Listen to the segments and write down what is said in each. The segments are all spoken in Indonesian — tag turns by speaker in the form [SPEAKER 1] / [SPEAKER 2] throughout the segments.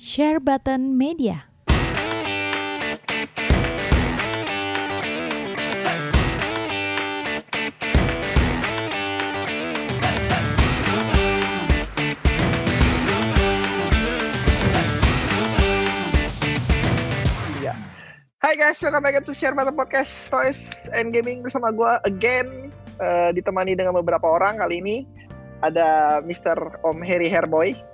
[SPEAKER 1] Share Button Media.
[SPEAKER 2] Iya. Hai guys, welcome back to Share Button Podcast Toys and Gaming bersama gue again eh, ditemani dengan beberapa orang kali ini ada Mr. Om Harry Hairboy.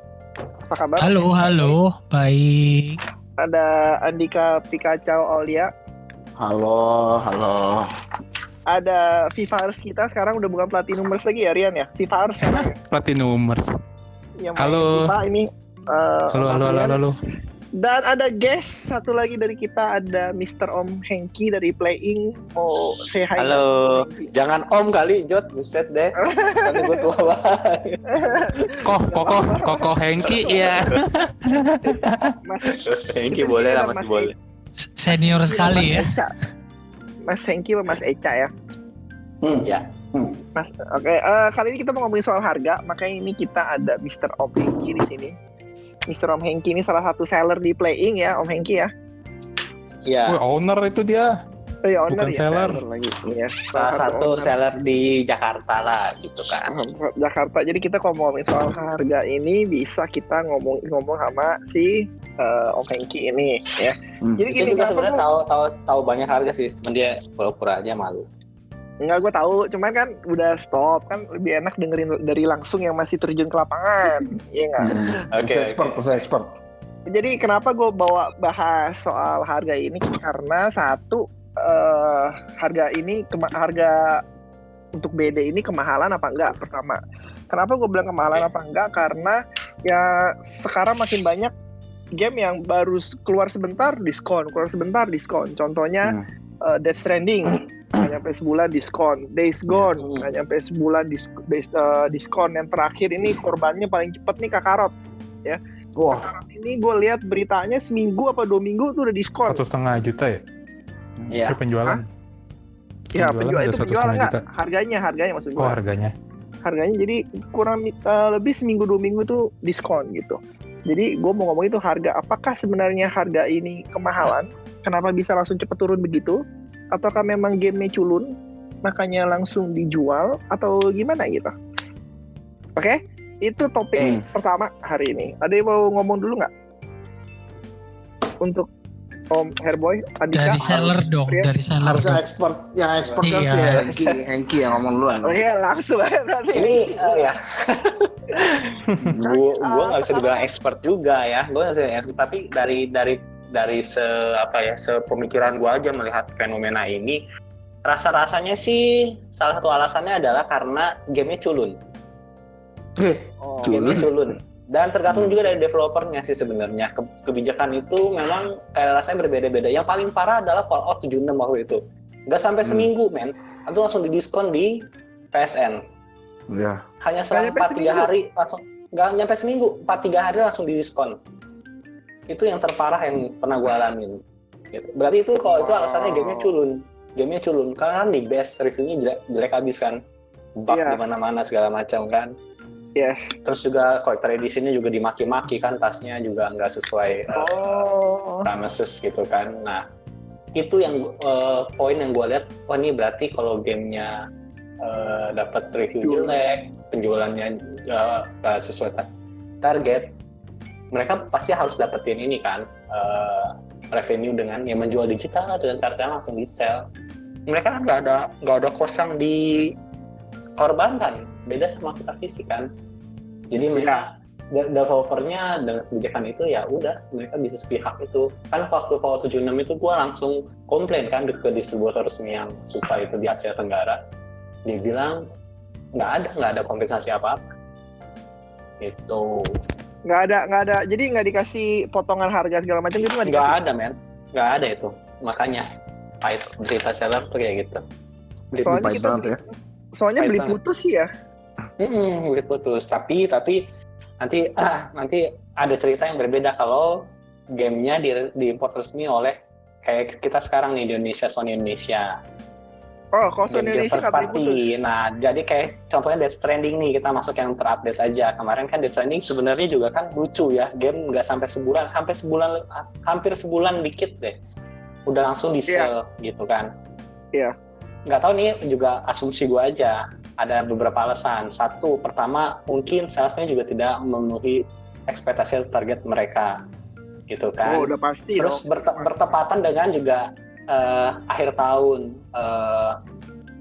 [SPEAKER 2] Apa kabar?
[SPEAKER 3] Halo, halo, baik.
[SPEAKER 2] Ada Andika Pikacau Aulia.
[SPEAKER 4] Halo, halo.
[SPEAKER 2] Ada Vivars kita sekarang udah bukan Platinumers lagi ya Rian ya? Vivars sekarang ya?
[SPEAKER 3] Platinumers.
[SPEAKER 2] yang main
[SPEAKER 3] Halo.
[SPEAKER 2] Ini. eh,
[SPEAKER 3] Halo, halo, halo,
[SPEAKER 2] Rian.
[SPEAKER 3] halo.
[SPEAKER 2] Dan ada guest satu lagi dari kita ada Mr. Om Hengki dari Playing. Mau say hi.
[SPEAKER 4] Halo.
[SPEAKER 2] Hengki.
[SPEAKER 4] Jangan om kali, Jot. Buset deh. Kan gue tua banget.
[SPEAKER 3] Koh, kokoh, kokoh Hengki ya.
[SPEAKER 2] Mas
[SPEAKER 4] Hengki boleh lah, masih
[SPEAKER 2] Mas
[SPEAKER 4] boleh.
[SPEAKER 3] Senior sekali ya.
[SPEAKER 2] Mas Eca. Mas Hengki sama Mas Eca ya.
[SPEAKER 4] Ya.
[SPEAKER 2] Mas, oke. eh, kali ini kita mau ngomongin soal harga, makanya ini kita ada Mr. Om Hengki di sini. Mr. Om Hengki ini salah satu seller di Playing ya, Om Hengki ya.
[SPEAKER 4] Iya.
[SPEAKER 3] Wih, owner itu dia.
[SPEAKER 2] Oh ya, owner
[SPEAKER 3] Bukan
[SPEAKER 2] ya,
[SPEAKER 3] seller.
[SPEAKER 2] lagi. Iya,
[SPEAKER 4] Salah satu
[SPEAKER 2] owner.
[SPEAKER 4] seller di Jakarta lah, gitu kan.
[SPEAKER 2] Jakarta. Jadi kita ngomongin soal harga ini bisa kita ngomong ngomong sama si eh, Om Hengki ini ya. Jadi
[SPEAKER 4] Dia
[SPEAKER 2] gini
[SPEAKER 4] juga sebenarnya tahu tahu tahu banyak harga sih, cuman dia pura-pura aja malu.
[SPEAKER 2] Enggak gue tahu, cuman kan udah stop kan lebih enak dengerin dari langsung yang masih terjun ke lapangan, iya nggak?
[SPEAKER 4] Oke,
[SPEAKER 5] Bisa expert,
[SPEAKER 4] oke.
[SPEAKER 5] bisa expert.
[SPEAKER 2] Jadi kenapa gue bawa bahas soal harga ini karena satu eh, harga ini kema- harga untuk BD ini kemahalan apa enggak pertama. Kenapa gue bilang kemahalan
[SPEAKER 4] Oke.
[SPEAKER 2] apa enggak karena ya sekarang makin banyak game yang baru keluar sebentar diskon, keluar sebentar diskon. Contohnya eh, Death Stranding nggak nyampe sebulan diskon, Days Gone
[SPEAKER 4] Hmm.
[SPEAKER 2] nggak nyampe sebulan dis- dis- eh, diskon. Yang terakhir ini korbannya paling cepet nih Kakarot.
[SPEAKER 5] Wah,
[SPEAKER 2] Sekarang ini gue lihat beritanya seminggu apa dua minggu tuh udah diskon.
[SPEAKER 3] Satu setengah juta ya?
[SPEAKER 4] Iya.
[SPEAKER 3] Itu penjualan.
[SPEAKER 2] Ya
[SPEAKER 3] penjualan
[SPEAKER 2] penjual itu penjualan
[SPEAKER 3] setengah
[SPEAKER 2] nggak? Harganya harganya maksud gue.
[SPEAKER 3] Oh, harganya.
[SPEAKER 2] Harganya jadi kurang eh, lebih seminggu dua minggu tuh diskon gitu. Jadi gue mau ngomong itu harga. Apakah sebenarnya harga ini kemahalan? Kenapa bisa langsung cepet turun begitu? Ataukah memang gamenya culun? Makanya langsung dijual atau gimana gitu? Oke, itu topik
[SPEAKER 4] Hmm.
[SPEAKER 2] pertama hari ini. Ada yang mau ngomong dulu nggak? Untuk Om Hairboy, Andika.
[SPEAKER 3] Dari seller dong,
[SPEAKER 2] Rian.
[SPEAKER 3] dari seller
[SPEAKER 5] harusnya
[SPEAKER 3] dong.
[SPEAKER 5] expert. Yang expert kan
[SPEAKER 3] Iya.
[SPEAKER 5] si Hengki, Hengki yang ngomong duluan.
[SPEAKER 2] Oh iya langsung aja berarti.
[SPEAKER 4] Ini eh, ya. gua gua nggak bisa dibilang expert juga ya. Gua nggak bisa dibilang expert, tapi dari dari dari se apa ya sepemikiran gua aja melihat fenomena ini rasa rasanya sih salah satu alasannya adalah karena gamenya culun.
[SPEAKER 2] Oh,
[SPEAKER 5] Culun.
[SPEAKER 4] Gamenya culun. Dan tergantung juga dari developernya sih sebenarnya. Ke- kebijakan itu memang kayak rasanya berbeda-beda. Yang paling parah adalah Fallout 76 waktu itu. Nggak sampai
[SPEAKER 5] Hmm.
[SPEAKER 4] seminggu, men. Itu langsung didiskon di PSN.
[SPEAKER 5] ya.
[SPEAKER 4] hanya selama
[SPEAKER 2] nyampe
[SPEAKER 4] 4 3
[SPEAKER 2] seminggu?
[SPEAKER 4] hari langsung nggak nyampe seminggu 4 3 hari langsung didiskon itu yang terparah yang pernah gue alamin gitu. berarti itu kalau itu alasannya
[SPEAKER 2] Wow.
[SPEAKER 4] gamenya culun gamenya culun karena kan di best reviewnya jelek, jelek habis kan bug
[SPEAKER 2] Iya.
[SPEAKER 4] di mana-mana segala macam kan
[SPEAKER 2] Yes.
[SPEAKER 4] terus juga collector editionnya juga dimaki-maki kan tasnya juga nggak sesuai uh,
[SPEAKER 2] Oh.
[SPEAKER 4] promises gitu kan nah itu yang uh, poin yang gue lihat wah ini berarti kalau gamenya uh, dapat review jelek penjualannya uh, nggak sesuai ta- target mereka pasti harus dapetin ini kan uh, revenue dengan yang menjual digital dengan cara langsung di sell mereka kan nggak ada nggak ada kos yang dikorbankan beda sama kita fisik kan. Jadi mereka de- developernya dengan kebijakan itu ya udah mereka bisa sepihak itu. Kan waktu Fallout 76 itu gue langsung komplain kan ke distributor resmi yang suka itu di Asia Tenggara. Dia bilang nggak ada nggak ada kompensasi apa apa itu
[SPEAKER 2] Nggak ada, nggak ada. Jadi nggak dikasih potongan harga segala macam gitu nggak
[SPEAKER 4] nggak
[SPEAKER 2] dikasih.
[SPEAKER 4] ada men nggak ada itu makanya pahit berita seller tuh kayak gitu
[SPEAKER 5] Ini
[SPEAKER 2] Soalnya kita
[SPEAKER 5] banget ya.
[SPEAKER 2] Soalnya
[SPEAKER 4] Pahit
[SPEAKER 2] beli
[SPEAKER 4] banget.
[SPEAKER 2] putus sih ya.
[SPEAKER 4] Hmm, udah putus. Tapi tapi nanti ah, nanti ada cerita yang berbeda kalau gamenya di, diimport resmi oleh kayak kita sekarang nih di Indonesia Sony Indonesia.
[SPEAKER 2] Oh,
[SPEAKER 4] game-game
[SPEAKER 2] Indonesia
[SPEAKER 4] first party. Nah, jadi kayak contohnya Death Stranding nih, kita masuk yang terupdate aja. Kemarin kan Death Stranding sebenarnya juga kan lucu ya, game nggak sampai sebulan, hampir sebulan, hampir sebulan dikit deh, udah langsung di sell gitu kan.
[SPEAKER 2] Iya.
[SPEAKER 4] Nggak tahu nih juga asumsi gua aja. Ada beberapa alasan. Satu, pertama mungkin salesnya juga tidak memenuhi ekspektasi target mereka, gitu kan.
[SPEAKER 2] Oh, udah pasti
[SPEAKER 4] Terus
[SPEAKER 2] dong.
[SPEAKER 4] berte- bertepatan dengan juga eh, akhir tahun eh,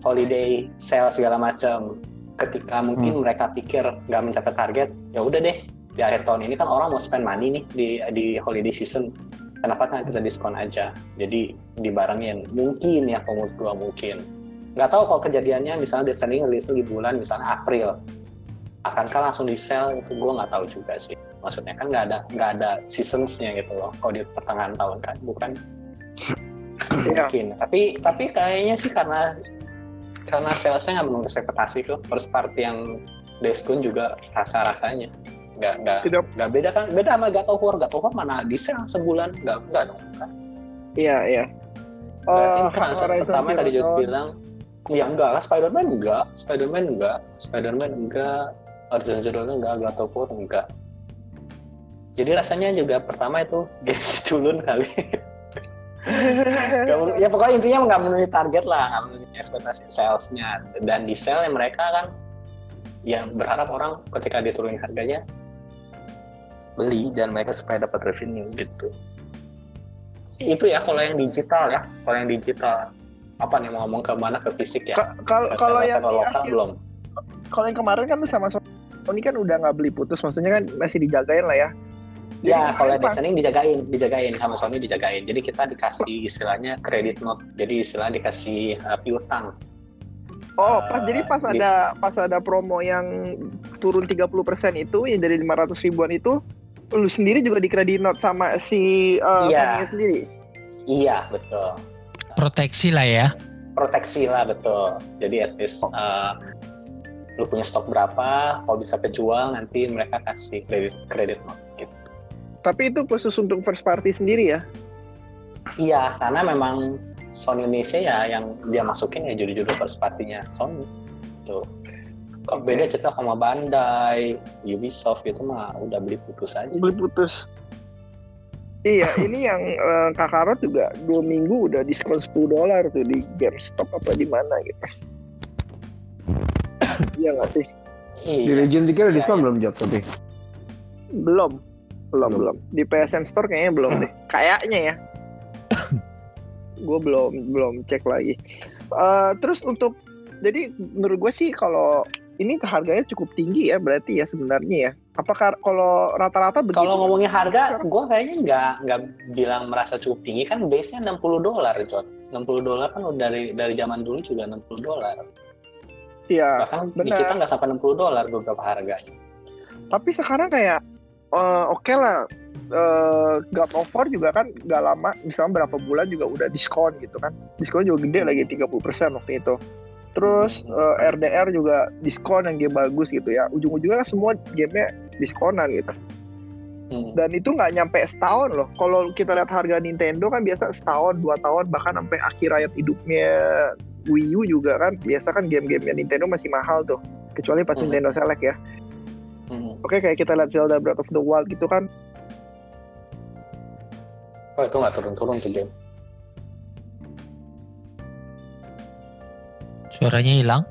[SPEAKER 4] holiday sale segala macam. Ketika mungkin mereka pikir nggak mencapai target, ya udah deh di akhir tahun ini kan orang mau spend money nih di di holiday season. Kenapa kan kita diskon aja? Jadi dibarengin. Mungkin ya kalau menurut gua mungkin. Nggak tahu kalau kejadiannya misalnya Stranding rilis di bulan misalnya April. Akankah langsung di sell itu gua nggak tahu juga sih. Maksudnya kan nggak ada nggak ada seasonsnya gitu loh. Kalau di pertengahan tahun kan bukan. Mungkin. Tapi tapi kayaknya sih karena karena salesnya nggak menurut ekspektasi tuh first party yang Deskun juga rasa rasanya nggak nggak
[SPEAKER 2] Tidak.
[SPEAKER 4] nggak beda kan? Beda sama of War mana di sale sebulan? Nggak nggak dong kan?
[SPEAKER 2] Iya, iya.
[SPEAKER 4] berarti
[SPEAKER 2] Oh, Horizon
[SPEAKER 4] pertama tadi Jod bilang ya enggak lah Spider-Man enggak Spider-Man enggak Spider-Man enggak Horizon Zero Dawn enggak enggak jadi rasanya juga pertama itu game culun kali Men- ya pokoknya intinya nggak memenuhi target lah, nggak memenuhi ekspektasi salesnya. Dan di sale mereka kan, ya berharap orang ketika diturunin harganya beli dan mereka supaya dapat revenue gitu. Itu ya kalau yang digital ya, kalau yang digital apa nih mau ngomong ke mana ke fisik ya?
[SPEAKER 2] Ka- Kalau kalau yang
[SPEAKER 4] lokal belum.
[SPEAKER 2] kalau yang kemarin kan sama Sony kan udah nggak beli putus, maksudnya kan masih dijagain lah ya. Jadi
[SPEAKER 4] Ya, kalau
[SPEAKER 2] pas-
[SPEAKER 4] Destiny dijagain, dijagain sama Sony dijagain. Jadi kita dikasih istilahnya credit note. Jadi istilah dikasih uh, piutang.
[SPEAKER 2] Oh, pas jadi pas
[SPEAKER 4] di-
[SPEAKER 2] ada pas ada promo yang turun 30% itu yang dari 500 ribuan itu lu sendiri juga di credit note sama si uh,
[SPEAKER 4] Iya.
[SPEAKER 2] Sony sendiri.
[SPEAKER 4] Iya, betul.
[SPEAKER 6] Proteksi lah ya.
[SPEAKER 4] Proteksi lah, betul. Jadi at least uh, lu punya stok berapa, kalau bisa kejual nanti mereka kasih credit credit note.
[SPEAKER 2] Tapi itu khusus untuk first party sendiri ya.
[SPEAKER 4] Iya, karena memang Sony Indonesia ya yang dia masukin ya judul-judul first party-nya Sony. Tuh. Kok beda cerita sama Bandai, Ubisoft itu mah udah beli putus aja.
[SPEAKER 2] Beli putus. Iya, ini yang uh, Kakarot juga dua minggu udah diskon 10 dolar tuh di GameStop apa di mana gitu. Iya nggak sih?
[SPEAKER 5] Di
[SPEAKER 4] Iya.
[SPEAKER 5] Legend 3 ada
[SPEAKER 4] Iya,
[SPEAKER 5] diskon
[SPEAKER 4] iya.
[SPEAKER 5] belum Jot tapi?
[SPEAKER 2] Belum. Belum,
[SPEAKER 5] Belum.
[SPEAKER 2] Di PSN Store kayaknya belum deh. Kayaknya ya. gue belum belum cek lagi. Eh, terus untuk jadi menurut gue sih kalau ini harganya cukup tinggi ya berarti ya sebenarnya ya. Apakah kalau rata-rata begitu?
[SPEAKER 4] Kalau ngomongin harga, gue kayaknya nggak nggak bilang merasa cukup tinggi kan base-nya 60 dolar, Jod. 60 dolar kan udah dari dari zaman dulu juga 60 dolar.
[SPEAKER 2] Iya.
[SPEAKER 4] Bahkan di
[SPEAKER 2] benar.
[SPEAKER 4] kita nggak sampai 60 dolar beberapa harganya.
[SPEAKER 2] Tapi sekarang kayak eh, oke lah. eh, God of War juga kan gak lama, misalnya berapa bulan juga udah diskon gitu kan. Diskon juga gede lagi 30% waktu itu. Terus eh, RDR juga diskon yang game bagus gitu ya. Ujung-ujungnya kan semua gamenya diskonan gitu.
[SPEAKER 4] Hmm.
[SPEAKER 2] Dan itu nggak nyampe setahun loh. Kalau kita lihat harga Nintendo kan biasa setahun, dua tahun, bahkan sampai akhir hayat hidupnya Wii U juga kan. Biasa kan game-gamenya Nintendo masih mahal tuh. Kecuali pas
[SPEAKER 4] Hmm.
[SPEAKER 2] Nintendo Select ya. Oke kayak kita lihat Zelda Breath of the Wild gitu kan.
[SPEAKER 4] Oh itu nggak turun-turun tuh game.
[SPEAKER 6] Suaranya hilang.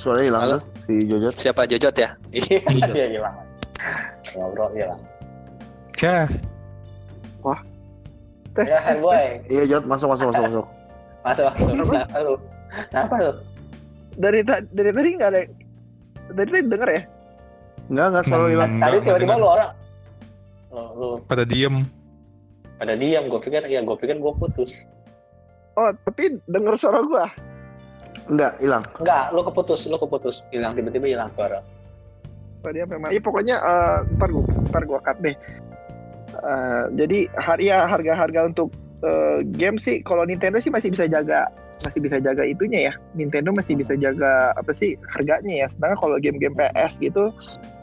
[SPEAKER 5] Suaranya hilang
[SPEAKER 4] Halo?
[SPEAKER 5] si Jojot.
[SPEAKER 4] Siapa Jojot ya? Iya hilang. Ngobrol hilang.
[SPEAKER 3] Ya,
[SPEAKER 4] Ya Handboy,
[SPEAKER 5] Iya Jot, masuk masuk masuk masuk.
[SPEAKER 4] masuk masuk. Kenapa lu? Kenapa lu?
[SPEAKER 2] Dari tadi dari tadi nggak ada. Dari tadi denger ya.
[SPEAKER 5] Enggak enggak selalu hilang.
[SPEAKER 3] Enggak,
[SPEAKER 4] Tadi tiba-tiba lu orang. Lu, lu
[SPEAKER 3] pada diem.
[SPEAKER 4] pada diam, gue pikir ya gue pikir gue putus.
[SPEAKER 2] Oh tapi denger suara gua.
[SPEAKER 5] Enggak, hilang.
[SPEAKER 4] Enggak, lu keputus, lu keputus, hilang tiba-tiba hilang suara.
[SPEAKER 2] Tadi apa? Iya pokoknya eh, ntar gua ntar gua cut deh. Eh, jadi har ya harga-harga untuk eh, game sih kalau Nintendo sih masih bisa jaga masih bisa jaga itunya ya Nintendo masih bisa jaga apa sih harganya ya sedangkan kalau game-game PS gitu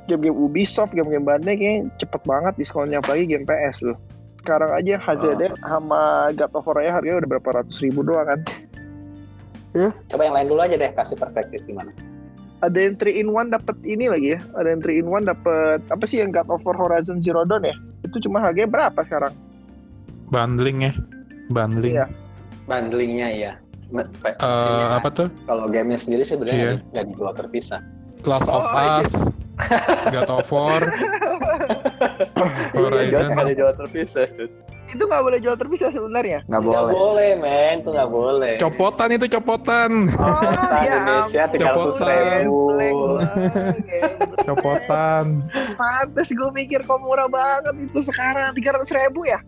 [SPEAKER 2] game-game Ubisoft game-game Bandai kayaknya cepet banget diskonnya apalagi game PS loh sekarang aja HZD sama God of War ya harganya udah berapa ratus ribu doang kan
[SPEAKER 4] Coba yang lain dulu aja deh kasih perspektif gimana.
[SPEAKER 2] Ada yang 3 in 1 dapat ini lagi ya. Ada yang 3 in 1 dapat apa sih yang God of War Horizon Zero Dawn ya? Itu cuma harganya berapa sekarang?
[SPEAKER 3] Bundling ya. Bundling.
[SPEAKER 2] Iya.
[SPEAKER 4] Bundlingnya ya.
[SPEAKER 3] Eh,
[SPEAKER 4] sini,
[SPEAKER 3] apa tuh?
[SPEAKER 4] Kalau gamenya sendiri sebenarnya
[SPEAKER 3] Iya.
[SPEAKER 4] nggak dijual terpisah.
[SPEAKER 3] Last of
[SPEAKER 2] Oh.
[SPEAKER 3] Us. God of War. Horizon.
[SPEAKER 4] Nggak dijual terpisah.
[SPEAKER 2] Itu nggak boleh jual terpisah sebenarnya.
[SPEAKER 5] Nggak
[SPEAKER 4] Nggak
[SPEAKER 5] boleh.
[SPEAKER 4] boleh men, itu nggak boleh.
[SPEAKER 3] Copotan itu copotan.
[SPEAKER 2] Oh,
[SPEAKER 4] Kita Indonesia tiga ratus ribu.
[SPEAKER 3] Copotan.
[SPEAKER 2] Pantes gue mikir kok murah banget itu sekarang 300 ribu ya?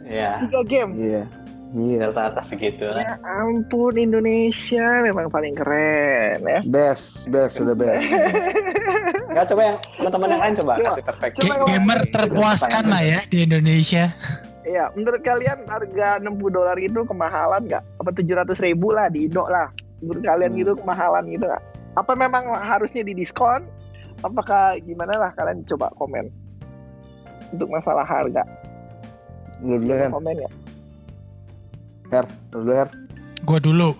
[SPEAKER 4] Iya,
[SPEAKER 2] Tiga game.
[SPEAKER 5] Iya. Iya.
[SPEAKER 4] rata atas segitu lah.
[SPEAKER 2] Ya ampun Indonesia memang paling keren ya.
[SPEAKER 5] Best, best, sudah best.
[SPEAKER 4] Nggak coba yang teman-teman yang lain coba
[SPEAKER 2] Coba.
[SPEAKER 4] kasih perspektif.
[SPEAKER 2] Coba
[SPEAKER 6] Ga- gamer terpuaskan lah ya di Indonesia.
[SPEAKER 2] Iya, menurut kalian harga 60 dolar itu kemahalan nggak? Apa 700 ribu lah di Indo lah? Menurut kalian
[SPEAKER 5] Hmm.
[SPEAKER 2] gitu kemahalan gitu nggak? Apa memang harusnya didiskon? Apakah gimana lah kalian coba komen untuk masalah harga
[SPEAKER 5] Lu dulu Her,
[SPEAKER 2] komen ya.
[SPEAKER 5] Her, lu dulu Her.
[SPEAKER 6] Gue dulu.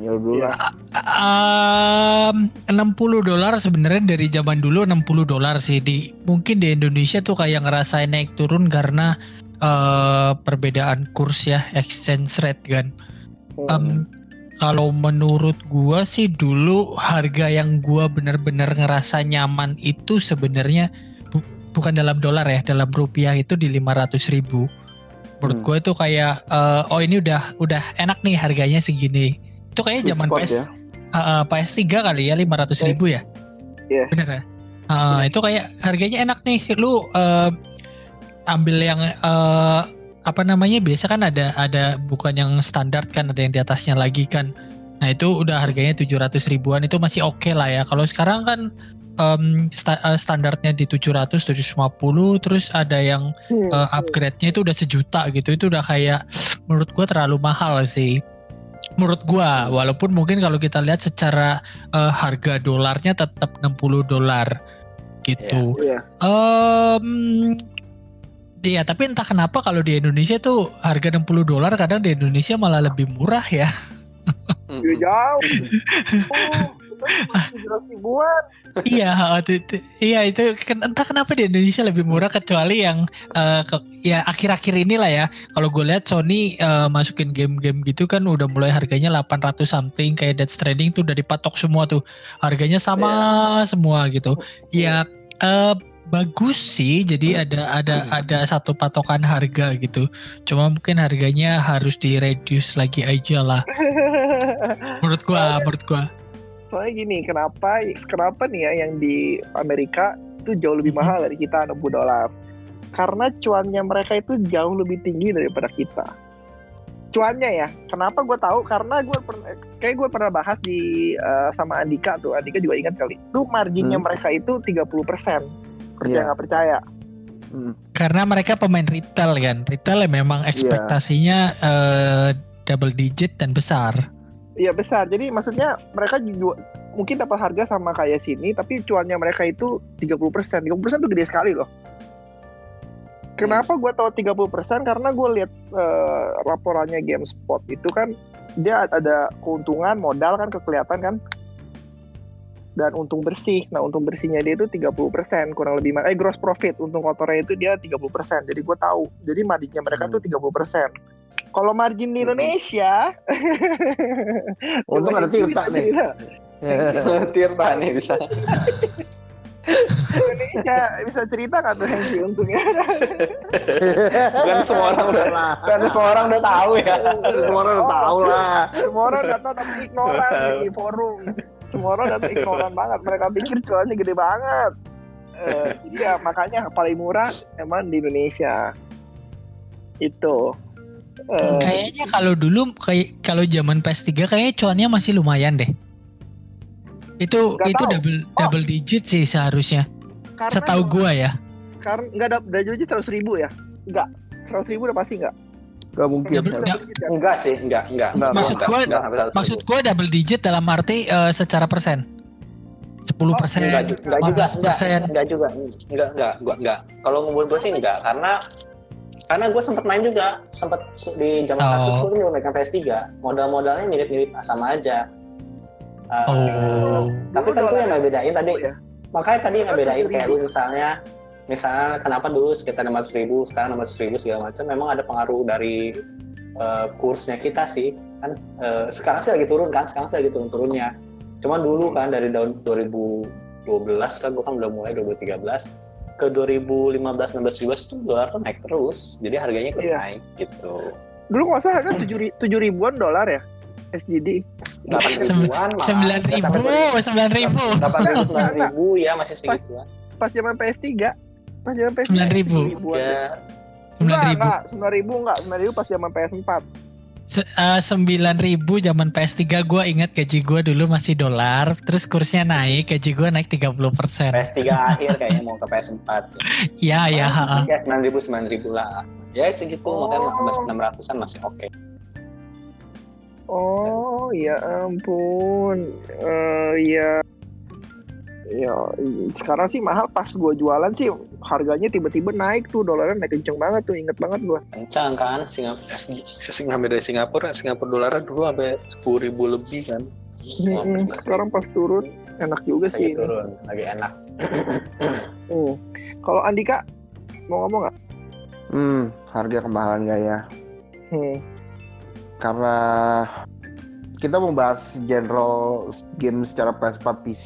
[SPEAKER 5] Ya lu dulu
[SPEAKER 2] Iya.
[SPEAKER 5] lah.
[SPEAKER 6] Um, 60 dolar sebenarnya dari zaman dulu 60 dolar sih di mungkin di Indonesia tuh kayak ngerasain naik turun karena eh, perbedaan kurs ya exchange rate kan.
[SPEAKER 2] Hmm.
[SPEAKER 6] Em, kalau menurut gua sih dulu harga yang gua bener-bener ngerasa nyaman itu sebenarnya bu- bukan dalam dolar ya, dalam rupiah itu di 500 ribu. Menurut
[SPEAKER 5] Hmm.
[SPEAKER 6] gua itu kayak eh, oh ini udah udah enak nih harganya segini. Itu kayaknya
[SPEAKER 5] Sweet
[SPEAKER 6] zaman PS
[SPEAKER 5] ya.
[SPEAKER 6] eh, PS3 kali ya 500 ribu ya.
[SPEAKER 2] Iya.
[SPEAKER 6] Bener ya. Eh, itu kayak harganya enak nih. Lu eh, ambil yang eh, apa namanya biasa kan ada ada bukan yang standar kan ada yang di atasnya lagi kan. Nah itu udah harganya 700 ribuan itu masih oke lah ya. Kalau sekarang kan em, sta- eh, standarnya di 700 750 terus ada yang
[SPEAKER 2] Hmm.
[SPEAKER 6] eh, upgrade-nya itu udah sejuta gitu. Itu udah kayak menurut gua terlalu mahal sih. Menurut gua walaupun mungkin kalau kita lihat secara eh, harga dolarnya tetap 60 dolar gitu.
[SPEAKER 2] Iya.
[SPEAKER 6] Em, Iya, tapi entah kenapa kalau di Indonesia tuh harga 60 dolar kadang di Indonesia malah lebih murah ya.
[SPEAKER 2] Iya jauh. Oh, 700 ribuan.
[SPEAKER 6] iya, itu- iya itu entah kenapa di Indonesia lebih murah kecuali yang eh, ke- ya akhir-akhir inilah ya. Kalau gue lihat Sony eh, masukin game-game gitu kan udah mulai harganya 800 something kayak Death Stranding tuh udah dipatok semua tuh. Harganya sama semua gitu. Ya eh, bagus sih jadi ada ada ada satu patokan harga gitu. Cuma mungkin harganya harus di reduce lagi aja lah. Menurut gua, menurut gua.
[SPEAKER 2] Soalnya gini, kenapa kenapa nih ya yang di Amerika itu jauh lebih
[SPEAKER 6] Mhm.
[SPEAKER 2] mahal dari kita 60 dolar? Karena cuannya mereka itu jauh lebih tinggi daripada kita. Cuannya ya, kenapa gue tahu? Karena gue pernah, kayak gue pernah bahas di eh, sama Andika tuh, Andika juga ingat kali. Tuh marginnya
[SPEAKER 5] Hmm.
[SPEAKER 2] mereka itu 30 persen. Percaya
[SPEAKER 5] Iya.
[SPEAKER 2] nggak percaya?
[SPEAKER 5] Hmm.
[SPEAKER 6] Karena mereka pemain retail kan. Retail ya memang ekspektasinya eh, double digit dan besar.
[SPEAKER 2] Iya besar. Jadi maksudnya mereka juga mungkin dapat harga sama kayak sini, tapi cuannya mereka itu 30 persen. 30 persen tuh gede sekali loh. Kenapa gue tahu 30%? Karena gue lihat eh, laporannya GameSpot itu kan dia ada keuntungan modal kan kelihatan kan dan untung bersih. Nah, untung bersihnya dia itu 30% kurang lebih eh gross profit untung kotornya itu dia 30%. Jadi gue tahu. Jadi marginnya mereka
[SPEAKER 5] Hmm.
[SPEAKER 2] tuh 30%. Kalau margin di Indonesia
[SPEAKER 5] Untung ada Tirta nih.
[SPEAKER 4] Tirta nih bisa.
[SPEAKER 2] Indonesia bisa cerita nggak tuh Hengki untungnya?
[SPEAKER 4] Bukan semua orang udah kan semua orang udah tahu ya.
[SPEAKER 5] Semua orang udah tahu lah.
[SPEAKER 2] Semua orang udah tahu tapi ignoran di forum. Semua orang udah ignoran banget. Mereka pikir cuannya gede banget. Eh, jadi ya makanya paling murah emang di Indonesia. Itu. Eh,
[SPEAKER 6] Kayaknya kalau dulu kayak kalau zaman PS3 kayaknya cuannya masih lumayan deh. Itu itu
[SPEAKER 2] tahu.
[SPEAKER 6] double double digit sih seharusnya.
[SPEAKER 2] karena
[SPEAKER 6] Setahu gua ya.
[SPEAKER 2] Karena nggak ada dari aja seratus ribu ya? Nggak. Seratus ribu udah pasti nggak.
[SPEAKER 5] Gak mungkin.
[SPEAKER 6] Double-
[SPEAKER 5] Her.
[SPEAKER 6] Nggak.
[SPEAKER 4] Enggak sih, enggak, enggak.
[SPEAKER 5] Nggak,
[SPEAKER 6] Maksud
[SPEAKER 4] enggak,
[SPEAKER 6] gua-
[SPEAKER 4] enggak, enggak,
[SPEAKER 6] Maksud gua double digit dalam arti eh, secara persen. 10 persen,
[SPEAKER 4] enggak, ju- enggak juga,
[SPEAKER 6] 15
[SPEAKER 4] enggak,
[SPEAKER 6] persen.
[SPEAKER 4] enggak juga, enggak, enggak, gua enggak. Kalau menurut gue sih enggak, karena karena gue sempet main juga sempet di zaman
[SPEAKER 6] Oh.
[SPEAKER 4] kasus gue juga megang PS3 modal-modalnya mirip-mirip sama aja Uh,
[SPEAKER 6] Oh.
[SPEAKER 4] tapi tentu yang
[SPEAKER 2] dolar-
[SPEAKER 4] ngebedain tadi
[SPEAKER 2] ya.
[SPEAKER 4] makanya tadi yang
[SPEAKER 2] Kan
[SPEAKER 4] ngebedain
[SPEAKER 2] 7.000.
[SPEAKER 4] kayak lu misalnya misalnya kenapa dulu sekitar 600 ribu sekarang 600 ribu segala macam memang ada pengaruh dari eh, kursnya kita sih kan eh, sekarang sih lagi turun kan sekarang sih lagi turun turunnya cuma dulu kan dari tahun 2012 kan gua kan udah mulai 2013 ke 2015 16 17 itu dolar tuh naik terus jadi harganya ikut
[SPEAKER 2] Iya.
[SPEAKER 4] naik gitu
[SPEAKER 2] Dulu kalau nggak salah kan tujuh, tujuh ribuan dolar ya SGD.
[SPEAKER 4] 8
[SPEAKER 6] Sem-
[SPEAKER 4] ribuan malah.
[SPEAKER 6] Sembilan ribu, sembilan ribu.
[SPEAKER 4] 8 ribu 9 ribu ya masih segituan
[SPEAKER 2] Pas zaman PS3. Pas zaman PS3.
[SPEAKER 6] 9.000.
[SPEAKER 2] 7 ribuan.
[SPEAKER 4] ya
[SPEAKER 6] Sembilan
[SPEAKER 2] Enggak,
[SPEAKER 6] ribu.
[SPEAKER 2] enggak. 9 ribu enggak. 9 ribu pas zaman PS4.
[SPEAKER 6] Se- eh, Sembilan ribu zaman PS3 gue ingat gaji gue dulu masih dolar, terus kursnya naik, gaji gue naik 30 persen.
[SPEAKER 4] PS3 akhir kayaknya mau ke PS4
[SPEAKER 6] Ya ya.
[SPEAKER 4] ya 9 ribu 9 ribu lah ya segitu
[SPEAKER 2] Oh.
[SPEAKER 4] makanya 600an masih oke
[SPEAKER 2] Oh, ya ampun. Eh ya ya sekarang sih mahal pas gua jualan sih harganya tiba-tiba naik tuh dolarnya naik kenceng banget tuh inget banget gua
[SPEAKER 4] kencang kan Singapura Singapura dari Singapura Singapura dolarnya dulu sampai 10 ribu lebih kan
[SPEAKER 2] Mm-mm, sekarang pas turun enak juga
[SPEAKER 4] lagi
[SPEAKER 2] sih ini.
[SPEAKER 4] turun lagi enak
[SPEAKER 2] Hmm. kalau Andika mau ngomong nggak
[SPEAKER 5] Hmm, harga kemahalan nggak ya?
[SPEAKER 2] hmm.
[SPEAKER 5] Karena kita mau bahas general game secara PS4, PC,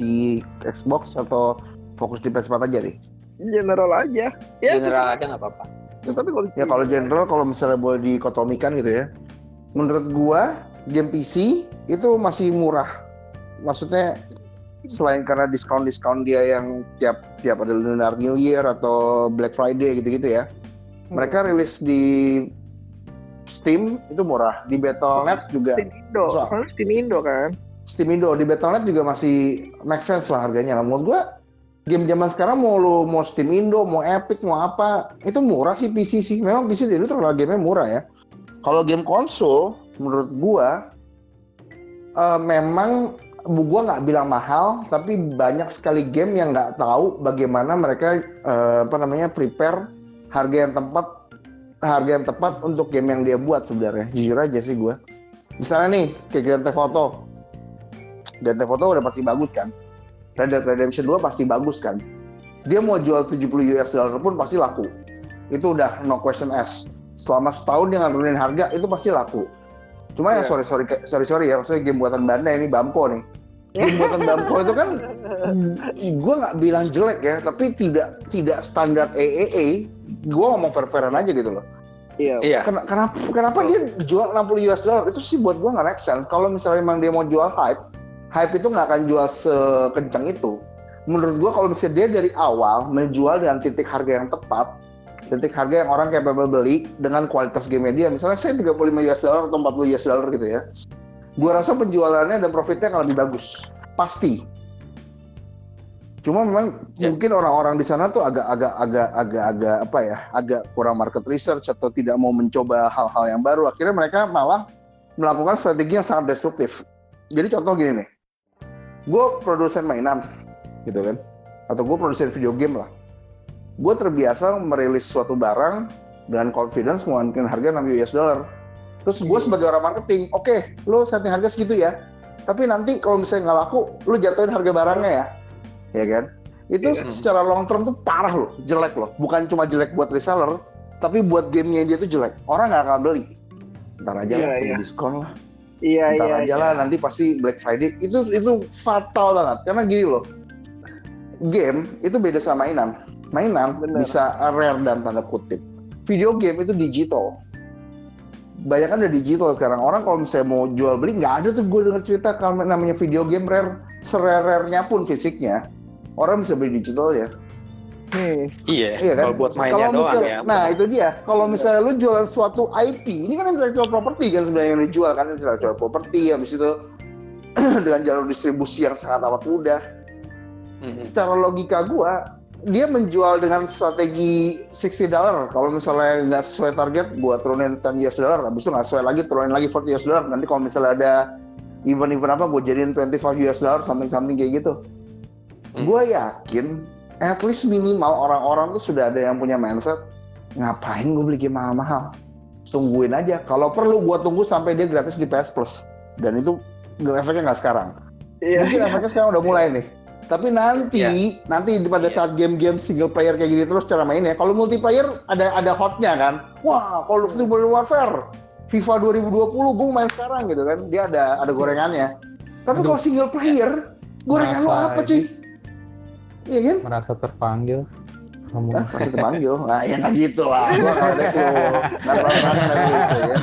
[SPEAKER 5] Xbox atau fokus di PS4 aja nih?
[SPEAKER 2] general aja ya
[SPEAKER 4] general aja nggak apa-apa
[SPEAKER 2] terus- tapi kalau
[SPEAKER 5] Ya kalau general kalau misalnya boleh dikotomikan gitu ya. Menurut gua game PC itu masih murah. Maksudnya selain karena diskon-diskon dia yang tiap tiap ada Lunar New Year atau Black Friday gitu-gitu ya. Mereka rilis di Steam itu murah, di Battle.net juga
[SPEAKER 2] Steam Indo? Harus Steam Indo kan
[SPEAKER 5] Steam Indo di Battle.net juga masih make sense lah harganya. Nah, menurut gua game zaman sekarang mau lu mau Steam Indo, mau Epic, mau apa, itu murah sih PC sih. Memang PC dulu terlalu gamenya murah ya. Kalau game konsol, menurut gua eh, memang bu- gua nggak bilang mahal, tapi banyak sekali game yang nggak tahu bagaimana mereka eh, apa namanya prepare harga yang tepat harga yang tepat untuk game yang dia buat sebenarnya. Jujur aja sih gua. Misalnya nih, kayak Grand Theft Auto, Grand Theft Auto udah pasti bagus kan. Red Dead Redemption 2 pasti bagus kan. Dia mau jual 70 US dollar pun pasti laku. Itu udah no question ask. Selama setahun dia nggak nurunin harga itu pasti laku. Cuma ya
[SPEAKER 2] Iya.
[SPEAKER 5] sorry sorry sorry sorry ya maksudnya game buatan Bandai ini Bampo nih. Game buatan Bampo itu kan gue nggak bilang jelek ya, tapi tidak tidak standar AAA. Gue ngomong fair-fairan aja gitu loh.
[SPEAKER 2] iya
[SPEAKER 4] iya
[SPEAKER 5] Ken- Kenapa kenapa dia jual 60 US dollar itu sih buat gua nggak make sense. Kalau misalnya memang dia mau jual hype, hype itu nggak akan jual sekencang itu. Menurut gua kalau misalnya dia dari awal menjual dengan titik harga yang tepat, titik harga yang orang capable beli dengan kualitas game dia, misalnya saya 35 US dollar atau 40 US dollar gitu ya. Gua rasa penjualannya dan profitnya akan lebih bagus. Pasti. Cuma memang
[SPEAKER 4] Ya.
[SPEAKER 5] mungkin orang-orang di sana tuh agak-agak agak agak agak apa ya, agak kurang market research atau tidak mau mencoba hal-hal yang baru. Akhirnya mereka malah melakukan strategi yang sangat destruktif. Jadi contoh gini nih, gue produsen mainan, gitu kan, atau gue produsen video game lah. Gue terbiasa merilis suatu barang dengan confidence menggunakan harga 6 US dollar. Terus gue sebagai orang marketing, oke, lo setting harga segitu ya. Tapi nanti kalau misalnya nggak laku, lo jatuhin harga barangnya ya, ya kan? Itu
[SPEAKER 4] Iya.
[SPEAKER 5] secara long term tuh parah loh, jelek loh. Bukan cuma jelek buat reseller, tapi buat gamenya dia tuh jelek. Orang nggak akan beli. Ntar aja
[SPEAKER 2] Iya,
[SPEAKER 5] lah,
[SPEAKER 2] iya.
[SPEAKER 5] tunggu diskon lah.
[SPEAKER 2] iya
[SPEAKER 5] Ntar
[SPEAKER 2] iya
[SPEAKER 5] aja lah, nanti pasti Black Friday. Itu itu fatal banget. Karena gini loh, game itu beda sama mainan. Mainan
[SPEAKER 2] Bener.
[SPEAKER 5] bisa rare dan tanda kutip. Video game itu digital. Banyak kan udah digital sekarang. Orang kalau misalnya mau jual beli, nggak ada tuh gue denger cerita kalau namanya video game rare, serare-nya pun fisiknya. Orang bisa beli digital ya.
[SPEAKER 2] Hmm.
[SPEAKER 4] iya
[SPEAKER 5] Iya kan?
[SPEAKER 4] kalau buat mainnya
[SPEAKER 5] Kalau
[SPEAKER 4] doang
[SPEAKER 5] misalnya-
[SPEAKER 4] ya
[SPEAKER 5] Nah itu dia. Kalau misalnya lu jualan suatu IP, ini kan intellectual property kan sebenarnya yang dijual kan intellectual property. Habis itu dengan jalur distribusi yang sangat amat mudah.
[SPEAKER 4] Mm-mm.
[SPEAKER 5] Secara logika gua, dia menjual dengan strategi 60 dollar. Kalau misalnya nggak sesuai target, gua turunin 10 US dollar. Habis itu nggak sesuai lagi, turunin lagi 40 US dollar. Nanti kalau misalnya ada event-event apa, gua jadiin 25 US dollar, something-something kayak gitu.
[SPEAKER 4] Hmm.
[SPEAKER 5] Gue yakin at least minimal orang-orang tuh sudah ada yang punya mindset ngapain gue beli game mahal-mahal? Tungguin aja. Kalau perlu gue tunggu sampai dia gratis di PS Plus. Dan itu efeknya nggak sekarang.
[SPEAKER 2] Iya.
[SPEAKER 5] Mungkin efeknya sekarang udah mulai nih. Tapi nanti,
[SPEAKER 7] Iya.
[SPEAKER 5] nanti pada saat game-game single player kayak gini terus cara mainnya, kalau multiplayer ada ada hotnya kan. Wah, Call of Duty Modern Warfare, FIFA 2020, gue main sekarang gitu kan. Dia ada ada gorengannya. Tapi kalau single player, gorengan lo apa cuy? Iya kan?
[SPEAKER 3] Merasa terpanggil. Ngomong.
[SPEAKER 5] Hah, pasti terpanggil. Nah, ya nggak gitu lah. Gua nggak ada clue. Nggak kan Indonesia ya.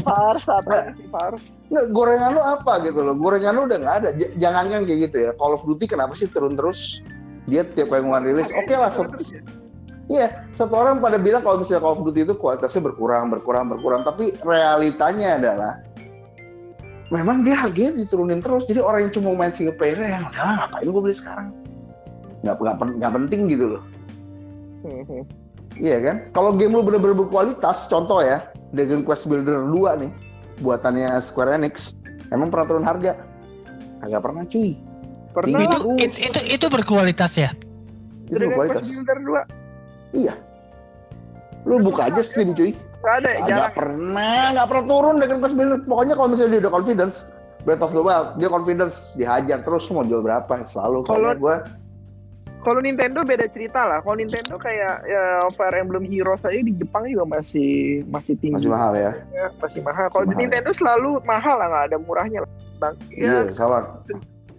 [SPEAKER 2] Fars apa Fars?
[SPEAKER 5] Nggak, gorengan lu apa gitu loh. Gorengan lu udah nggak ada. J- jangan kan kayak gitu ya. Call of Duty kenapa sih turun terus? Dia tiap kali ngeluarin rilis, oke lah. satu- Iya, satu orang pada bilang kalau misalnya Call of Duty itu kualitasnya berkurang, berkurang, berkurang. Tapi realitanya adalah memang dia harganya diturunin terus. Jadi orang yang cuma main single player ya udah ngapain gue beli sekarang? Nggak, nggak, nggak penting gitu loh.
[SPEAKER 2] Mhm.
[SPEAKER 5] Iya kan? Kalau game lu bener-bener berkualitas, contoh ya, Dragon Quest Builder 2 nih, buatannya Square Enix, emang peraturan harga? Agak pernah cuy.
[SPEAKER 2] Pernah
[SPEAKER 5] Ini
[SPEAKER 6] itu,
[SPEAKER 5] terus.
[SPEAKER 6] itu, itu, itu berkualitas ya.
[SPEAKER 5] Itu
[SPEAKER 2] Dragon
[SPEAKER 5] berkualitas.
[SPEAKER 2] Quest Builder 2
[SPEAKER 5] Lu buka aja Steam cuy.
[SPEAKER 2] Ada,
[SPEAKER 5] Agak
[SPEAKER 2] jarang.
[SPEAKER 5] pernah, nggak pernah turun Dragon Quest Builder. Pokoknya kalau misalnya dia udah confidence, Breath of the Wild, dia confidence, dihajar terus mau jual berapa selalu.
[SPEAKER 2] Kalau-
[SPEAKER 5] gue
[SPEAKER 2] Kalau Nintendo beda cerita lah. Kalau Nintendo kayak ya, Fire Emblem Heroes aja di Jepang juga masih masih tinggi.
[SPEAKER 5] masih mahal ya.
[SPEAKER 2] Ya, masih mahal. Kalau
[SPEAKER 5] mahal.
[SPEAKER 2] Nintendo selalu mahal lah, nggak ada murahnya lah. Bang,
[SPEAKER 5] Iya,
[SPEAKER 2] ya
[SPEAKER 5] sama.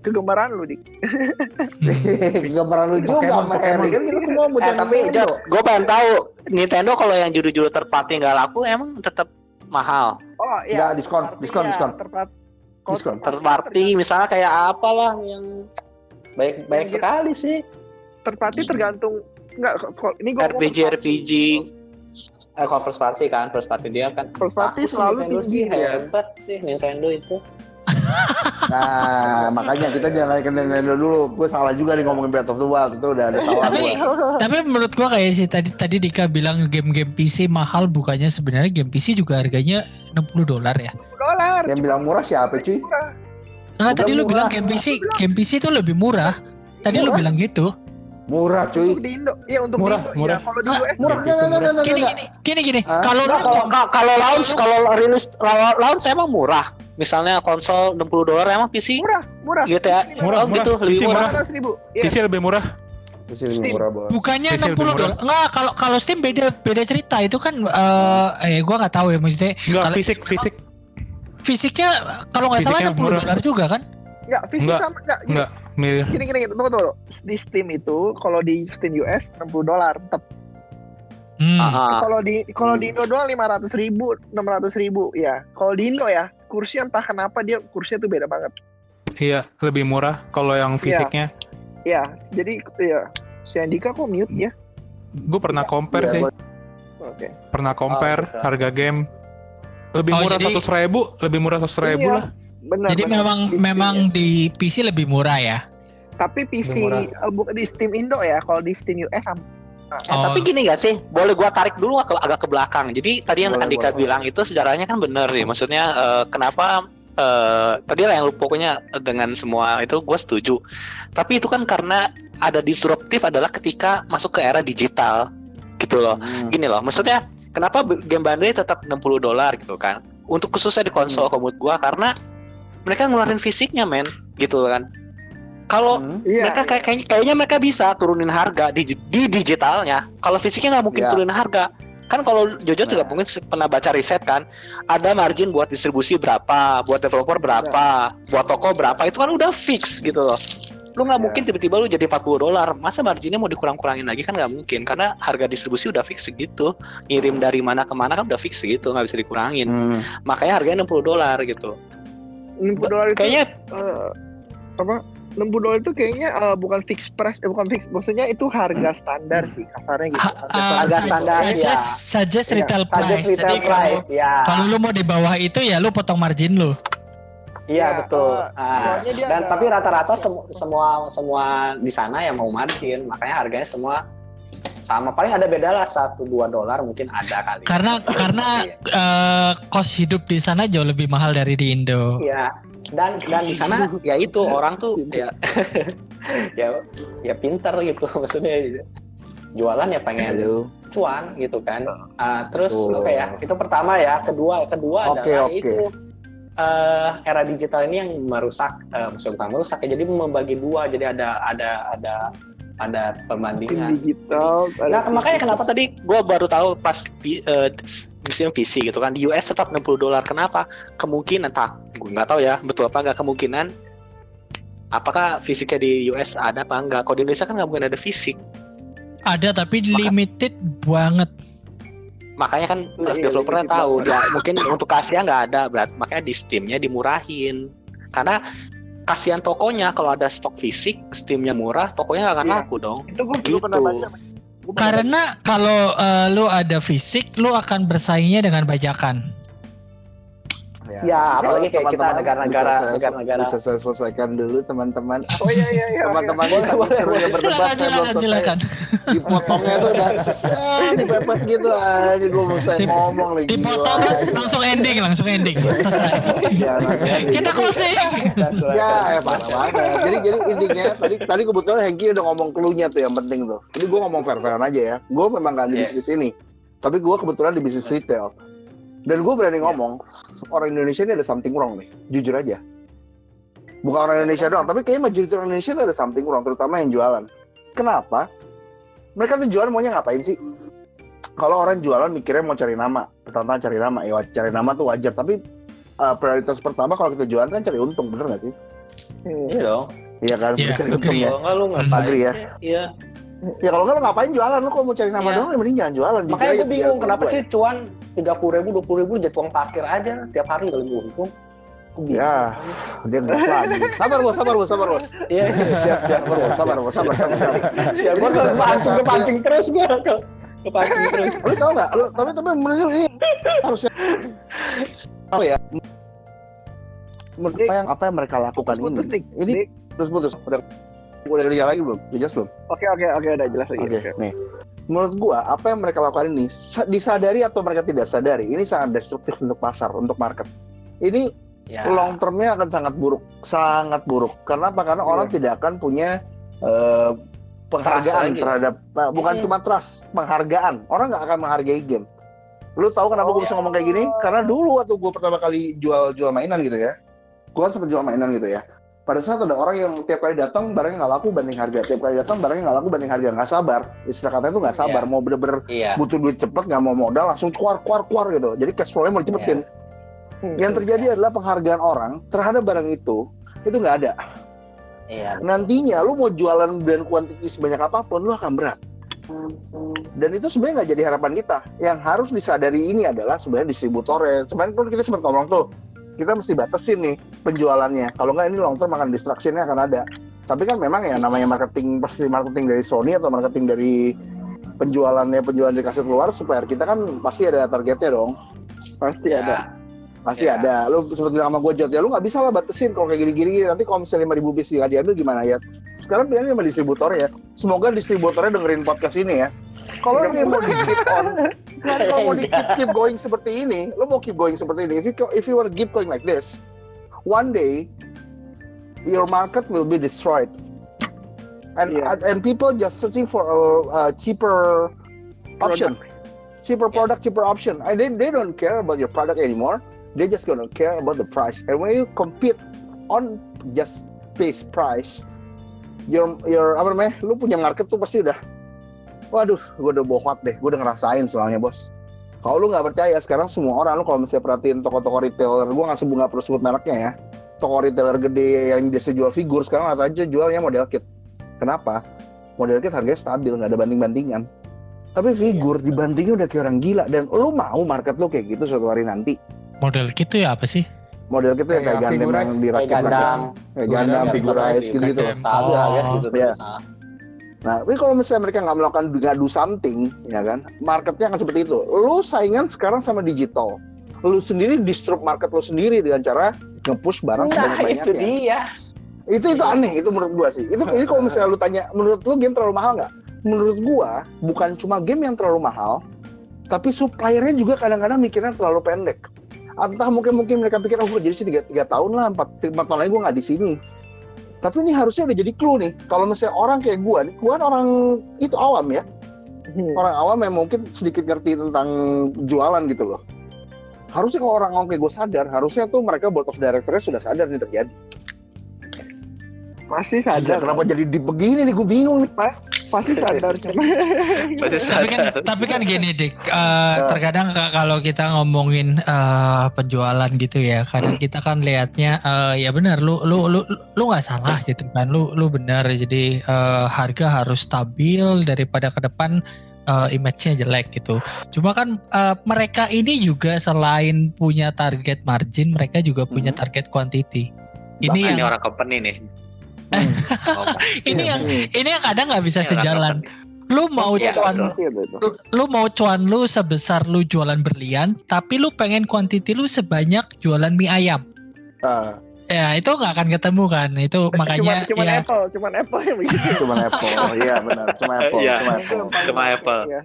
[SPEAKER 2] Kegemaran lu dik.
[SPEAKER 5] Gambaran lu juga
[SPEAKER 3] Pokemon,
[SPEAKER 5] sama Harry
[SPEAKER 3] Pokemon.
[SPEAKER 5] kan kita semua bocah
[SPEAKER 4] Eh, tapi
[SPEAKER 5] Nintendo.
[SPEAKER 4] gue pengen tahu Nintendo kalau yang judul-judul terpati nggak laku emang tetap mahal.
[SPEAKER 2] Oh
[SPEAKER 5] Nggak,
[SPEAKER 2] iya.
[SPEAKER 5] diskon,
[SPEAKER 2] Terparty
[SPEAKER 5] diskon, diskon.
[SPEAKER 2] terpat- kalau
[SPEAKER 5] Diskon.
[SPEAKER 4] Terpati misalnya kayak apalah yang baik baik sekali sih.
[SPEAKER 2] terpati tergantung enggak kalau ini gua
[SPEAKER 4] RPG RPG eh kalau first party kan first party dia kan
[SPEAKER 2] First party
[SPEAKER 4] Aku
[SPEAKER 2] selalu tinggi
[SPEAKER 4] sih
[SPEAKER 2] ya.
[SPEAKER 4] hebat sih Nintendo itu
[SPEAKER 5] Nah, makanya kita jangan naik ke Nintendo dulu. Gue salah juga nih ngomongin Breath of the Wild. Itu udah ada salah
[SPEAKER 6] Tapi
[SPEAKER 5] gue.
[SPEAKER 6] tapi menurut gua kayak sih tadi tadi Dika bilang game-game PC mahal bukannya sebenarnya game PC juga harganya 60 dolar ya.
[SPEAKER 2] dolar.
[SPEAKER 5] Yang bilang murah siapa cuy?
[SPEAKER 2] Murah.
[SPEAKER 6] Nah,
[SPEAKER 5] Bukan
[SPEAKER 6] tadi lu
[SPEAKER 5] murah.
[SPEAKER 6] bilang game PC game PC itu lebih murah. Tadi lu
[SPEAKER 2] Murah.
[SPEAKER 6] bilang gitu.
[SPEAKER 5] Murah cuy.
[SPEAKER 2] Untuk di Indo, iya untuk
[SPEAKER 3] Murah,
[SPEAKER 2] di Indo.
[SPEAKER 3] murah.
[SPEAKER 2] Iya, kalau di
[SPEAKER 6] Nggak,
[SPEAKER 2] US
[SPEAKER 5] Murah
[SPEAKER 3] Game
[SPEAKER 5] nggak
[SPEAKER 3] PC
[SPEAKER 5] nggak nggak nggak
[SPEAKER 6] Gini gini gini gini.
[SPEAKER 5] Hah?
[SPEAKER 6] Kalau
[SPEAKER 4] Nah, kalau ka- kalau launch kalau rilis la- launch emang murah misalnya konsol 60 dolar emang PC
[SPEAKER 2] murah, murah.
[SPEAKER 4] GTA
[SPEAKER 3] Murah,
[SPEAKER 4] oh gitu
[SPEAKER 3] murah.
[SPEAKER 4] lebih
[SPEAKER 3] PC
[SPEAKER 4] murah
[SPEAKER 3] murah.
[SPEAKER 2] Iya.
[SPEAKER 3] PC lebih murah.
[SPEAKER 5] Ini
[SPEAKER 2] Steam.
[SPEAKER 5] murah banget.
[SPEAKER 6] bukannya
[SPEAKER 3] PC lebih
[SPEAKER 6] 60
[SPEAKER 3] murah.
[SPEAKER 6] dolar. Enggak, kalau kalau Steam beda beda cerita. Itu kan eh eh gua nggak tahu ya maksudnya
[SPEAKER 3] Enggak,
[SPEAKER 6] Kalau-
[SPEAKER 3] fisik, fisik.
[SPEAKER 6] fisiknya kalau nggak salah
[SPEAKER 3] Fisiknya
[SPEAKER 6] 60
[SPEAKER 3] murah.
[SPEAKER 6] dolar juga kan?
[SPEAKER 2] Enggak, fisik
[SPEAKER 3] Enggak,
[SPEAKER 2] sama enggak.
[SPEAKER 3] Enggak, mirip.
[SPEAKER 2] gini gini, gini. Tunggu, tunggu. Di Steam itu kalau di Steam US 60 dolar tetap.
[SPEAKER 6] Hmm.
[SPEAKER 4] Ah,
[SPEAKER 2] Kalau di kalau di Indo doang 500 ribu, 600 ribu ya. Kalau di Indo ya, kursi entah kenapa dia kursinya tuh beda banget.
[SPEAKER 3] Iya, lebih murah kalau yang fisiknya.
[SPEAKER 2] Ya, jadi ya si Andika kok mute ya?
[SPEAKER 3] Gue pernah compare
[SPEAKER 5] Iya,
[SPEAKER 3] sih,
[SPEAKER 5] buat-
[SPEAKER 2] Oke.
[SPEAKER 3] pernah compare
[SPEAKER 4] gitu.
[SPEAKER 3] harga game. Lebih
[SPEAKER 6] Oh,
[SPEAKER 3] murah
[SPEAKER 6] jadi-
[SPEAKER 3] seratus ribu, lebih murah seratus ribu
[SPEAKER 2] Iya.
[SPEAKER 3] lah.
[SPEAKER 2] Benar.
[SPEAKER 6] Jadi
[SPEAKER 2] benar.
[SPEAKER 6] memang
[SPEAKER 2] Di-
[SPEAKER 6] memang
[SPEAKER 2] iya.
[SPEAKER 6] di PC lebih murah ya.
[SPEAKER 2] tapi PC
[SPEAKER 3] Lebih
[SPEAKER 2] eh, di Steam Indo ya, kalau di Steam US sama.
[SPEAKER 4] Eh,
[SPEAKER 6] Oh.
[SPEAKER 4] tapi gini gak sih boleh gua tarik dulu ke, agak ke belakang jadi tadi yang
[SPEAKER 5] Boleh,
[SPEAKER 4] Andika
[SPEAKER 5] boleh.
[SPEAKER 4] bilang itu sejarahnya kan bener nih maksudnya eh, kenapa eh, tadi lah yang lu pokoknya dengan semua itu gue setuju tapi itu kan karena ada disruptif adalah ketika masuk ke era digital gitu loh
[SPEAKER 5] Hmm.
[SPEAKER 4] gini loh maksudnya kenapa game bandai tetap 60 dolar gitu kan untuk khususnya di konsol komut gua karena mereka ngeluarin fisiknya men gitu loh kan. Kalau
[SPEAKER 5] Hmm.
[SPEAKER 2] Iya.
[SPEAKER 4] mereka kayak kayaknya, kayaknya mereka bisa turunin harga di, di digitalnya. Kalau fisiknya nggak mungkin
[SPEAKER 5] Ya.
[SPEAKER 4] turunin harga. Kan kalau Jojo juga
[SPEAKER 5] Nah.
[SPEAKER 4] mungkin pernah baca riset kan ada margin buat distribusi berapa buat developer berapa buat toko berapa itu kan udah fix gitu loh. Lu nggak mungkin tiba-tiba lu jadi 40 dolar. Masa marginnya mau dikurang-kurangin lagi? Kan nggak mungkin. Karena harga distribusi udah fix segitu ngirim dari mana ke mana kan udah fix segitu nggak bisa dikurangin.
[SPEAKER 5] Hmm.
[SPEAKER 4] makanya harganya 60 dolar gitu
[SPEAKER 2] 60 dolar itu
[SPEAKER 4] kayaknya
[SPEAKER 2] eh, apa 60 dolar itu kayaknya eh, bukan fix price eh, bukan fix maksudnya itu harga standar sih kasarnya gitu
[SPEAKER 6] Ha-
[SPEAKER 2] harga standar.
[SPEAKER 4] Harga standar,
[SPEAKER 6] suggest,
[SPEAKER 4] ya.
[SPEAKER 6] suggest
[SPEAKER 2] Iya,
[SPEAKER 6] retail
[SPEAKER 4] Target
[SPEAKER 6] price.
[SPEAKER 4] retail
[SPEAKER 6] Jadi kalau
[SPEAKER 4] price, ya
[SPEAKER 6] kalau lu mau di bawah itu ya lu potong margin lu.
[SPEAKER 4] Iya
[SPEAKER 2] Ya,
[SPEAKER 4] betul.
[SPEAKER 2] eh,
[SPEAKER 4] Ah,
[SPEAKER 2] soalnya dia
[SPEAKER 4] dan
[SPEAKER 2] ada-
[SPEAKER 4] tapi rata-rata semu- semua semua di sana yang mau margin, makanya harganya semua sama. Paling ada beda lah satu dua dolar mungkin ada kali.
[SPEAKER 6] Karena karena eh, kos hidup di sana jauh lebih mahal dari di Indo.
[SPEAKER 4] Iya. Dan dan di sana ya itu orang tuh ya ya ya pinter gitu maksudnya. jualan ya pengen
[SPEAKER 5] Halo.
[SPEAKER 4] cuan gitu kan. Ah, terus oke ya, itu pertama ya. Kedua, kedua
[SPEAKER 5] Oke,
[SPEAKER 4] adalah
[SPEAKER 5] oke.
[SPEAKER 4] itu eh, era digital ini yang merusak, eh, maksudnya bukan merusak ya, jadi membagi dua, jadi ada ada ada ada
[SPEAKER 2] Tim
[SPEAKER 4] perbandingan.
[SPEAKER 2] digital.
[SPEAKER 4] Nah,
[SPEAKER 2] ada
[SPEAKER 4] makanya
[SPEAKER 2] tim-
[SPEAKER 4] kenapa
[SPEAKER 8] tadi gue baru tahu pas di eh, musim PC gitu kan di US tetap 60 dolar kenapa kemungkinan tak gue nggak tahu ya betul apa nggak kemungkinan apakah fisiknya di US ada apa enggak kalau di Indonesia kan nggak mungkin ada fisik
[SPEAKER 6] Ada tapi
[SPEAKER 8] Maka-
[SPEAKER 6] limited banget.
[SPEAKER 8] makanya kan
[SPEAKER 2] Iya,
[SPEAKER 8] developernya tahu dia mungkin untuk Asia nggak ada berat makanya di Steamnya dimurahin karena kasihan tokonya kalau ada stok fisik Steamnya murah tokonya nggak akan
[SPEAKER 2] Iya.
[SPEAKER 8] laku dong
[SPEAKER 2] Itu gue
[SPEAKER 8] Gitu.
[SPEAKER 2] pernah baca.
[SPEAKER 6] Karena kalau eh, lu ada fisik, lu akan bersaingnya dengan bajakan.
[SPEAKER 4] Ya, apalagi kayak kita
[SPEAKER 5] Teman-teman
[SPEAKER 4] negara-negara-
[SPEAKER 5] bisa saya-
[SPEAKER 4] negara-negara.
[SPEAKER 5] bisa saya selesaikan dulu teman-teman.
[SPEAKER 2] Oh iya iya iya.
[SPEAKER 5] teman-teman
[SPEAKER 4] Boleh,
[SPEAKER 5] kita
[SPEAKER 4] boleh,
[SPEAKER 5] serunya
[SPEAKER 4] boleh.
[SPEAKER 5] berdebat
[SPEAKER 6] Silakan, silakan, silakan.
[SPEAKER 5] dipotongnya tuh udah ah, dipepet gitu aja gue mau saya ngomong lagi
[SPEAKER 6] Dipotong terus langsung ending, langsung ending. Selesai.
[SPEAKER 5] ya.
[SPEAKER 6] Kita closing.
[SPEAKER 5] ya eh, parah banget jadi jadi intinya tadi tadi kebetulan Hengki udah ngomong clue-nya tuh yang penting tuh jadi gue ngomong fair-fairan aja ya gue memang gak di
[SPEAKER 4] Iya.
[SPEAKER 5] bisnis ini tapi gue kebetulan di bisnis retail dan gue berani ngomong orang Indonesia ini ada something wrong nih jujur aja bukan orang Indonesia doang tapi kayaknya majority orang Indonesia tuh ada something wrong terutama yang jualan kenapa mereka tuh jualan maunya ngapain sih kalau orang jualan mikirnya mau cari nama pertama cari nama ya cari nama tuh wajar tapi uh, prioritas pertama kalau kita jualan kan cari untung bener gak sih
[SPEAKER 4] Iya dong.
[SPEAKER 5] Iya kan,
[SPEAKER 6] Iya,
[SPEAKER 5] cari untung
[SPEAKER 6] agree.
[SPEAKER 5] ya.
[SPEAKER 4] Kalau nggak lu ngapain?
[SPEAKER 5] Agree ya.
[SPEAKER 4] Iya.
[SPEAKER 5] Ya kalau nggak lo ngapain jualan, lo kalau mau cari nama
[SPEAKER 4] Iya.
[SPEAKER 5] doang ya mending jangan jualan.
[SPEAKER 4] Makanya gue bingung kenapa sih cuan tiga puluh ribu, dua puluh ribu jadi uang parkir aja tiap hari kalau gue untung.
[SPEAKER 5] Ya, dia nggak lagi. Sabar bos, sabar bos, sabar bos.
[SPEAKER 4] Iya, iya, siap, siap,
[SPEAKER 5] Sabar bos, sabar bos, sabar. sabar.
[SPEAKER 4] siap. Gue kepancing, kepancing terus gue. Kepancing terus.
[SPEAKER 5] Lo tau nggak? Lo tapi tapi menurut lu ini harusnya apa ya? Menurut apa yang apa yang mereka lakukan ini? Ini terus putus. Udah udah kerja lagi belum? Udah jelas belum?
[SPEAKER 2] Oke oke oke udah jelas lagi.
[SPEAKER 5] Oke, nih. Menurut gua, apa yang mereka lakukan ini sa- disadari atau mereka tidak sadari, ini sangat destruktif untuk pasar, untuk market. Ini
[SPEAKER 4] Ya.
[SPEAKER 5] long termnya akan sangat buruk, sangat buruk. Karena apa? Karena
[SPEAKER 2] Iya.
[SPEAKER 5] orang tidak akan punya eh, penghargaan terhadap, nah, bukan
[SPEAKER 4] Hmm.
[SPEAKER 5] cuma trust, penghargaan. Orang nggak akan menghargai game. Lu tahu kenapa gue bisa ngomong kayak gini? Karena dulu waktu gue pertama kali jual jual mainan gitu ya, gue kan sempat jual mainan gitu ya. Pada saat ada orang yang tiap kali datang barangnya nggak laku banding harga, tiap kali datang barangnya nggak laku banding harga, nggak sabar. Istilah katanya tuh nggak sabar,
[SPEAKER 4] Iya.
[SPEAKER 5] mau bener-bener
[SPEAKER 4] Iya.
[SPEAKER 5] butuh duit cepet nggak mau modal langsung keluar keluar keluar gitu. Jadi cash flow-nya mau dicepetin.
[SPEAKER 2] Hmm.
[SPEAKER 5] Yang terjadi adalah penghargaan orang terhadap barang itu itu nggak ada.
[SPEAKER 4] Iya.
[SPEAKER 5] Nantinya lu mau jualan dan kuantiti sebanyak apa pun lu akan berat. Dan itu sebenarnya nggak jadi harapan kita. Yang harus disadari ini adalah sebenarnya distributornya. Sebenarnya kan kita sempat ngomong tuh, kita mesti batasin nih penjualannya. Kalau nggak ini long term akan distraction-nya akan ada. Tapi kan memang ya namanya marketing pasti marketing dari Sony atau marketing dari penjualannya penjualan dikasih keluar supaya kita kan pasti ada targetnya dong.
[SPEAKER 2] Pasti
[SPEAKER 4] Ya.
[SPEAKER 2] ada.
[SPEAKER 5] Pasti
[SPEAKER 4] Ya.
[SPEAKER 5] ada. Lu seperti sama gue Jod, ya lu nggak bisa lah batasin kalau kayak gini-gini. Nanti kalau misalnya 5 ribu bis nggak diambil gimana ya? Sekarang pilihannya sama distributor ya. Semoga distributornya dengerin podcast ini ya. Kalau dia mau di keep on, nah, kalau mau di keep, keep going seperti ini, lu mau keep going seperti ini. If you if you want to keep going like this, one day your market will be destroyed. And
[SPEAKER 2] Iya.
[SPEAKER 5] and people just searching for a, a cheaper option, cheaper product, cheaper option. And they they don't care about your product anymore. They just gonna care about the price. And when you compete on just base price, your your apa namanya? Lu punya market tuh pasti udah. Waduh, gue udah bohot deh. Gue udah ngerasain soalnya bos. Kalau lu nggak percaya, sekarang semua orang lu kalau misalnya perhatiin toko-toko retailer, gue nggak sebut nggak perlu sebut mereknya ya. Toko retailer gede yang biasa jual figur sekarang rata aja jualnya model kit. Kenapa? Model kit harganya stabil, nggak ada banding-bandingan. Tapi figur dibandingin udah kayak orang gila dan lu mau market lu kayak gitu suatu hari nanti.
[SPEAKER 6] Model gitu ya apa sih?
[SPEAKER 5] Model kit tuh yang
[SPEAKER 3] Kayak
[SPEAKER 5] kayak gandem
[SPEAKER 3] Figures,
[SPEAKER 5] yang
[SPEAKER 4] Kayak
[SPEAKER 5] dirakit
[SPEAKER 4] gandam.
[SPEAKER 5] kayak gandam,
[SPEAKER 6] Gundam,
[SPEAKER 5] figurize
[SPEAKER 4] Figurize. Stabil
[SPEAKER 6] Oh.
[SPEAKER 4] alias gitu
[SPEAKER 5] Iya.
[SPEAKER 4] Ah.
[SPEAKER 5] Nah, tapi kalau misalnya mereka nggak melakukan nggak do something, ya kan, marketnya akan seperti itu. Lu saingan sekarang sama digital. Lu sendiri disrupt market lu sendiri dengan cara nge-push barang
[SPEAKER 4] Nah,
[SPEAKER 5] sebanyak-banyaknya.
[SPEAKER 4] itu dia.
[SPEAKER 5] Itu itu aneh, itu menurut gua sih. Itu ini kalau misalnya lu tanya, menurut lu game terlalu mahal nggak? Menurut gua bukan cuma game yang terlalu mahal, tapi suppliernya juga kadang-kadang mikirnya terlalu pendek. Entah mungkin mungkin mereka pikir oh gua jadi sih tiga, tiga tahun lah, empat, empat tahun lagi gua nggak di sini. Tapi ini harusnya udah jadi clue nih. Kalau misalnya orang kayak gua, nih, gua kan orang itu awam ya.
[SPEAKER 2] Hmm.
[SPEAKER 5] orang awam yang mungkin sedikit ngerti tentang jualan gitu loh. Harusnya kalau orang awam kayak gue sadar, harusnya tuh mereka board of directornya sudah sadar ini terjadi.
[SPEAKER 2] Pasti
[SPEAKER 5] Sadar kenapa jadi di begini nih, gue bingung nih.
[SPEAKER 2] Pasti sadar cuma.
[SPEAKER 8] Pasti
[SPEAKER 6] tapi kan tapi kan gini dik. Eh, terkadang ka- kalau kita ngomongin eh, penjualan gitu ya kadang kita kan lihatnya eh, ya benar lu lu lu lu nggak salah gitu kan. Lu lu benar jadi eh, harga harus stabil daripada ke depan eh, image-nya jelek gitu. Cuma kan eh, mereka ini juga selain punya target margin mereka juga punya
[SPEAKER 5] Hmm.
[SPEAKER 6] target quantity. Ini
[SPEAKER 8] Bahkan ini
[SPEAKER 6] yang
[SPEAKER 8] orang company nih. Ngomong.
[SPEAKER 6] ini yang ini yang kadang nggak bisa
[SPEAKER 8] orang
[SPEAKER 6] sejalan lu mau
[SPEAKER 8] Iya,
[SPEAKER 6] cuan
[SPEAKER 2] Iya,
[SPEAKER 6] lu, lu mau cuan lu sebesar lu jualan berlian, tapi lu pengen kuantiti lu sebanyak jualan mie ayam.
[SPEAKER 5] Ah,
[SPEAKER 6] Ya itu nggak akan ketemu kan. Itu makanya
[SPEAKER 2] cuman, cuman
[SPEAKER 6] ya
[SPEAKER 2] Apple, cuman Apple yang begitu.
[SPEAKER 5] cuma Apple, iya benar, cuma Apple,
[SPEAKER 8] Iya.
[SPEAKER 5] cuma Apple.
[SPEAKER 8] Cuma Apple.
[SPEAKER 2] ya.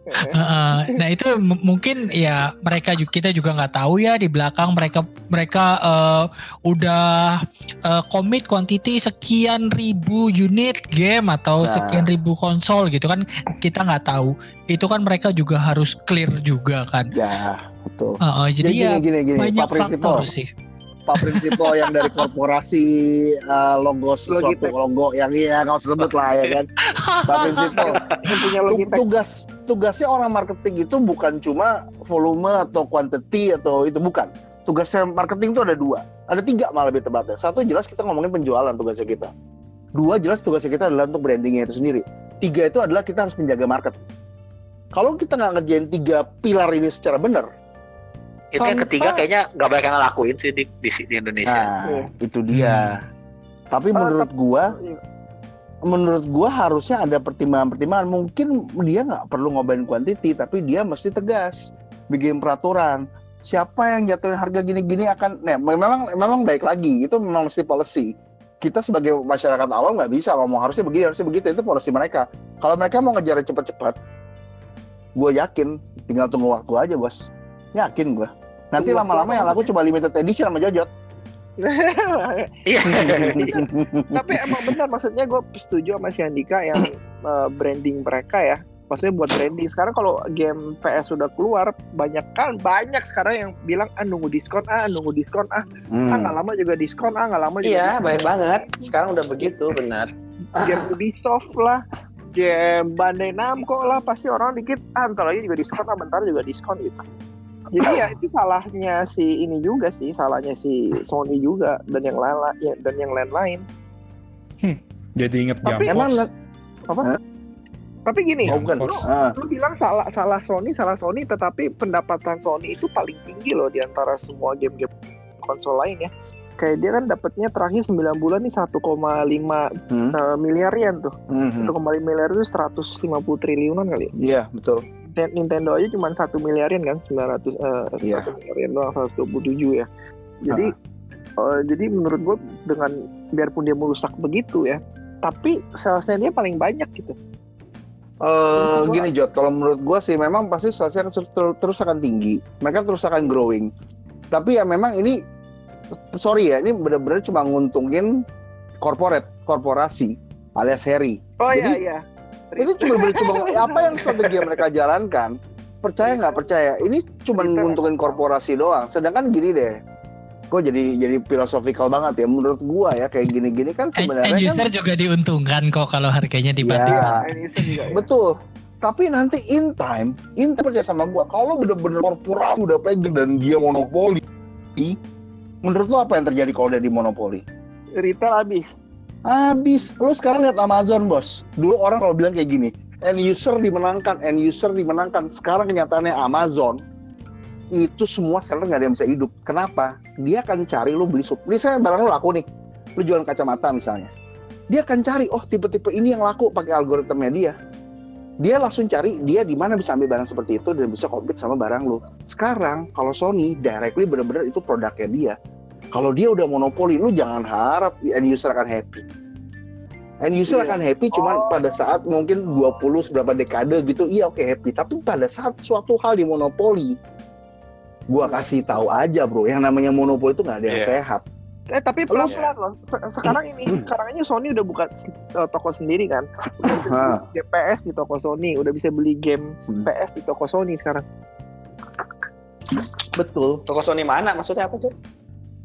[SPEAKER 6] Heeh. nah itu mungkin ya mereka juga kita juga nggak tahu ya di belakang mereka mereka eh, udah eh, komit kuantiti sekian ribu unit game atau
[SPEAKER 5] Nah.
[SPEAKER 6] sekian ribu konsol gitu kan kita nggak tahu. Itu kan mereka juga harus clear juga kan.
[SPEAKER 5] Ya, betul.
[SPEAKER 6] Heeh, jadi
[SPEAKER 5] Jadi
[SPEAKER 6] ya
[SPEAKER 5] gini, gini, gini,
[SPEAKER 6] banyak
[SPEAKER 5] Pak
[SPEAKER 6] faktor sih.
[SPEAKER 5] Pak Prinsipal yang dari korporasi eh, logo sesuatu
[SPEAKER 2] Logitech.
[SPEAKER 5] logo yang iya nggak usah sebut lah ya kan. Pak Prinsipal, tugas tugasnya orang marketing itu bukan cuma volume atau quantity atau itu bukan. Tugasnya marketing itu ada dua, ada tiga malah lebih tepatnya. Satu jelas kita ngomongin penjualan tugasnya kita. Dua jelas tugasnya kita adalah untuk brandingnya itu sendiri. Tiga itu adalah kita harus menjaga market. Kalau kita nggak ngerjain tiga pilar ini secara benar,
[SPEAKER 8] Itu yang ketiga kayaknya nggak banyak yang ngelakuin sih di, di, di Indonesia.
[SPEAKER 5] nah
[SPEAKER 2] Iya.
[SPEAKER 5] itu dia. Tapi
[SPEAKER 2] Ah,
[SPEAKER 5] menurut gua,
[SPEAKER 2] Iya.
[SPEAKER 5] menurut gua harusnya ada pertimbangan-pertimbangan. Mungkin dia nggak perlu ngobain quantity, tapi dia mesti tegas bikin peraturan. Siapa yang jatuhin harga gini-gini akan, nah, memang memang baik lagi itu memang mesti policy. Kita sebagai masyarakat awam nggak bisa ngomong harusnya begini, harusnya begitu itu policy mereka. Kalau mereka mau ngejar cepat-cepat, gue yakin tinggal tunggu waktu aja bos. Yakin gue. Nanti lama-lama yang laku cuma limited edition sama jojot.
[SPEAKER 8] Iya.
[SPEAKER 2] Tapi emang benar maksudnya gue setuju sama si Andika yang eh, branding mereka ya. Maksudnya buat branding. Sekarang kalau game PS sudah keluar banyak kan banyak sekarang yang bilang ah nunggu diskon ah nunggu diskon ah ah nggak lama juga diskon ah nggak lama juga
[SPEAKER 4] Iya,
[SPEAKER 2] diskon.
[SPEAKER 4] baik banget. Sekarang udah begitu, benar.
[SPEAKER 2] game Ubisoft lah game Bandai Namco lah pasti orang dikit ah bentar lagi juga diskon ah bentar juga diskon gitu jadi ya itu salahnya si ini juga sih salahnya si Sony juga dan yang lain ya, dan yang lain-lain
[SPEAKER 3] Jadi inget
[SPEAKER 2] Tapi
[SPEAKER 3] Jam
[SPEAKER 5] emang
[SPEAKER 3] Force.
[SPEAKER 2] apa
[SPEAKER 5] Hah?
[SPEAKER 2] tapi gini
[SPEAKER 3] Jam
[SPEAKER 5] Oh, bukan.
[SPEAKER 3] Force.
[SPEAKER 5] Ah,
[SPEAKER 2] lu bilang salah salah Sony salah Sony tetapi pendapatan Sony itu paling tinggi loh di antara semua game-game konsol lain ya kayak dia kan dapatnya terakhir 9 bulan nih 1,5
[SPEAKER 5] hmm,
[SPEAKER 2] eh, miliar yen tuh
[SPEAKER 5] hmm, hmm.
[SPEAKER 2] 1,5 miliar itu 150 triliunan kali
[SPEAKER 5] Iya betul.
[SPEAKER 2] Ninten- Nintendo aja cuma satu miliarin kan 900 eh
[SPEAKER 5] Iya.
[SPEAKER 2] satu miliarin doang 127 ya jadi eh, jadi menurut gue dengan biarpun dia merusak begitu ya tapi salesnya dia paling banyak gitu
[SPEAKER 5] Eh
[SPEAKER 2] gua-
[SPEAKER 5] gini Jod, kalau menurut gua sih memang pasti salesnya ter- terus akan tinggi. Mereka terus akan growing. Tapi ya memang ini sorry ya, ini benar-benar cuma nguntungin corporate, korporasi alias Harry.
[SPEAKER 2] oh iya iya
[SPEAKER 5] Itu cuma cuma apa yang strategi yang mereka jalankan. Percaya nggak percaya? Ini cuma nguntungin korporasi doang. Sedangkan gini deh. Kok jadi jadi filosofikal banget ya menurut gua ya kayak gini-gini kan sebenarnya
[SPEAKER 6] end
[SPEAKER 5] kan
[SPEAKER 6] user juga diuntungkan kok kalau harganya dibanding.
[SPEAKER 5] Ya.
[SPEAKER 2] Ini juga ya.
[SPEAKER 5] Betul. Tapi nanti in time, in time percaya sama gua, kalau bener-bener korporasi udah pegang dan dia monopoli, menurut lo apa yang terjadi kalau dia di monopoli?
[SPEAKER 2] retail habis
[SPEAKER 5] Habis. Lo sekarang lihat Amazon, bos. Dulu orang kalau bilang kayak gini, end user dimenangkan, end user dimenangkan. Sekarang kenyataannya Amazon itu semua seller nggak ada yang bisa hidup. Kenapa? Dia akan cari lo beli sup. Misalnya barang lo laku nih, lo jualan kacamata misalnya. Dia akan cari, oh tipe-tipe ini yang laku pakai algoritmnya dia. Dia langsung cari dia di mana bisa ambil barang seperti itu dan bisa compete sama barang lo. Sekarang kalau Sony directly bener-bener itu produknya dia. Kalau dia udah monopoli, lu jangan harap end user akan happy. End user
[SPEAKER 2] Iya.
[SPEAKER 5] akan happy cuman
[SPEAKER 2] Oh.
[SPEAKER 5] pada saat mungkin 20 seberapa dekade gitu, iya oke happy. Tapi pada saat suatu hal di monopoli, gua kasih tahu aja bro, yang namanya monopoli itu nggak ada yang
[SPEAKER 8] Iya.
[SPEAKER 5] sehat.
[SPEAKER 2] Eh tapi pelan-pelan loh. Se- Sekarang ini, sekarang ini Sony udah buka eh, toko sendiri kan. Udah bisa beli PS di toko Sony, udah bisa beli game
[SPEAKER 5] Hmm.
[SPEAKER 2] PS di toko Sony sekarang.
[SPEAKER 5] Betul.
[SPEAKER 4] Toko Sony mana? Maksudnya apa tuh?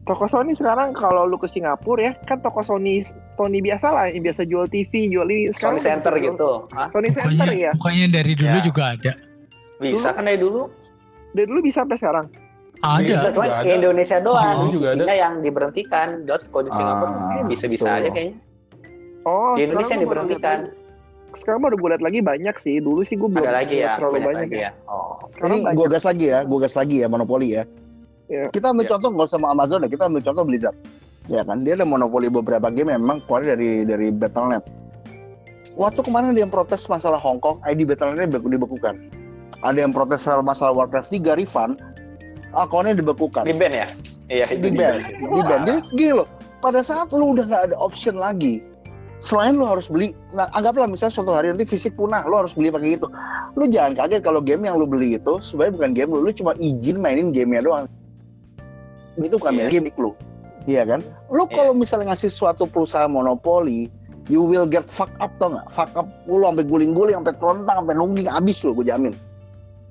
[SPEAKER 2] Toko Sony sekarang kalau lu ke Singapura ya, kan toko Sony Sony biasa lah, yang biasa jual TV, jual ini.
[SPEAKER 4] Sony
[SPEAKER 2] Sekarang
[SPEAKER 4] Center
[SPEAKER 2] bisa jual-
[SPEAKER 4] gitu. Hah?
[SPEAKER 2] Sony Center
[SPEAKER 6] Bukannya,
[SPEAKER 2] ya.
[SPEAKER 6] bukannya dari dulu
[SPEAKER 4] Ya.
[SPEAKER 6] juga ada.
[SPEAKER 4] Bisa kan dari dulu?
[SPEAKER 2] Dari dulu bisa sampai sekarang.
[SPEAKER 4] Bisa,
[SPEAKER 6] Ada.
[SPEAKER 4] cuman
[SPEAKER 3] Juga
[SPEAKER 4] di
[SPEAKER 3] ada.
[SPEAKER 4] Indonesia doang.
[SPEAKER 3] Dulu juga ada.
[SPEAKER 4] Yang diberhentikan. Dot kalau di Singapura
[SPEAKER 5] Ah,
[SPEAKER 4] kayaknya bisa-bisa
[SPEAKER 5] betul.
[SPEAKER 4] aja kayaknya.
[SPEAKER 2] Oh,
[SPEAKER 4] Di Indonesia yang diberhentikan.
[SPEAKER 2] Sekarang baru gue lihat lagi banyak sih. Dulu sih gue belum
[SPEAKER 4] Ada lagi ya,
[SPEAKER 2] terlalu
[SPEAKER 4] banyak
[SPEAKER 2] banyak
[SPEAKER 4] lagi
[SPEAKER 2] ya.
[SPEAKER 4] ya. Oh.
[SPEAKER 2] Sekarang
[SPEAKER 5] Ini gue gas lagi ya, gue gas lagi ya monopoli ya.
[SPEAKER 2] Iya.
[SPEAKER 5] Kita ambil
[SPEAKER 4] Iya.
[SPEAKER 5] contoh nggak sama Amazon ya, kita ambil contoh Blizzard. Ya kan, dia ada monopoli beberapa game yang memang keluar dari dari Battle.net. Waktu kemarin ada yang protes masalah Hong Kong, ID Battle.net dibeku- dibekukan. Ada yang protes soal masalah Warcraft 3 refund, akunnya dibekukan.
[SPEAKER 4] Di band ya? Iya, itu
[SPEAKER 5] di ban, di ban. Jadi gini loh, pada saat lu udah nggak ada option lagi, selain lu harus beli, nah anggaplah misalnya suatu hari nanti fisik punah, lu harus beli pakai itu. Lu jangan kaget kalau game yang lu beli itu sebenarnya bukan game lu, lu cuma izin mainin gamenya doang. Itu bukan
[SPEAKER 4] Iya.
[SPEAKER 5] gimmick lu, iya kan? Lu
[SPEAKER 4] Iya.
[SPEAKER 5] kalau misalnya ngasih suatu perusahaan monopoli, you will get fuck up tau nggak? Fuck up, lu sampai guling-guling, sampai kerontang, sampai nungging, abis lu, gue jamin.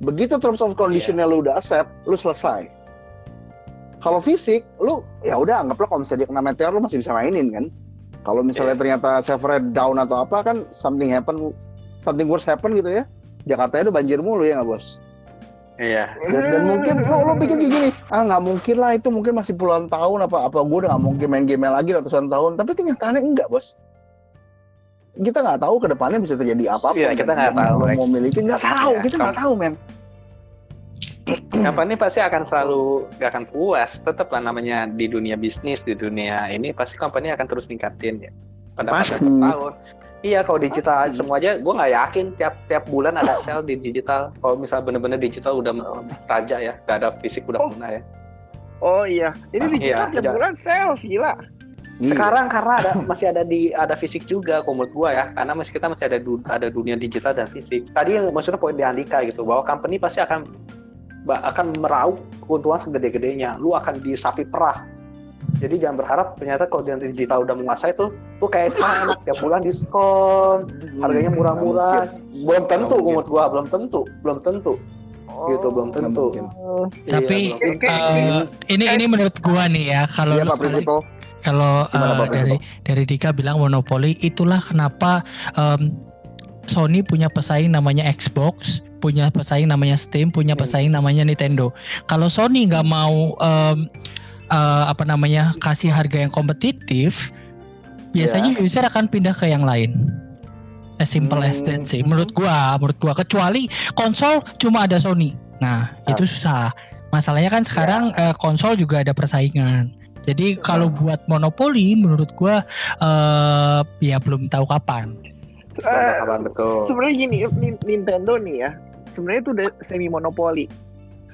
[SPEAKER 5] Begitu terms of conditionnya lu udah accept, lu selesai. Kalau fisik, lu ya udah anggaplah kalau misalnya dia kena meteor lu masih bisa mainin kan. Kalau misalnya ternyata servernya down atau apa kan something happen, something worse happen gitu ya. Jakarta udah banjir mulu ya nggak bos?
[SPEAKER 4] Iya.
[SPEAKER 5] Dan, dan mungkin lo lo pikir kayak gini, ah nggak mungkin lah itu mungkin masih puluhan tahun apa apa gue udah nggak mungkin main game lagi ratusan tahun. Tapi kenyataannya enggak bos. Kita nggak tahu ke depannya bisa terjadi apa apa.
[SPEAKER 4] Iya, kita nggak tahu,
[SPEAKER 5] Mau, mau miliki nggak tahu,
[SPEAKER 4] Iya,
[SPEAKER 5] kita nggak tahu men.
[SPEAKER 4] Company pasti akan selalu gak akan puas. Tetap lah namanya di dunia bisnis, di dunia ini pasti company akan terus ningkatin ya. Pendapatan
[SPEAKER 5] Pasti.
[SPEAKER 4] per tahun. Iya, kalau digital
[SPEAKER 5] Pasti.
[SPEAKER 4] semua aja, gue nggak yakin tiap tiap bulan ada sale di digital. Kalau misal bener-bener digital udah raja ya, gak ada fisik udah
[SPEAKER 2] Oh.
[SPEAKER 4] punah ya.
[SPEAKER 2] Oh iya, ini digital
[SPEAKER 4] Iya,
[SPEAKER 2] tiap
[SPEAKER 4] iya.
[SPEAKER 2] bulan sales gila.
[SPEAKER 5] Iya.
[SPEAKER 4] Sekarang karena ada masih ada di ada fisik juga kalau menurut gua ya, karena masih kita masih ada du- ada dunia digital dan fisik. Tadi yang maksudnya poin di Andika gitu bahwa company pasti akan akan meraup keuntungan segede-gedenya. Lu akan disapi perah. Jadi jangan berharap ternyata kalau di digital udah menguasai tuh tuh kayak sekarang enak tiap bulan diskon, harganya murah-murah. Belum tentu menurut gua, belum tentu, belum tentu. Gitu, belum tentu. Iya,
[SPEAKER 6] Tapi
[SPEAKER 4] belum tentu.
[SPEAKER 6] eh, ini ini menurut gua nih ya kalau
[SPEAKER 5] Iya Pak
[SPEAKER 6] kalau kalau
[SPEAKER 5] Gimana,
[SPEAKER 6] eh, dari dari Dika bilang monopoli itulah kenapa em, Sony punya pesaing namanya Xbox, punya pesaing namanya Steam, punya
[SPEAKER 4] Hmm.
[SPEAKER 6] pesaing namanya Nintendo. Kalau Sony nggak mau em, eh, apa namanya kasih harga yang kompetitif, biasanya user akan pindah ke yang lain. As simple as that
[SPEAKER 5] Hmm.
[SPEAKER 6] sih. Menurut gua, menurut gua kecuali konsol cuma ada Sony. Nah, itu susah. Masalahnya kan sekarang eh, konsol juga ada persaingan. Jadi kalau buat monopoli menurut gua eh ya belum tahu kapan.
[SPEAKER 2] Eh,
[SPEAKER 4] Kapan betul.
[SPEAKER 2] sebenarnya gini, Nin- Nintendo nih ya, sebenarnya itu udah semi monopoli.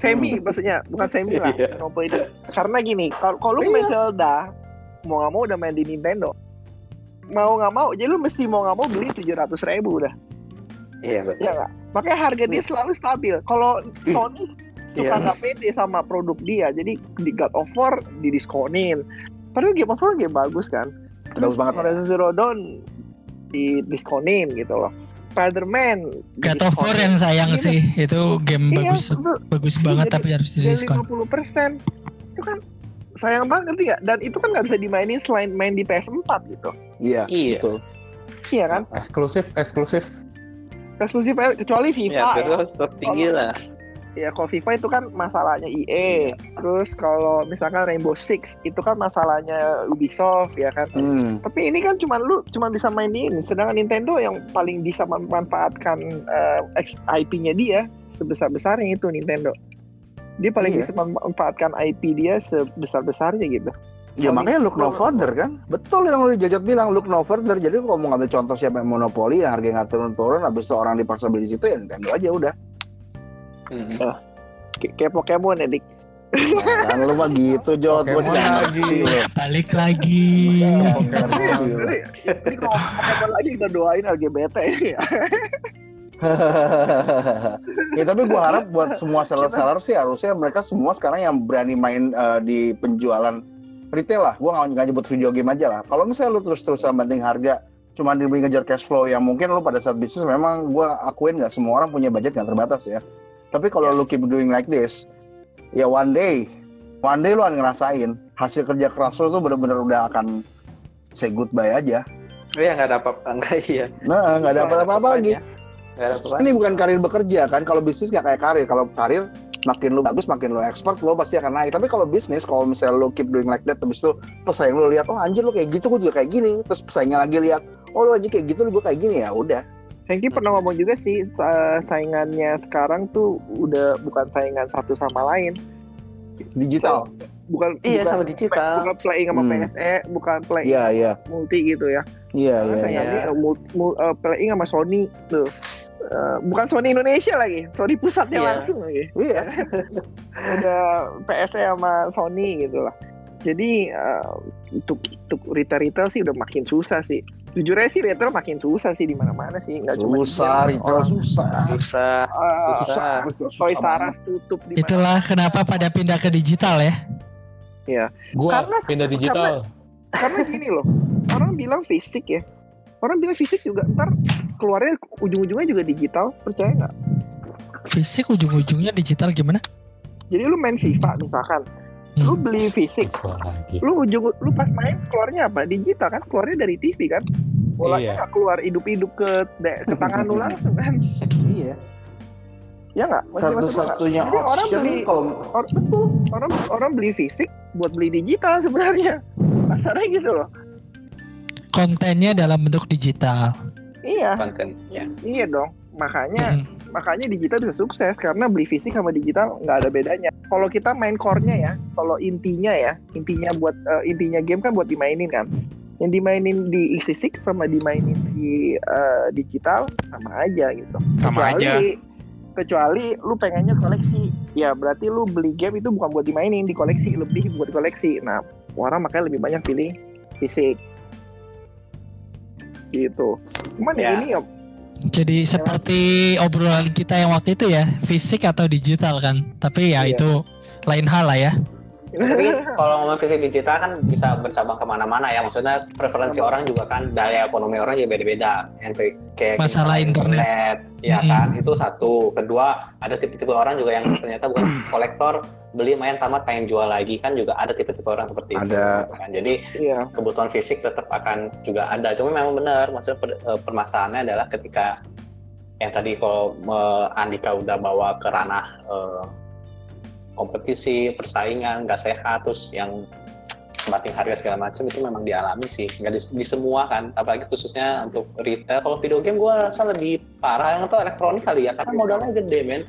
[SPEAKER 2] Semi maksudnya, bukan semi lah,
[SPEAKER 4] Iya.
[SPEAKER 2] monopoli itu. Karena gini, kalau kalau lu main Zelda, mau nggak mau udah main di Nintendo. Mau nggak mau, jadi lu mesti mau nggak mau beli tujuh ratus ribu udah,
[SPEAKER 4] Iya betul.
[SPEAKER 2] ya nggak? Makanya harga dia selalu stabil. Kalau Sony suka
[SPEAKER 4] Iya.
[SPEAKER 2] nggak pede sama produk dia, jadi di God of War didiskonin. Padahal Game of War game bagus kan.
[SPEAKER 5] Bagus banget.
[SPEAKER 2] Horizon Zero Dawn didiskonin gitu loh. Spider-Man
[SPEAKER 6] God of War yang sayang
[SPEAKER 2] Iya.
[SPEAKER 6] sih itu game
[SPEAKER 2] Iya,
[SPEAKER 6] bagus
[SPEAKER 2] betul.
[SPEAKER 6] bagus banget
[SPEAKER 2] Jadi-
[SPEAKER 6] tapi harus di diskon.
[SPEAKER 2] 50% itu kan sayang banget ngerti nggak? Dan itu kan nggak bisa dimainin selain main di PS4 gitu.
[SPEAKER 5] Iya,
[SPEAKER 4] Iya.
[SPEAKER 5] betul.
[SPEAKER 2] Iya kan?
[SPEAKER 3] Eksklusif, eksklusif.
[SPEAKER 2] Eksklusif PS kecuali FIFA
[SPEAKER 4] Ya,
[SPEAKER 2] ya.
[SPEAKER 4] terus tertinggi lah.
[SPEAKER 2] Ya kalau FIFA itu kan masalahnya EA. Terus kalau misalkan Rainbow Six itu kan masalahnya Ubisoft ya kan.
[SPEAKER 5] Hmm.
[SPEAKER 2] Tapi ini kan cuma lu cuma bisa main di ini. Sedangkan Nintendo yang paling bisa memanfaatkan eh, ex- IP-nya dia sebesar-besarnya itu Nintendo. Dia paling
[SPEAKER 5] Iya.
[SPEAKER 2] bisa memanfaatkan IP dia sebesar-besarnya gitu.
[SPEAKER 5] Ya makanya look no further kan Betul yang lu Jajat bilang Look no further Jadi kalau mau ngambil contoh siapa yang monopoli Yang harganya nggak turun-turun Habis itu orang dipaksa beli di situ Ya Nintendo aja udah
[SPEAKER 4] Hmm.
[SPEAKER 2] Pokemon ya, Dik.
[SPEAKER 5] nah, Kan lu mah gitu
[SPEAKER 3] Pokemon
[SPEAKER 5] sih
[SPEAKER 3] lagi.
[SPEAKER 6] Balik lagi.
[SPEAKER 2] Jadi jadi kalau Pokemon lagi kita doain LGBT ya.
[SPEAKER 5] ya tapi gua harap buat semua seller-seller sih harusnya mereka semua sekarang yang berani main eh, di penjualan retail lah, gue nggak nggak nyebut video game aja lah. Kalau misalnya lu terus-terusan banding harga, cuma demi ngejar cash flow yang mungkin lu pada saat bisnis memang gue akuin nggak semua orang punya budget yang terbatas ya. Tapi kalau lu keep doing like this, ya one day, one day lu akan ngerasain hasil kerja keras lu tuh bener-bener udah akan say goodbye aja.
[SPEAKER 4] Oh ya nggak ada apa enggak iya.
[SPEAKER 5] Nah, nggak ada apa-apa lagi.
[SPEAKER 4] Nggak ada apa
[SPEAKER 5] Ini bukan karir bekerja kan. Kalau bisnis nggak kayak karir. Kalau karir makin lu bagus, makin lu expert, lu pasti akan naik. Tapi kalau bisnis, kalau misalnya lu keep doing like that, terus lu pesaing lu lihat, oh anjir lu kayak gitu, gue juga kayak gini. Terus pesaingnya lagi lihat, oh lu aja kayak gitu, lu gue kayak gini ya udah.
[SPEAKER 2] Hengki pernah ngomong juga sih sa- saingannya sekarang tuh udah bukan saingan satu sama lain.
[SPEAKER 5] Digital.
[SPEAKER 2] Bukan
[SPEAKER 4] Iya
[SPEAKER 2] bukan,
[SPEAKER 4] sama digital.
[SPEAKER 2] bukan playing sama
[SPEAKER 5] Hmm.
[SPEAKER 2] PSE, bukan playing
[SPEAKER 5] Iya, iya.
[SPEAKER 2] multi gitu ya.
[SPEAKER 5] Iya,
[SPEAKER 2] Karena
[SPEAKER 5] iya.
[SPEAKER 2] saingannya
[SPEAKER 4] iya.
[SPEAKER 2] mul- eh, playing sama Sony tuh. Eh, bukan Sony Indonesia lagi, Sony pusatnya
[SPEAKER 4] Iya.
[SPEAKER 2] langsung lagi.
[SPEAKER 5] Iya.
[SPEAKER 2] Udah PSE sama Sony gitu lah. Jadi eh, untuk untuk retail retail sih udah makin susah sih. Jujur aja sih retail makin susah sih di mana-mana sih, nggak cuma
[SPEAKER 5] Susah, retail susah.
[SPEAKER 8] Susah.
[SPEAKER 2] Eh,
[SPEAKER 8] Susah.
[SPEAKER 2] Toys R Us tutup di
[SPEAKER 6] Itulah kenapa pada pindah ke digital ya.
[SPEAKER 3] Gua
[SPEAKER 2] Karena-
[SPEAKER 3] pindah digital.
[SPEAKER 2] karena gini loh orang bilang fisik ya orang bilang fisik juga ntar keluarnya ujung-ujungnya juga digital percaya nggak
[SPEAKER 6] Fisik ujung-ujungnya digital gimana?
[SPEAKER 2] jadi lu main FIFA misalkan lu
[SPEAKER 6] Hmm.
[SPEAKER 2] beli fisik lu ujung lu pas main keluarnya apa digital kan keluarnya dari TV kan bolanya
[SPEAKER 3] Iya.
[SPEAKER 2] nggak keluar hidup-hidup ke de- ke tangan lu langsung kan
[SPEAKER 5] Iya.
[SPEAKER 2] ya nggak Masih masuk nggak?
[SPEAKER 5] Satu-satunya
[SPEAKER 2] orang beli-
[SPEAKER 5] kalau
[SPEAKER 2] Or- betul orang orang beli fisik buat beli digital sebenarnya pasarnya gitu loh
[SPEAKER 6] Kontennya dalam bentuk digital.
[SPEAKER 2] iya
[SPEAKER 4] konten. Ya.
[SPEAKER 2] iya dong makanya
[SPEAKER 6] Hmm.
[SPEAKER 2] Makanya digital bisa sukses karena beli fisik sama digital nggak ada bedanya. Kalau kita main core-nya ya, kalau intinya ya, intinya buat eh, intinya game kan buat dimainin kan. Yang dimainin di X6 sama dimainin di eh, digital sama aja gitu.
[SPEAKER 3] Sama aja.
[SPEAKER 2] Kecuali lu pengennya koleksi, ya berarti lu beli game itu bukan buat dimainin, di koleksi lebih buat koleksi. Nah, orang makanya lebih banyak pilih fisik. Gitu. Cuman
[SPEAKER 4] Ya.
[SPEAKER 2] yang ini ya
[SPEAKER 6] Jadi seperti obrolan kita yang waktu itu ya, fisik atau digital kan. Tapi ya
[SPEAKER 2] Iya.
[SPEAKER 6] itu lain hal lah ya.
[SPEAKER 4] Tapi kalau ngomong fisik digital kan bisa bercabang ke mana-mana ya. Maksudnya preferensi orang juga kan daya ekonomi orang juga beda-beda. Yang kayak
[SPEAKER 6] Masalah internet.
[SPEAKER 4] ya
[SPEAKER 6] Mm-mm.
[SPEAKER 4] kan itu satu. Kedua ada tipe-tipe orang juga yang ternyata bukan kolektor, beli main tamat pengen jual lagi kan juga ada tipe-tipe orang seperti itu.
[SPEAKER 5] Ada.
[SPEAKER 4] gitu kan. Jadi
[SPEAKER 2] Iya.
[SPEAKER 4] kebutuhan fisik tetap akan juga ada. Cuma memang benar, maksudnya per- eh, permasalahannya adalah ketika yang tadi kalau eh, Andika udah bawa ke ranah eh, kompetisi, persaingan, nggak sehat, terus yang bating harga segala macam itu memang dialami sih, nggak di, di semua kan, apalagi khususnya untuk retail. Kalau video game gue rasa lebih parah yang itu elektronik kali ya, karena modalnya gede men.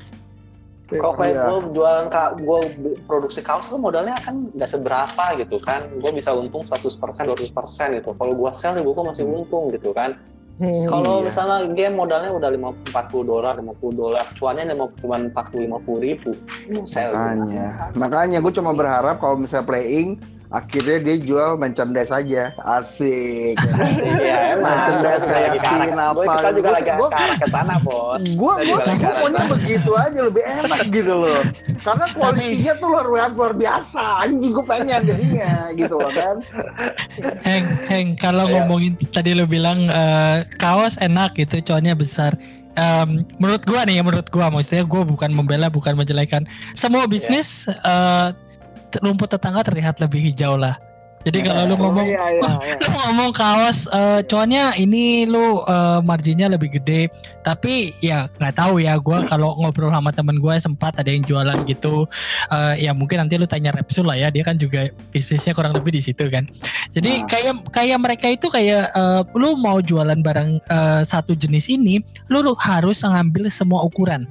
[SPEAKER 4] Kalau kayak
[SPEAKER 5] Iya.
[SPEAKER 4] gue jualan gue produksi kaos tuh modalnya kan nggak seberapa gitu kan. Gue bisa untung 100% 200% gitu. Kalau gue sell gue masih untung gitu kan.
[SPEAKER 2] Hmm.
[SPEAKER 4] Kalau
[SPEAKER 5] Iya.
[SPEAKER 4] misalnya game modalnya udah 50 40 dolar, 50 dolar, cuannya cuma 40 50 ribu. Sell
[SPEAKER 5] Makanya, makanya gue cuma berharap kalau misalnya playing, akhirnya dia jual merchandise aja, asik.
[SPEAKER 4] Iya, emang.
[SPEAKER 5] Merchandise kayak pin apa.
[SPEAKER 4] Kita juga
[SPEAKER 5] Gua-
[SPEAKER 4] lagi ke
[SPEAKER 5] gua-
[SPEAKER 4] arah ke sana, Bos. Juga arah
[SPEAKER 5] maunya
[SPEAKER 4] sana.
[SPEAKER 5] begitu aja lebih enak gitu loh. Karena kualitinya tuh luar biasa, luar biasa. Anjing gue pengen jadinya gitu loh kan.
[SPEAKER 6] Heng, Heng, kalau
[SPEAKER 4] Iya.
[SPEAKER 6] ngomongin tadi lu bilang eh, kaos enak gitu, cuannya besar. Em, menurut gua nih, menurut gua maksudnya gua bukan membela, bukan menjelekan. Semua bisnis eh, t- rumput tetangga terlihat lebih hijau lah. Jadi kalau lu
[SPEAKER 2] Oh,
[SPEAKER 6] ngomong
[SPEAKER 2] iya, iya, iya.
[SPEAKER 6] lu ngomong kaos eh, cuannya ini lu eh, marginnya lebih gede tapi ya nggak tahu ya gua kalau ngobrol sama temen gue sempat ada yang jualan gitu Eh, ya mungkin nanti lu tanya Repsul lah ya dia kan juga bisnisnya kurang lebih di situ kan jadi
[SPEAKER 5] Nah.
[SPEAKER 6] kayak kayak mereka itu kayak eh, lu mau jualan barang eh, satu jenis ini lu, lu harus ngambil semua ukuran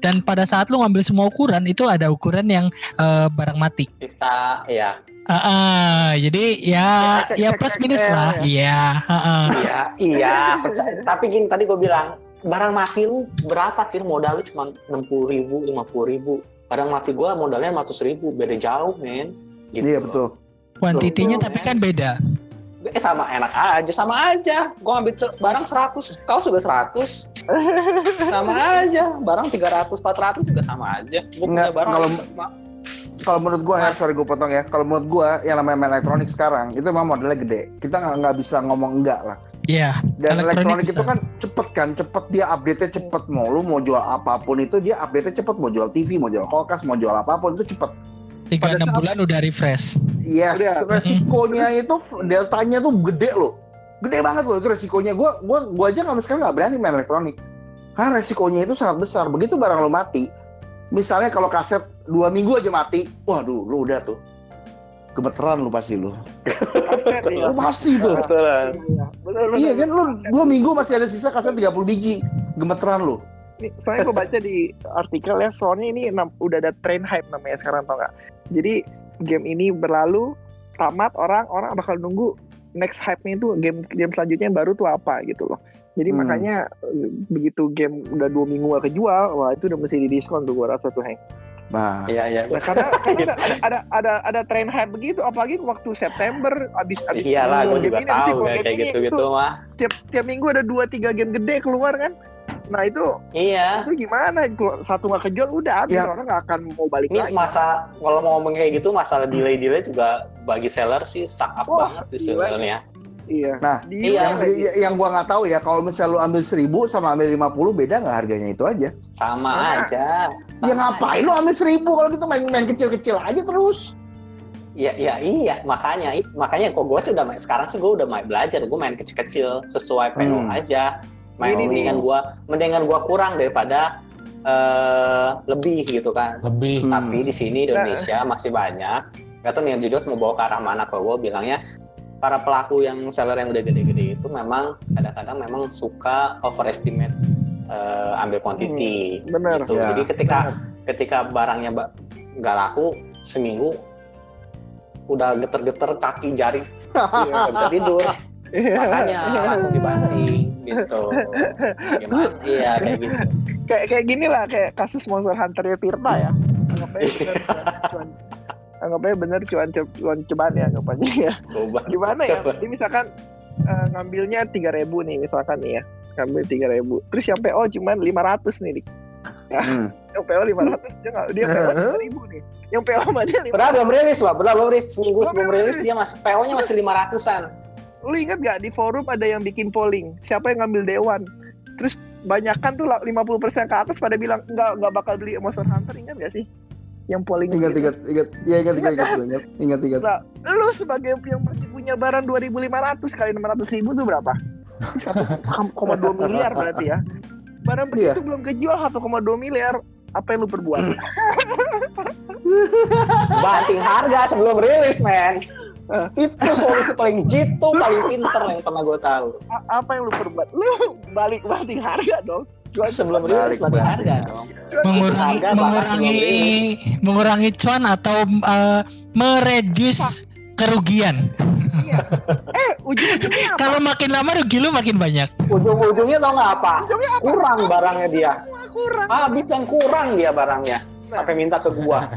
[SPEAKER 6] dan pada saat lu ngambil semua ukuran itu ada ukuran yang eh, barang mati
[SPEAKER 4] Bisa, ya.
[SPEAKER 6] Ah, ah, jadi ya ya plus minus lah
[SPEAKER 2] ya.
[SPEAKER 6] iya.
[SPEAKER 4] Iya, iya. percaya. Tapi gini tadi gue bilang, barang mati lu berapa kira modal lu cuma 60 ribu, 50 ribu. Barang mati gue modalnya 500 ribu, beda jauh men. Gitu
[SPEAKER 5] Iya betul.
[SPEAKER 6] Kuantitinya tapi kan beda.
[SPEAKER 4] Eh sama enak aja, sama aja. Gue ambil barang 100, kau juga 100. sama aja. Barang 300, 400 juga sama aja. Gue punya barang
[SPEAKER 5] kalau- kalau menurut gua ya, sorry gue potong ya. Kalau menurut gua yang namanya main elektronik sekarang itu memang modelnya gede. Kita nggak nggak bisa ngomong enggak lah.
[SPEAKER 6] Iya.
[SPEAKER 5] Dan elektronik,
[SPEAKER 6] Elektronik
[SPEAKER 5] itu kan cepet kan, cepet dia update-nya cepet. Mau lu mau jual apa pun itu dia update-nya cepet. Mau jual TV, mau jual kulkas, mau jual apa pun itu cepet.
[SPEAKER 6] Tiga enam
[SPEAKER 5] saat-
[SPEAKER 6] bulan udah refresh.
[SPEAKER 5] Yes,
[SPEAKER 2] Udah.
[SPEAKER 5] resikonya itu deltanya tuh gede loh. Gede banget loh itu resikonya. Gua gua gua aja sampai sekarang nggak berani main elektronik. Karena resikonya itu sangat besar. Begitu barang lo mati, misalnya kalau kaset dua minggu aja mati, waduh, lu udah tuh gemeteran lu pasti lu.
[SPEAKER 2] Kaset, iya.
[SPEAKER 5] Lu pasti tuh.
[SPEAKER 4] Betulan.
[SPEAKER 2] Iya.
[SPEAKER 5] Iya kan lu dua minggu masih ada sisa kaset 30 biji. Gemeteran lu.
[SPEAKER 2] Nih, soalnya gue baca di artikel ya, soalnya ini udah ada trend hype namanya sekarang tau nggak? Jadi game ini berlalu, tamat orang orang bakal nunggu next hype-nya itu game game selanjutnya yang baru tuh apa gitu loh. Jadi
[SPEAKER 5] Hmm.
[SPEAKER 2] makanya begitu game udah dua minggu gak kejual, wah itu udah mesti di diskon tuh gue rasa tuh Hank.
[SPEAKER 5] Nah,
[SPEAKER 4] Iya iya.
[SPEAKER 2] Nah, karena, karena ada, ada ada ada trend hype begitu, apalagi waktu September abis abis
[SPEAKER 4] Iyalah, gue
[SPEAKER 2] game
[SPEAKER 4] juga
[SPEAKER 2] ini,
[SPEAKER 4] tahu kayak gitu-gitu
[SPEAKER 2] itu
[SPEAKER 4] mah.
[SPEAKER 2] tiap tiap minggu ada dua tiga game gede keluar kan. Nah itu
[SPEAKER 4] Iya.
[SPEAKER 2] itu gimana Kalau satu nggak kejual udah habis
[SPEAKER 5] Ya.
[SPEAKER 2] orang nggak akan mau balik
[SPEAKER 4] Ini
[SPEAKER 2] lagi
[SPEAKER 4] masa kalau mau ngomong kayak gitu masalah delay-delay juga bagi seller sih suck up
[SPEAKER 2] Wah,
[SPEAKER 4] banget sih sebenarnya.
[SPEAKER 2] iya
[SPEAKER 5] Nah,
[SPEAKER 4] iya.
[SPEAKER 5] yang, y- yang gua nggak tahu ya kalau misalnya lu ambil 1000 sama ambil 50 beda nggak harganya itu aja.
[SPEAKER 4] Sama
[SPEAKER 2] Sama.
[SPEAKER 4] aja. Sama
[SPEAKER 5] ya ngapain lu ambil 1000 kalau gitu main-main kecil-kecil aja terus.
[SPEAKER 4] Iya iya iya makanya makanya kok gue sih udah main sekarang sih gue udah main belajar gue main kecil-kecil sesuai PO
[SPEAKER 5] Hmm.
[SPEAKER 4] aja main
[SPEAKER 2] Ini nih.
[SPEAKER 4] mendingan gue mendingan gue kurang daripada eh lebih gitu kan
[SPEAKER 3] Lebih.
[SPEAKER 5] Hmm.
[SPEAKER 4] tapi di sini di Indonesia masih banyak gak tau nih Judot mau bawa ke arah mana kalau gue bilangnya para pelaku yang seller yang udah gede-gede itu memang kadang-kadang memang suka overestimate eh, ambil quantity
[SPEAKER 2] Hmm, bener.
[SPEAKER 4] gitu.
[SPEAKER 5] Ya,
[SPEAKER 4] jadi ketika ketika barangnya ba- nggak laku seminggu udah geter-geter kaki jari
[SPEAKER 2] Iya.
[SPEAKER 4] nggak bisa tidur. makanya langsung dibanting gitu. Gimana iya kayak gitu.
[SPEAKER 2] Kayak kayak gini lah kayak kasus Monster Hunter ya Tirta ya. Anggap aja bener cuan, anggap aja bener cuan cuan cobaan ya anggapannya ya. Gimana ya? Jadi misalkan eh, ngambilnya tiga ribu nih misalkan nih ya. Ngambil tiga ribu. Terus yang PO cuma 500 nih Dik.
[SPEAKER 5] Hmm.
[SPEAKER 2] yang PO 500 dia nggak dia PO ribu nih. Yang PO sama dia 500
[SPEAKER 4] Padahal belum rilis loh, padahal belum rilis. Seminggu
[SPEAKER 2] Belum
[SPEAKER 4] sebelum rilis
[SPEAKER 2] rilis.
[SPEAKER 4] dia masih PO-nya masih 500-an.
[SPEAKER 2] Lu inget gak di forum ada yang bikin polling siapa yang ngambil dewan terus banyakan tuh lah, 50% ke atas pada bilang nggak nggak bakal beli Monster Hunter ingat gak sih yang polling
[SPEAKER 5] Ingat,
[SPEAKER 2] gitu.
[SPEAKER 5] ingat, ingat, ya ingat, ingat, ingat, ingat, ingat, ingat.
[SPEAKER 2] Nah, lu sebagai yang masih punya barang 2.500 kali 600 ribu tuh berapa? Itu 1,2 miliar berarti ya. Barang
[SPEAKER 5] Iya.
[SPEAKER 2] begitu belum kejual 1,2 miliar. Apa yang lu perbuat?
[SPEAKER 4] Banting harga sebelum rilis, men.
[SPEAKER 2] Eh.
[SPEAKER 4] Itu solusi paling jitu, paling pinter yang pernah gue tahu.
[SPEAKER 2] A- apa yang lu perbuat? Lu balik banting harga dong. Jual
[SPEAKER 4] Sebelum
[SPEAKER 5] Balik
[SPEAKER 4] rilis banting harga dong.
[SPEAKER 6] mengurangi
[SPEAKER 4] harga
[SPEAKER 6] mengurangi mengurangi cuan atau uh, mereduce kerugian.
[SPEAKER 2] Eh, ujung-ujungnya apa?
[SPEAKER 6] Kalau makin lama rugi lu makin banyak.
[SPEAKER 4] Ujung-ujungnya tau nggak apa?
[SPEAKER 2] Ujungnya apa?
[SPEAKER 4] Kurang barangnya dia.
[SPEAKER 2] Kurang.
[SPEAKER 4] Habis dan kurang dia barangnya.
[SPEAKER 2] Nah.
[SPEAKER 4] Sampai minta ke gua.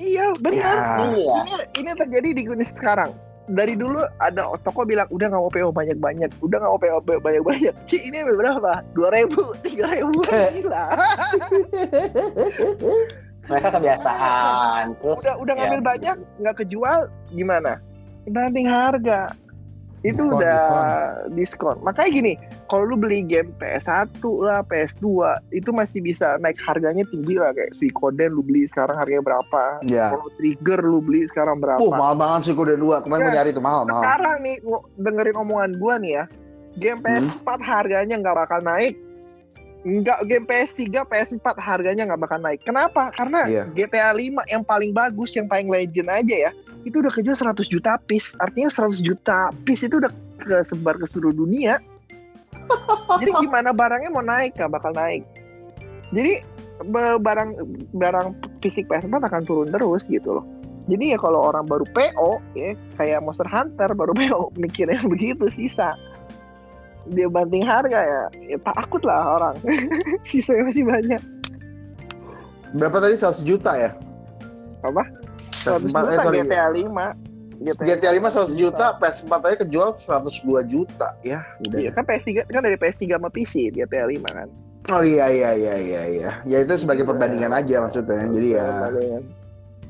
[SPEAKER 2] Iya, benar.
[SPEAKER 5] Ya.
[SPEAKER 4] Iya.
[SPEAKER 2] Ini ini terjadi di Gunis sekarang. Dari dulu ada toko bilang udah nggak mau PO banyak-banyak, udah nggak mau PO banyak-banyak. Ci ini berapa? Dua ribu, tiga ribu, gila.
[SPEAKER 4] Mereka kebiasaan. Terus
[SPEAKER 2] udah udah
[SPEAKER 4] ya,
[SPEAKER 2] ngambil banyak nggak kejual gimana banting harga itu
[SPEAKER 3] Diskon,
[SPEAKER 2] udah diskon. makanya gini kalau lu beli game PS1 lah PS2 itu masih bisa naik harganya tinggi lah kayak Suikoden lu beli sekarang harganya berapa
[SPEAKER 5] Ya.
[SPEAKER 2] kalau Trigger lu beli sekarang berapa
[SPEAKER 5] Uh, mahal banget kuda dua. Kemarin gue
[SPEAKER 2] Ya.
[SPEAKER 5] nyari tuh mahal, mahal.
[SPEAKER 2] sekarang nih dengerin omongan gua nih ya game PS4 harganya nggak bakal naik Enggak game PS3, PS4 harganya nggak bakal naik. Kenapa? Karena
[SPEAKER 5] Iya.
[SPEAKER 2] GTA 5 yang paling bagus, yang paling legend aja ya, itu udah kejual 100 juta piece. Artinya 100 juta piece itu udah kesebar ke seluruh dunia. Jadi gimana barangnya mau naik? Nggak bakal naik. Jadi barang barang fisik PS4 akan turun terus gitu loh. Jadi ya kalau orang baru PO ya kayak Monster Hunter baru PO mikirnya begitu sisa dia banting harga ya, ya takut lah orang sisanya masih banyak
[SPEAKER 5] Berapa tadi 100 juta ya?
[SPEAKER 2] apa 100
[SPEAKER 5] 100
[SPEAKER 2] juta
[SPEAKER 5] eh, sorry.
[SPEAKER 2] GTA 5
[SPEAKER 5] GTA 5 100 juta, PS4 aja kejual 102 juta. Ya, udah.
[SPEAKER 2] Iya kan PS3 kan dari PS3 sama PC GTA 5 kan.
[SPEAKER 5] Oh iya iya iya iya iya. Ya itu sebagai perbandingan aja maksudnya. Jadi ya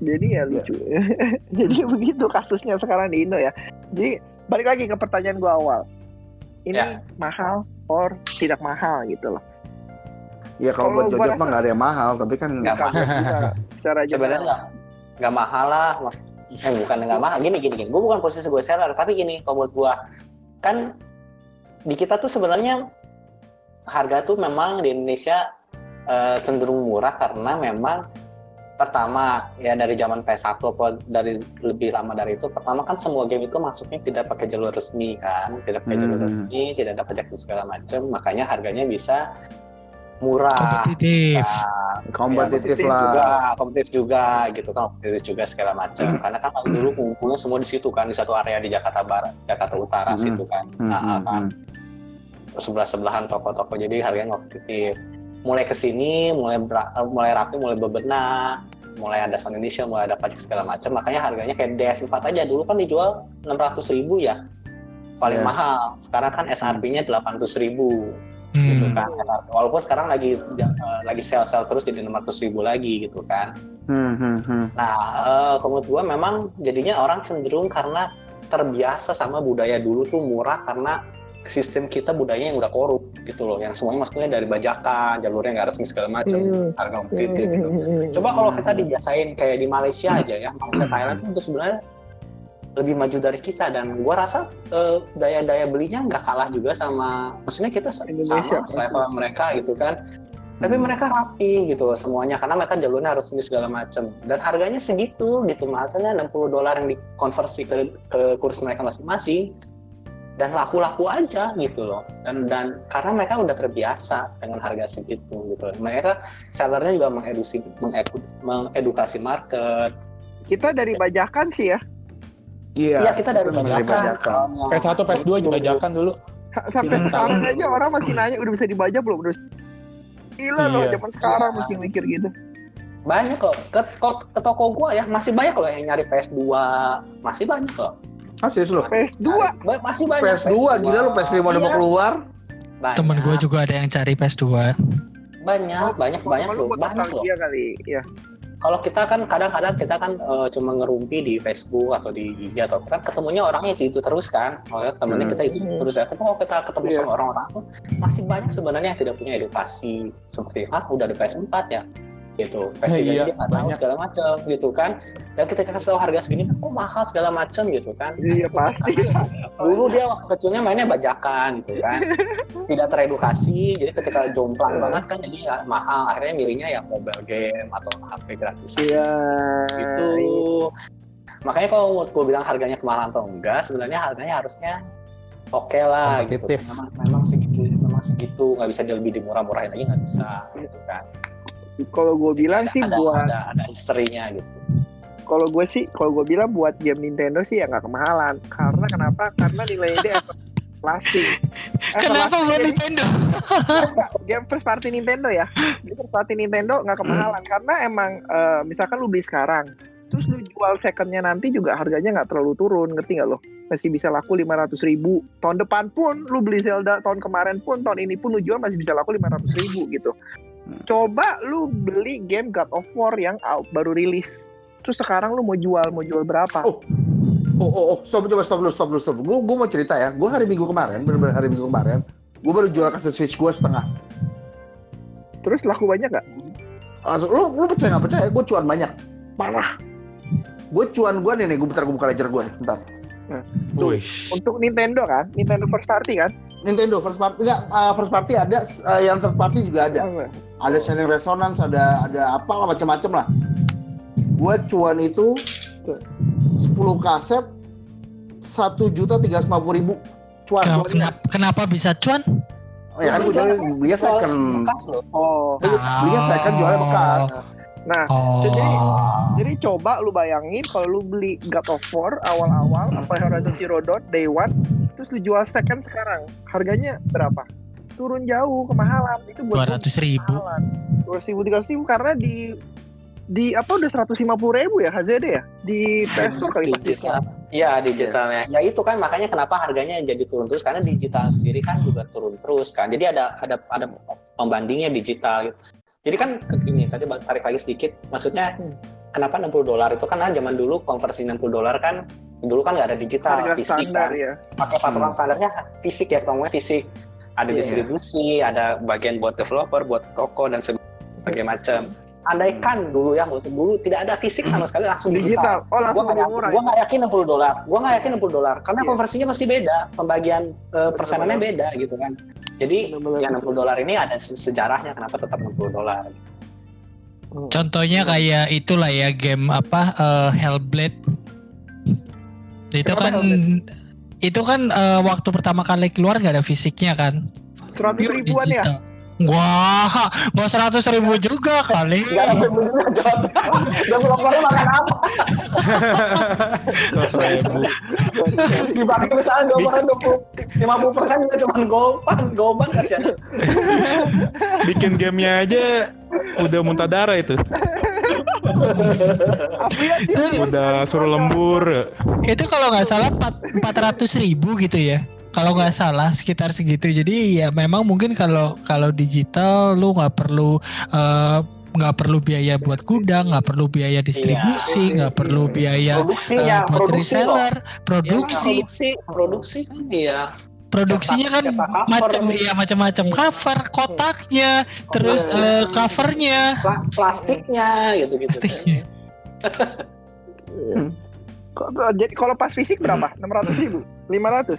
[SPEAKER 2] Jadi ya lucu. Jadi begitu kasusnya sekarang di Indo ya. Jadi balik lagi ke pertanyaan gua awal. Ini
[SPEAKER 4] Ya.
[SPEAKER 2] mahal or tidak mahal gitu loh.
[SPEAKER 5] Ya kalau buat
[SPEAKER 2] rasa-
[SPEAKER 5] mah nggak ada yang mahal, tapi kan
[SPEAKER 4] Nggak mahal.
[SPEAKER 2] Secara
[SPEAKER 4] sebenarnya. Nggak mahal lah eh bukan nggak mahal. Gini gini gini. Gue bukan posisi gue seller tapi gini kalau buat gue kan di kita tuh sebenarnya harga tuh memang di Indonesia eh, cenderung murah karena memang pertama ya dari zaman PS1 atau dari lebih lama dari itu pertama kan semua game itu masuknya tidak pakai jalur resmi kan. Tidak pakai jalur
[SPEAKER 5] Hmm.
[SPEAKER 4] resmi tidak ada pajak segala macam makanya harganya bisa murah.
[SPEAKER 6] Kompetitif.
[SPEAKER 4] Nah,
[SPEAKER 5] kompetitif
[SPEAKER 4] Ya,
[SPEAKER 5] lah.
[SPEAKER 4] juga kompetitif juga gitu. Kan kompetitif juga segala macam. Karena kan dulu ngumpulnya semua di situ kan di satu area di Jakarta Barat Jakarta Utara
[SPEAKER 5] Hmm.
[SPEAKER 4] situ kan.
[SPEAKER 5] Hmm,
[SPEAKER 4] nah
[SPEAKER 5] hmm,
[SPEAKER 4] kan.
[SPEAKER 5] hmm.
[SPEAKER 4] sebelah sebelahan toko-toko jadi harganya kompetitif. Mulai ke sini mulai mulai rapi mulai bebenah mulai ada sound Indonesia mulai ada pajak segala macam. Makanya harganya kayak DS4 aja. Dulu kan dijual 600 ribu ya paling
[SPEAKER 5] Ya.
[SPEAKER 4] mahal. Sekarang kan SRP-nya 800 ribu gitu
[SPEAKER 6] Hmm.
[SPEAKER 4] kan SRP. walaupun sekarang lagi eh, lagi sell sell terus jadi 600 ribu lagi gitu kan
[SPEAKER 5] Hmm, hmm, hmm.
[SPEAKER 4] nah eh, kalau menurut gua memang jadinya orang cenderung karena terbiasa sama budaya dulu tuh murah karena sistem kita budayanya yang udah korup gitu loh yang semuanya masuknya dari bajakan jalurnya nggak resmi segala macam
[SPEAKER 2] Hmm.
[SPEAKER 4] harga kompetitif gitu coba kalau kita dibiasain kayak di Malaysia aja ya Malaysia Thailand itu sebenarnya lebih maju dari kita. Dan gua rasa eh, daya-daya belinya nggak kalah juga sama maksudnya kita
[SPEAKER 2] Indonesia.
[SPEAKER 4] sama level mereka gitu kan. Tapi mereka rapi gitu semuanya. Karena mereka jalurnya resmi segala macam dan harganya segitu gitu maksudnya 60 dolar yang dikonversi ke, ke kurs mereka masing-masing. Dan laku-laku aja gitu loh. Dan dan karena mereka udah terbiasa dengan harga segitu gitu. Mereka sellernya juga mengedusi mengedu- mengedukasi market.
[SPEAKER 2] Kita dari bajakan sih ya.
[SPEAKER 5] Iya.
[SPEAKER 4] Iya kita dari
[SPEAKER 5] kita dari
[SPEAKER 4] bajakan.
[SPEAKER 5] bajakan.
[SPEAKER 4] soalnya.
[SPEAKER 3] PS1, PS2 juga bajakan dulu.
[SPEAKER 2] Sa- Sampai
[SPEAKER 3] Iya.
[SPEAKER 2] sekarang aja orang masih nanya udah bisa dibajak belum? Udah Gila loh,
[SPEAKER 3] Iya.
[SPEAKER 2] zaman sekarang
[SPEAKER 4] Iya.
[SPEAKER 2] mesti mikir gitu.
[SPEAKER 4] banyak kok ke, kok- ke toko gua ya masih banyak loh yang nyari PS2 masih banyak loh
[SPEAKER 5] Ah, serius lu?
[SPEAKER 2] PS2
[SPEAKER 4] Ba- masih banyak
[SPEAKER 5] PS2 gila lu PS5 udah mau
[SPEAKER 4] Iya,
[SPEAKER 5] keluar.
[SPEAKER 4] banyak.
[SPEAKER 6] Temen gue juga ada yang cari PS2.
[SPEAKER 4] banyak banyak banyak
[SPEAKER 2] Lu
[SPEAKER 4] loh banyak loh
[SPEAKER 2] nostalgia kali. Iya.
[SPEAKER 4] Kalau kita kan kadang-kadang kita kan eh, cuma ngerumpi di Facebook atau di IG atau kan ketemunya orangnya itu, itu terus kan kalau temennya
[SPEAKER 5] Hmm.
[SPEAKER 4] kita itu terus ya tapi kalau kita ketemu
[SPEAKER 2] Iya.
[SPEAKER 4] sama orang-orang tuh masih banyak sebenarnya yang tidak punya edukasi seperti ah udah ada PS4 ya gitu. PS3
[SPEAKER 3] Iya,
[SPEAKER 4] aja nggak tahu
[SPEAKER 3] banyak.
[SPEAKER 4] segala macam gitu kan. Dan kita kasih tahu harga segini kan kok mahal segala macam gitu kan.
[SPEAKER 2] Iya,
[SPEAKER 4] Itu
[SPEAKER 2] pasti.
[SPEAKER 4] karena dulu dia waktu kecilnya mainnya bajakan gitu kan. Tidak teredukasi jadi ketika jomplang
[SPEAKER 2] Iya.
[SPEAKER 4] banget kan jadi nggak mahal. Akhirnya milihnya ya mobile game atau HP gratis.
[SPEAKER 2] Iya.
[SPEAKER 4] gitu. Makanya kalau menurut gue bilang harganya kemahalan atau enggak sebenarnya harganya harusnya oke lah gitu. Memang, memang segitu memang segitu. Nggak bisa dia lebih dimurah-murahin lagi nggak bisa gitu kan
[SPEAKER 2] Kalau gue bilang sih
[SPEAKER 4] ada,
[SPEAKER 2] buat
[SPEAKER 4] ada ada historinya gitu.
[SPEAKER 2] Kalau gue sih kalau gue bilang buat game Nintendo sih ya nggak kemahalan. Karena kenapa? Karena nilainya dia lasting Eh,
[SPEAKER 6] Kenapa buat
[SPEAKER 2] jadi-
[SPEAKER 6] Nintendo?
[SPEAKER 2] Game first party Nintendo ya? Game first party Nintendo nggak kemahalan. Karena emang eh, misalkan lu beli sekarang terus lu jual secondnya nanti juga harganya nggak terlalu turun. Ngerti nggak lo? Masih bisa laku 500 ribu. Tahun depan pun lu beli Zelda tahun kemarin pun tahun ini pun lu jual masih bisa laku 500 ribu gitu coba lu beli game God of War yang out, baru rilis terus sekarang lu mau jual mau jual berapa
[SPEAKER 5] Oh. Oh, oh, oh, stop, coba stop dulu, stop dulu, stop. Gue, gue mau cerita ya. Gue hari Minggu kemarin, bener-bener hari Minggu kemarin, gue baru jual kaset Switch gue setengah.
[SPEAKER 2] terus laku banyak nggak
[SPEAKER 5] Langsung, lu, lu percaya nggak percaya? Gue cuan banyak, parah. Gue cuan gue nih, nih gue bentar gue buka ledger gue nih, bentar.
[SPEAKER 6] Wih.
[SPEAKER 2] untuk Nintendo kan Nintendo first party kan
[SPEAKER 5] Nintendo first party enggak uh, first party ada uh, yang third party juga ada. Ada Shining Resonance, ada ada apa lah macam-macam lah. Gue cuan itu 10 kaset satu juta tiga puluh ribu cuan.
[SPEAKER 6] Kenapa, kenapa, kenapa bisa cuan?
[SPEAKER 5] Oh, ya kan gue jualnya belinya second.
[SPEAKER 4] bekas loh
[SPEAKER 2] oh
[SPEAKER 5] Belinya second jualnya bekas.
[SPEAKER 2] Nah
[SPEAKER 6] Oh.
[SPEAKER 2] Jadi- Jadi coba lu bayangin kalau lu beli God of War awal-awal apa Horizon Zero Dawn Day One terus lu jual second sekarang harganya berapa? Turun jauh kemahalan itu buat
[SPEAKER 6] Dua ratus ribu.
[SPEAKER 2] dua ribu tiga ribu karena di di apa udah seratus lima puluh ribu ya HZD ya di PS Store kali
[SPEAKER 4] digital Iya digitalnya. Ya itu kan makanya kenapa harganya jadi turun terus karena digital sendiri kan juga turun terus kan. Jadi ada ada ada pembandingnya digital gitu. Jadi kan ke- ini tadi tarik lagi sedikit. Maksudnya kenapa 60 dolar itu karena zaman dulu konversi 60 dolar kan dulu kan nggak ada digital
[SPEAKER 2] Harga
[SPEAKER 4] fisik
[SPEAKER 2] standar
[SPEAKER 4] kan
[SPEAKER 2] ya.
[SPEAKER 4] pakai patokan standarnya fisik ya ngomongnya fisik ada
[SPEAKER 5] Iya.
[SPEAKER 4] distribusi ada bagian buat developer buat toko dan sebagainya macam andaikan dulu ya menurut dulu tidak ada fisik sama sekali langsung digital,
[SPEAKER 2] Digital. Oh langsung lebih murah.
[SPEAKER 4] gue nggak yakin 60 dolar gue nggak yakin 60 dolar karena
[SPEAKER 2] Iya.
[SPEAKER 4] konversinya masih beda pembagian eh, persenannya beda gitu kan jadi
[SPEAKER 2] Bener-bener.
[SPEAKER 4] yang 60 dolar ini ada se- sejarahnya kenapa tetap 60 dolar
[SPEAKER 6] Contohnya kayak itulah ya game apa eh, Hellblade. Itu
[SPEAKER 2] Kenapa
[SPEAKER 6] kan itu kan eh, waktu pertama kali keluar nggak ada fisiknya kan.
[SPEAKER 2] 100
[SPEAKER 6] Pure
[SPEAKER 2] ribuan ya.
[SPEAKER 6] Wah, nggak seratus ribu juga kali.
[SPEAKER 4] nggak ada bener jawab developernya makan apa dibagi misalnya developernya 20 50 persen juga cuma goban goban kasihan
[SPEAKER 3] Bikin gamenya aja udah muntah darah itu. Udah suruh lembur.
[SPEAKER 6] Itu kalau nggak salah empat ratus ribu gitu ya. Kalau nggak salah sekitar segitu. Jadi ya memang mungkin kalau kalau digital lu nggak perlu nggak perlu biaya buat gudang, nggak perlu biaya distribusi, nggak perlu biaya
[SPEAKER 4] produksinya
[SPEAKER 6] eh, buat
[SPEAKER 4] produksi loh
[SPEAKER 6] reseller,
[SPEAKER 4] Ya,
[SPEAKER 6] produksi,
[SPEAKER 4] produksi produksi kan iya.
[SPEAKER 6] Produksinya kan
[SPEAKER 4] cetak
[SPEAKER 6] macam ya macam-macam cover, kotaknya, terus eh, covernya,
[SPEAKER 4] Pla- plastiknya gitu gitu
[SPEAKER 6] plastiknya.
[SPEAKER 2] Kok- Jadi kalau pas fisik berapa? 600 ribu? 500?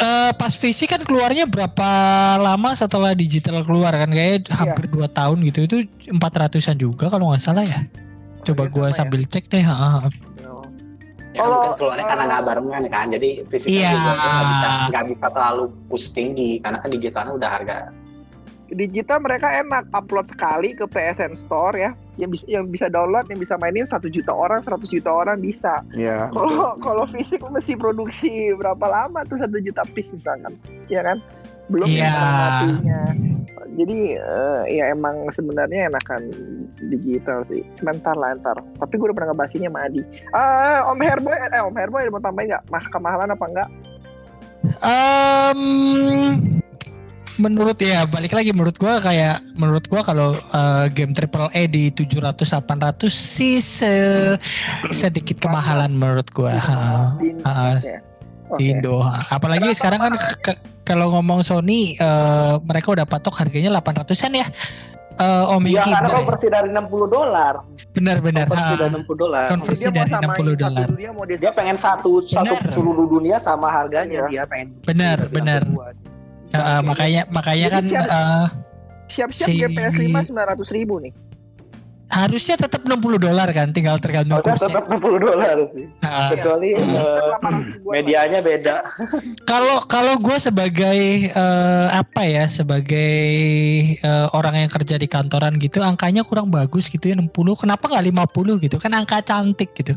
[SPEAKER 6] Eh, pas fisik kan keluarnya berapa lama setelah digital keluar kan kayak
[SPEAKER 2] Iya.
[SPEAKER 6] hampir 2 tahun gitu itu 400-an juga kalau nggak salah ya. Coba gua
[SPEAKER 2] sama ya.
[SPEAKER 6] sambil cek deh. ha, ha.
[SPEAKER 4] ya
[SPEAKER 2] Kalau,
[SPEAKER 4] mungkin keluarnya karena nggak barengan kan jadi fisiknya
[SPEAKER 6] Iya.
[SPEAKER 4] juga nggak bisa nggak bisa terlalu push tinggi karena kan digitalnya udah harga
[SPEAKER 2] digital mereka enak. Upload sekali ke PSN Store ya. Yang bisa yang bisa download yang bisa mainin satu juta orang 100 juta orang bisa.
[SPEAKER 5] Iya.
[SPEAKER 2] kalau kalau fisik mesti produksi berapa lama tuh satu juta piece misalkan? Ya kan? Belum transaksinya jadi eh, ya emang sebenarnya enakan digital sih. Sebentar lah ntar. Tapi gue udah pernah ngebahas ini sama Adi. Eh Om Herboy eh Om Herboy mau tambahin nggak? Mah kemahalan apa enggak
[SPEAKER 6] Em, menurut ya balik lagi menurut gua kayak menurut gua kalau eh, game triple A di 700 800 sih se- sedikit kemahalan menurut gua. Ha,
[SPEAKER 2] Indonesia?
[SPEAKER 6] di. Indo. Apalagi sekarang kan kalau ngomong Sony eh, mereka udah patok harganya 800-an ya. Eh, Om
[SPEAKER 4] ya
[SPEAKER 6] Hengki,
[SPEAKER 4] karena
[SPEAKER 6] bener,
[SPEAKER 4] konversi dari 60 dolar
[SPEAKER 6] benar-benar.
[SPEAKER 4] konversi dari 60 dolar
[SPEAKER 6] Konversi
[SPEAKER 2] Dia mau
[SPEAKER 6] dari
[SPEAKER 2] samain
[SPEAKER 6] 60
[SPEAKER 2] satu
[SPEAKER 6] dolar.
[SPEAKER 2] mau dia
[SPEAKER 4] dia pengen satu satu
[SPEAKER 6] Benar.
[SPEAKER 4] seluruh dunia sama harganya
[SPEAKER 2] Iya.
[SPEAKER 4] dia pengen
[SPEAKER 6] Benar, benar.
[SPEAKER 4] bilang
[SPEAKER 6] Eh, makanya makanya
[SPEAKER 2] Jadi
[SPEAKER 6] kan eh,
[SPEAKER 2] siap-siap
[SPEAKER 6] Si-
[SPEAKER 2] game PS5 900 ribu nih.
[SPEAKER 6] Harusnya tetap 60 dolar kan, tinggal tergantung
[SPEAKER 4] Harusnya
[SPEAKER 6] kursnya.
[SPEAKER 4] tetap 60 dolar sih.
[SPEAKER 6] Ha.
[SPEAKER 4] kecuali eh,
[SPEAKER 2] 800 ribuan.
[SPEAKER 4] medianya beda.
[SPEAKER 6] Kalau kalau gue sebagai eh, apa ya sebagai eh, orang yang kerja di kantoran gitu angkanya kurang bagus gitu ya 60 kenapa nggak 50 gitu? Kan angka cantik gitu.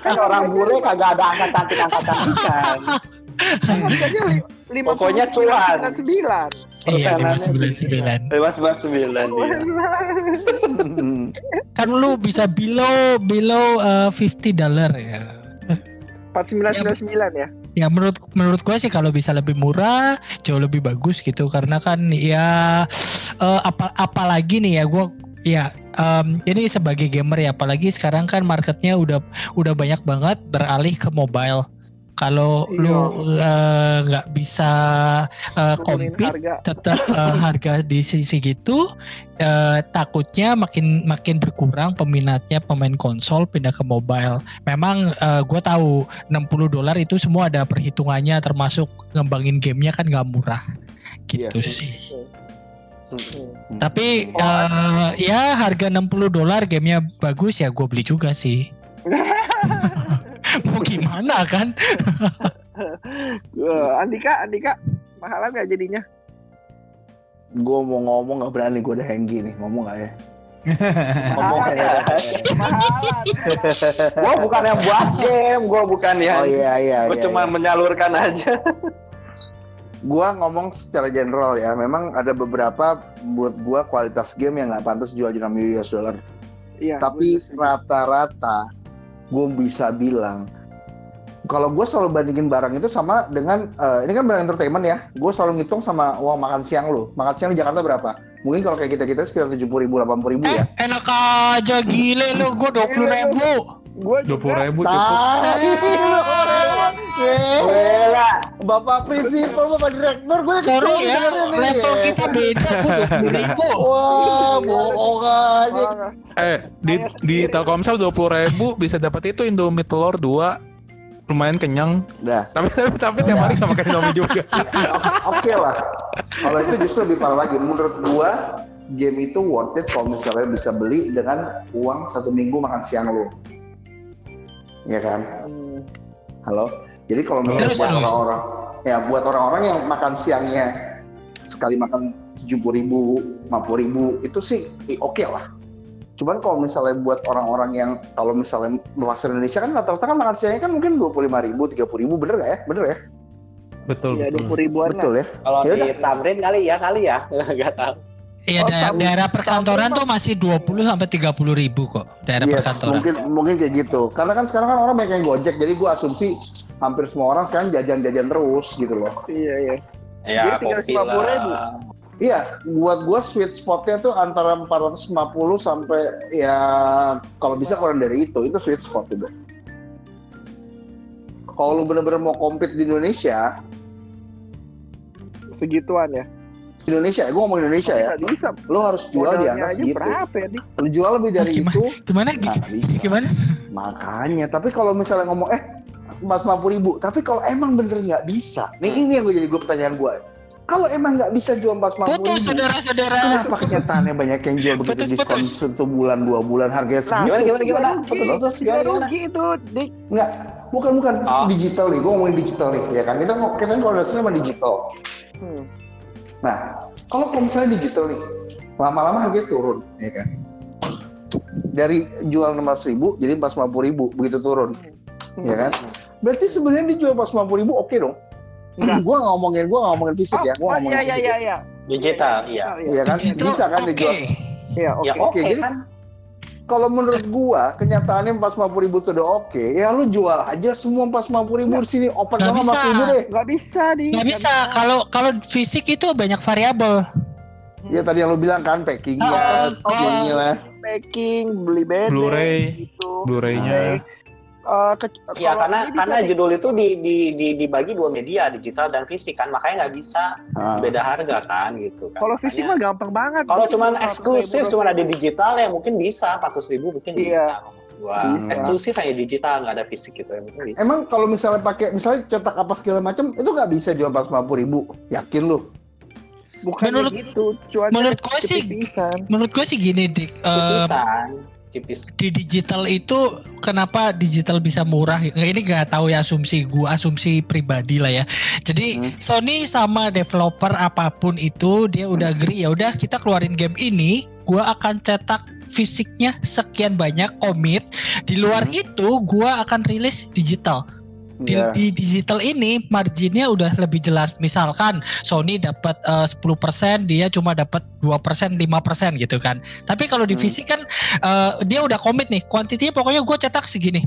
[SPEAKER 4] Kan orang bule kagak ada angka cantik angka cantikan
[SPEAKER 2] Harganya li- lima
[SPEAKER 4] Pokoknya cuan.
[SPEAKER 2] sembilan.
[SPEAKER 6] iya
[SPEAKER 4] Persenannya
[SPEAKER 6] 599
[SPEAKER 4] lima sembilan sembilan
[SPEAKER 6] kan lu bisa below below eh, 50 dollar ya
[SPEAKER 2] Empat sembilan sembilan sembilan ya.
[SPEAKER 6] ya menurut menurut gue sih kalau bisa lebih murah jauh lebih bagus gitu karena kan ya eh, apa apalagi nih ya gue ya em, ini sebagai gamer ya apalagi sekarang kan marketnya udah udah banyak banget beralih ke mobile kalau
[SPEAKER 2] Iya.
[SPEAKER 6] lu eh, nggak bisa eh,
[SPEAKER 2] Turunin
[SPEAKER 6] compete
[SPEAKER 2] harga.
[SPEAKER 6] tetap eh, harga di sisi gitu eh, takutnya makin makin berkurang peminatnya pemain konsol pindah ke mobile. Memang gue tahu 60 dolar itu semua ada perhitungannya termasuk ngembangin gamenya kan nggak murah gitu
[SPEAKER 5] Iya.
[SPEAKER 6] sih.
[SPEAKER 5] Hmm.
[SPEAKER 6] Tapi eh, ya harga 60 dolar gamenya bagus ya gue beli juga sih. Mau gimana kan?
[SPEAKER 2] Eh, Andika, Andika, mahalan nggak jadinya?
[SPEAKER 5] Gue mau ngomong nggak berani gue udah henggi nih ngomong nggak ya? ngomong ya.
[SPEAKER 4] gua bukan yang buat game gua bukan yang
[SPEAKER 5] Oh iya iya.
[SPEAKER 4] gua
[SPEAKER 5] iya,
[SPEAKER 4] cuma
[SPEAKER 5] iya.
[SPEAKER 4] menyalurkan aja
[SPEAKER 5] Gua ngomong secara general ya, memang ada beberapa buat gua kualitas game yang nggak pantas jual di 6 US dollar.
[SPEAKER 2] Iya.
[SPEAKER 5] Tapi rata-rata gue bisa bilang kalau gue selalu bandingin barang itu sama dengan eh, ini kan barang entertainment ya, gue selalu ngitung sama uang makan siang lo. Makan siang di Jakarta berapa? Mungkin kalau kayak kita kita sekitar tujuh puluh ribu, delapan puluh ribu
[SPEAKER 6] Eh,
[SPEAKER 5] ya.
[SPEAKER 6] enak aja gile lu, gue dua puluh ribu.
[SPEAKER 2] Gue
[SPEAKER 3] Dua puluh
[SPEAKER 2] juga
[SPEAKER 3] ribu cukup.
[SPEAKER 5] Tai,
[SPEAKER 4] Gila.
[SPEAKER 5] Bapak prinsipal, bapak direktur, gue
[SPEAKER 6] Sorry ya, level kita beda, gue dua puluh ribu.
[SPEAKER 5] Wah, bohong aja.
[SPEAKER 3] Eh, di di Telkomsel dua puluh ribu bisa dapat itu Indomie telur dua lumayan kenyang.
[SPEAKER 5] Dah,
[SPEAKER 3] Tapi tapi tapi tiap hari nggak makan Indomie juga.
[SPEAKER 5] oke lah. Kalau itu justru lebih parah lagi. Menurut gua, game itu worth it kalau misalnya bisa beli dengan uang satu minggu makan siang lu. Ya kan?
[SPEAKER 2] Hmm.
[SPEAKER 5] Halo. Jadi kalau misalnya buat orang-orang, ya buat orang-orang yang makan siangnya sekali makan tujuh puluh ribu, lima ribu, itu sih eh, oke lah. Cuman kalau misalnya buat orang-orang yang kalau misalnya bahasa Indonesia kan rata-rata kan makan siangnya kan mungkin dua puluh lima ribu, tiga puluh ribu, bener gak ya? Bener ya?
[SPEAKER 3] Betul
[SPEAKER 2] Ya
[SPEAKER 3] betul.
[SPEAKER 2] puluh ribuan.
[SPEAKER 5] Betul ya?
[SPEAKER 4] Kalau
[SPEAKER 5] Ya
[SPEAKER 4] di. Tamrin kali ya, kali ya. Enggak tahu.
[SPEAKER 6] Iya,
[SPEAKER 2] Oh,
[SPEAKER 6] daerah, perkantoran tuh masih 20 sampai 30 ribu kok, daerah
[SPEAKER 5] Yes,
[SPEAKER 6] perkantoran.
[SPEAKER 5] mungkin mungkin kayak gitu. Karena kan sekarang kan orang banyak yang gojek, jadi gua asumsi hampir semua orang sekarang jajan-jajan terus gitu loh.
[SPEAKER 2] Iya iya.
[SPEAKER 4] Ya,
[SPEAKER 2] Jadi tinggal
[SPEAKER 4] kopi
[SPEAKER 2] 50.000.
[SPEAKER 4] lah.
[SPEAKER 5] Iya, buat gua sweet spotnya tuh antara 450 sampai ya kalau bisa kurang dari itu, itu sweet spot udah. Kalau lu bener-bener mau compete di Indonesia,
[SPEAKER 2] Segituan ya.
[SPEAKER 5] Indonesia, gue ngomong Indonesia ya,
[SPEAKER 2] bisa.
[SPEAKER 5] lu harus jual di atas
[SPEAKER 2] aja
[SPEAKER 5] gitu.
[SPEAKER 2] berapa ya nih?
[SPEAKER 5] Lu jual lebih dari
[SPEAKER 6] Gimana?
[SPEAKER 5] itu,
[SPEAKER 6] Gimana?
[SPEAKER 5] nah.
[SPEAKER 6] Gimana?
[SPEAKER 5] Makanya, tapi kalau misalnya ngomong eh mas 50 ribu, tapi kalau emang bener nggak bisa, nih ini yang gue jadi gue pertanyaan gue. Kalau emang nggak bisa jual mas 50
[SPEAKER 6] Putus
[SPEAKER 5] ribu,
[SPEAKER 6] saudara-saudara.
[SPEAKER 5] kenapa kenyataannya banyak yang jual begitu
[SPEAKER 6] Putus,
[SPEAKER 5] diskon
[SPEAKER 6] putus.
[SPEAKER 5] satu bulan dua bulan harganya
[SPEAKER 2] Nah,
[SPEAKER 5] segitu?
[SPEAKER 4] Gimana, gimana, gimana?
[SPEAKER 2] Rugi,
[SPEAKER 4] Putus, putus, gimana, gimana?
[SPEAKER 2] rugi itu, Dik.
[SPEAKER 5] Nggak, bukan bukan
[SPEAKER 4] Oh.
[SPEAKER 5] digital nih, gue ngomongin digital nih, ya kan? Kita kita kan koordinasinya sama digital.
[SPEAKER 2] Hmm.
[SPEAKER 5] Nah, kalau kalau misalnya digital nih, lama-lama harganya turun, ya kan? Dari jual 600 ribu jadi 450 ribu begitu turun,
[SPEAKER 2] Hmm.
[SPEAKER 5] ya kan? Berarti sebenarnya dijual 450 ribu oke dong?
[SPEAKER 2] Enggak.
[SPEAKER 5] Gue nggak ngomongin, gue nggak ngomongin fisik
[SPEAKER 2] Oh,
[SPEAKER 5] ya, gue
[SPEAKER 2] oh,
[SPEAKER 5] ngomongin
[SPEAKER 2] iya iya
[SPEAKER 5] fisik.
[SPEAKER 2] iya iya.
[SPEAKER 4] Digital, iya.
[SPEAKER 5] Iya kan,
[SPEAKER 6] Itu
[SPEAKER 5] bisa kan
[SPEAKER 6] oke.
[SPEAKER 5] dijual.
[SPEAKER 2] Iya,
[SPEAKER 4] Ya
[SPEAKER 2] oke.
[SPEAKER 4] oke
[SPEAKER 5] jadi-
[SPEAKER 4] kan?
[SPEAKER 5] Kalau menurut gua kenyataannya 450 ribu tuh udah oke, ya lu jual aja semua 450 ribu di sini open sama. 40 ribu deh.
[SPEAKER 2] Nggak bisa, Dik.
[SPEAKER 6] Nggak bisa. Kalau kalau fisik itu banyak variabel.
[SPEAKER 5] Ya tadi yang lu bilang kan packingnya,
[SPEAKER 6] Oh, oh.
[SPEAKER 5] ininya lah.
[SPEAKER 2] packing, beli bed,
[SPEAKER 3] Blu-ray,
[SPEAKER 2] gitu.
[SPEAKER 3] Blu-ray-nya.
[SPEAKER 2] Eh, ke-
[SPEAKER 4] Iya,
[SPEAKER 2] kalau
[SPEAKER 4] karena karena
[SPEAKER 2] Dik.
[SPEAKER 4] judul itu di, di, di, dibagi dua media, digital dan fisik kan, makanya nggak bisa
[SPEAKER 5] Ah.
[SPEAKER 4] beda harga kan gitu kan.
[SPEAKER 2] Kalau fisik mah gampang banget.
[SPEAKER 4] kalau
[SPEAKER 2] cuma
[SPEAKER 4] eksklusif
[SPEAKER 2] 100.000,
[SPEAKER 4] cuma ada di digital ya mungkin bisa 400 ribu mungkin
[SPEAKER 2] Iya.
[SPEAKER 4] bisa Wah,
[SPEAKER 5] Bisa.
[SPEAKER 4] eksklusif hanya digital nggak ada fisik gitu ya mungkin bisa.
[SPEAKER 5] Emang kalau misalnya pakai misalnya cetak apa segala macam itu nggak bisa jual 450 ribu, yakin lu?
[SPEAKER 2] Bukan
[SPEAKER 6] Menurut-
[SPEAKER 2] gitu,
[SPEAKER 6] menurut gua sih-. Menurut gue sih gini, Dik.
[SPEAKER 4] Tipisan, tipis.
[SPEAKER 6] di digital itu kenapa digital bisa murah? Ini nggak tahu ya asumsi gua, asumsi pribadi lah ya. Jadi
[SPEAKER 5] Hmm.
[SPEAKER 6] Sony sama developer apa pun itu dia udah agree ya udah kita keluarin game ini, gua akan cetak fisiknya sekian banyak komit. Di luar
[SPEAKER 5] Hmm.
[SPEAKER 6] itu gua akan rilis digital. Di,
[SPEAKER 5] Iya.
[SPEAKER 6] di digital ini marginnya udah lebih jelas. Misalkan Sony dapat eh, 10%, dia cuma dapat 2%, 5% gitu kan. Tapi kalau di
[SPEAKER 5] Hmm.
[SPEAKER 6] fisik kan eh, dia udah komit nih, kuantitinya pokoknya gue cetak segini.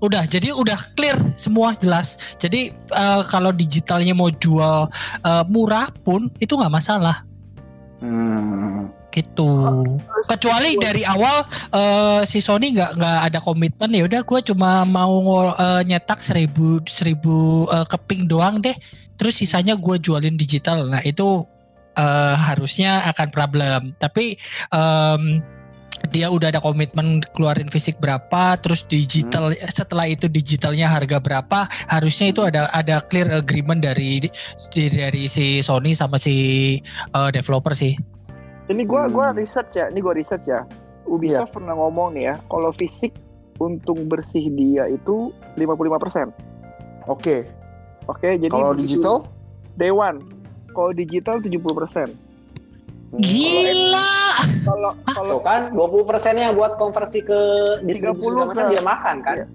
[SPEAKER 6] Udah, jadi udah clear semua jelas. Jadi eh, kalau digitalnya mau jual eh, murah pun itu nggak masalah
[SPEAKER 5] Hmm.
[SPEAKER 6] Gitu. Kecuali dari awal eh, si Sony nggak nggak ada komitmen ya udah gue cuma mau eh, nyetak seribu seribu eh, keping doang deh. Terus sisanya gue jualin digital. Nah itu eh, harusnya akan problem. Tapi em, dia udah ada komitmen keluarin fisik berapa, terus digital setelah itu digitalnya harga berapa, harusnya itu ada ada clear agreement dari dari si Sony sama si eh, developer sih.
[SPEAKER 2] Ini gua gua
[SPEAKER 5] Hmm.
[SPEAKER 2] research ya, ini gua research ya. Ubisoft pernah ngomong nih ya, kalau fisik untung bersih dia itu 55%.
[SPEAKER 5] Oke.
[SPEAKER 2] Oke, jadi
[SPEAKER 5] Kalau digital?
[SPEAKER 2] Day one. Kalau digital 70%.
[SPEAKER 6] Gila.
[SPEAKER 2] Kalau kalau
[SPEAKER 4] kan 20 persennya buat konversi ke distribusi
[SPEAKER 2] 30
[SPEAKER 4] segala macam
[SPEAKER 2] ke-
[SPEAKER 4] dia makan kan.
[SPEAKER 2] Iya.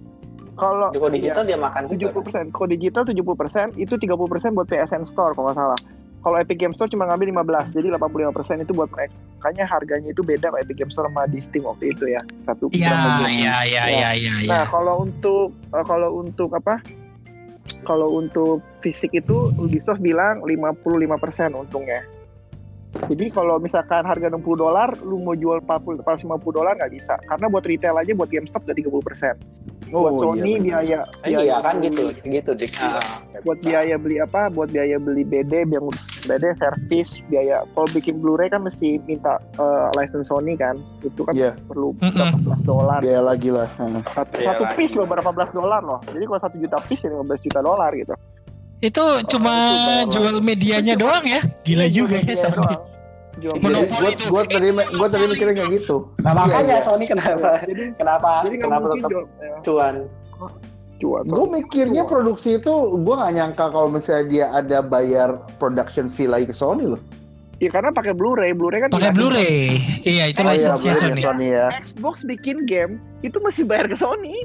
[SPEAKER 2] kalau
[SPEAKER 4] Kalau digital dia makan juga.
[SPEAKER 2] tujuh puluh persen. Kalau digital 70 itu 30 persen buat PSN Store kalau nggak salah. Kalau Epic Game Store cuma ngambil 15, jadi 85 persen itu buat mereka. Makanya harganya itu beda kalau Epic Game Store sama di Steam waktu itu ya. Satu
[SPEAKER 6] Ya,
[SPEAKER 2] berapa
[SPEAKER 6] ya,
[SPEAKER 2] game.
[SPEAKER 6] ya, ya, ya, ya.
[SPEAKER 2] Nah kalau untuk eh, kalau untuk apa? Kalau untuk fisik itu Ubisoft bilang 55 persen untungnya. Jadi kalau misalkan harga 60 dolar, lu mau jual 40 50 dolar nggak bisa. Karena buat retail aja buat GameStop udah 30 persen. buat
[SPEAKER 5] Oh,
[SPEAKER 2] Sony
[SPEAKER 5] iya,
[SPEAKER 2] biaya,
[SPEAKER 4] iya
[SPEAKER 2] biaya
[SPEAKER 4] kan
[SPEAKER 2] beli-
[SPEAKER 4] gitu gitu dik
[SPEAKER 8] Ah.
[SPEAKER 2] buat biaya beli apa? Buat biaya beli BD, yang BD servis, biaya. Kalau bikin Blu-ray kan mesti minta eh, license Sony kan. Itu kan
[SPEAKER 5] Iya.
[SPEAKER 2] perlu berapa belas dolar.
[SPEAKER 5] Biaya lagi lah.
[SPEAKER 2] Satu,
[SPEAKER 4] Biaya
[SPEAKER 2] satu
[SPEAKER 4] lagi.
[SPEAKER 2] piece loh berapa belas dolar loh. Jadi kalau satu juta piece ya 15 juta dolar gitu.
[SPEAKER 6] Itu cuma
[SPEAKER 2] itu doang.
[SPEAKER 6] jual medianya doang ya. Gila juga ya
[SPEAKER 2] Iya
[SPEAKER 6] Sony.
[SPEAKER 2] doang. Jual
[SPEAKER 6] Monopoli
[SPEAKER 5] gue
[SPEAKER 6] itu.
[SPEAKER 5] gue tadi gue tadi mikirnya kayak gitu.
[SPEAKER 4] nah
[SPEAKER 5] Iya,
[SPEAKER 4] makanya
[SPEAKER 5] iya.
[SPEAKER 4] Sony kenapa
[SPEAKER 2] Jadi
[SPEAKER 4] kenapa
[SPEAKER 2] jadi
[SPEAKER 4] kenapa tetap cuan
[SPEAKER 2] jual.
[SPEAKER 5] Gue mikirnya
[SPEAKER 2] Wah.
[SPEAKER 5] produksi itu gue nggak nyangka kalau misalnya dia ada bayar production fee lagi ke Sony loh.
[SPEAKER 2] Ya karena pakai Blu-ray, Blu-ray kan
[SPEAKER 6] Pakai. Blu-ray. Iya, itu
[SPEAKER 2] Oh, iya,
[SPEAKER 6] license-nya
[SPEAKER 5] Blu-ray
[SPEAKER 6] Sony.
[SPEAKER 5] Sony ya.
[SPEAKER 2] Xbox bikin game itu mesti bayar ke Sony.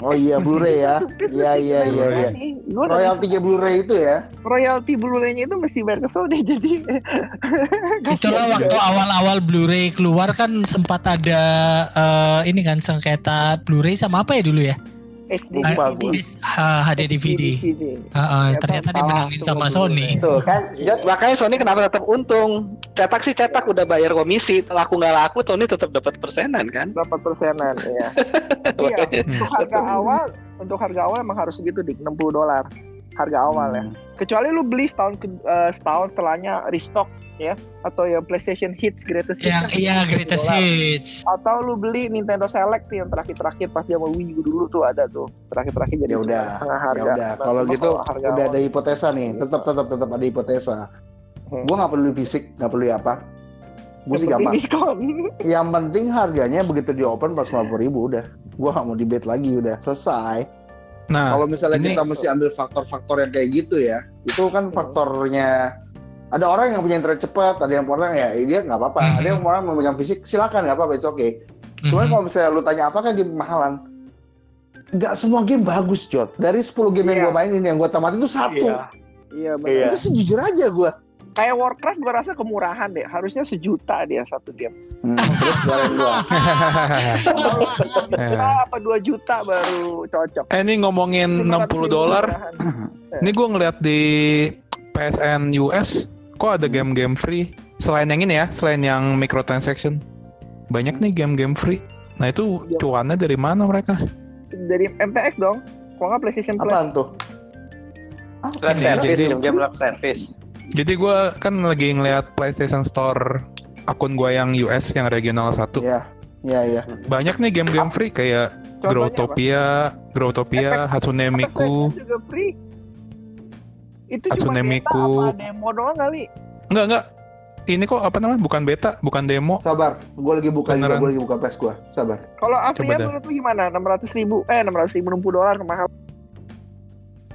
[SPEAKER 5] Oh iya Blu-ray ya. Iya iya iya iya. Royaltinya Blu-ray itu ya.
[SPEAKER 2] royalti Blu-ray-nya itu mesti bayar ke Sony jadi
[SPEAKER 6] Itulah waktu awal-awal Blu-ray keluar kan sempat ada eh, ini kan sengketa Blu-ray sama apa ya dulu ya?
[SPEAKER 2] DVD.
[SPEAKER 6] Ah, HD DVD.
[SPEAKER 2] DVD. Ya,
[SPEAKER 6] ternyata dimenangin sama Sony.
[SPEAKER 8] Tuh kan, Jod, makanya Sony kenapa tetap untung? Cetak sih cetak udah bayar komisi, laku nggak laku Sony tetap dapat persenan kan?
[SPEAKER 2] berapa persenan ya. iya, untuk harga awal, untuk harga awal emang harus segitu dik 60 dolar. Harga awal ya. Kecuali lu beli setahun ke, eh, setahun setelahnya restock ya atau yang PlayStation Hits Greatest Hits
[SPEAKER 6] Yang
[SPEAKER 2] kan
[SPEAKER 6] iya
[SPEAKER 2] 70
[SPEAKER 6] Greatest
[SPEAKER 2] dolar.
[SPEAKER 6] Hits.
[SPEAKER 2] atau lu beli Nintendo Select yang terakhir-terakhir pas zaman Wii U dulu tuh ada tuh terakhir-terakhir jadi
[SPEAKER 5] Ya udah,
[SPEAKER 2] setengah
[SPEAKER 5] Ya
[SPEAKER 2] harga
[SPEAKER 5] udah,
[SPEAKER 2] Nah,
[SPEAKER 5] kalau gitu
[SPEAKER 2] harga
[SPEAKER 5] udah
[SPEAKER 2] awal.
[SPEAKER 5] ada hipotesa nih. Tetap tetap tetap ada hipotesa.
[SPEAKER 2] Hmm.
[SPEAKER 5] Gue nggak perlu fisik, nggak perlu apa. Gue sih gampang.
[SPEAKER 2] diskon
[SPEAKER 5] Yang penting harganya begitu di open pas 50 ribu udah. Gue nggak mau debate lagi udah selesai.
[SPEAKER 3] Nah,
[SPEAKER 5] Kalau misalnya
[SPEAKER 3] ini-
[SPEAKER 5] kita mesti ambil faktor-faktor yang kayak gitu ya, itu kan faktornya ada orang yang punya internet cepat, ada yang orang ya dia nggak apa-apa,
[SPEAKER 6] Mhm.
[SPEAKER 5] ada yang orang memegang fisik silakan nggak apa-apa, it's okay. Cuman
[SPEAKER 6] Mhm.
[SPEAKER 5] kalau misalnya lu tanya apakah game mahalan, nggak semua game bagus Jod. Dari 10 game yang
[SPEAKER 2] Iya.
[SPEAKER 5] gue mainin yang gue tamatin itu satu.
[SPEAKER 4] Iya.
[SPEAKER 2] iya benar
[SPEAKER 5] Itu sih jujur aja gue.
[SPEAKER 2] Kayak Warcraft gua rasa kemurahan deh harusnya sejuta dia satu game
[SPEAKER 5] Hmm, terus jualan gua.
[SPEAKER 2] juta apa dua juta baru cocok
[SPEAKER 3] eh, ini ngomongin 60 dolar. Ini gue ngeliat di PSN US, kok ada game-game free? Selain yang ini ya, selain yang microtransaction, banyak nih game-game free. Nah itu
[SPEAKER 2] Iya.
[SPEAKER 3] cuannya dari mana mereka?
[SPEAKER 2] dari MTX dong kalau nggak PlayStation Plus
[SPEAKER 5] Apaan tuh?
[SPEAKER 8] Live
[SPEAKER 3] Ini,
[SPEAKER 8] service, game live service.
[SPEAKER 3] Jadi gue kan lagi ngeliat PlayStation Store akun gue yang US yang regional satu.
[SPEAKER 5] Iya, iya, iya.
[SPEAKER 3] Banyak nih game-game free kayak
[SPEAKER 2] Contohnya apa?
[SPEAKER 3] Growtopia, Growtopia, Hatsune Miku.
[SPEAKER 2] Juga free itu cuma
[SPEAKER 3] Hatsune Miku.
[SPEAKER 2] apa demo doang kali
[SPEAKER 3] Enggak enggak. Ini kok apa namanya? Bukan beta, bukan demo.
[SPEAKER 5] Sabar, gue lagi buka
[SPEAKER 3] Beneran.
[SPEAKER 5] gue lagi buka PS gue. Sabar.
[SPEAKER 2] kalau Afrian
[SPEAKER 3] dah.
[SPEAKER 2] menurut lu gimana 600 ribu eh 600 ribu 60 dolar mahal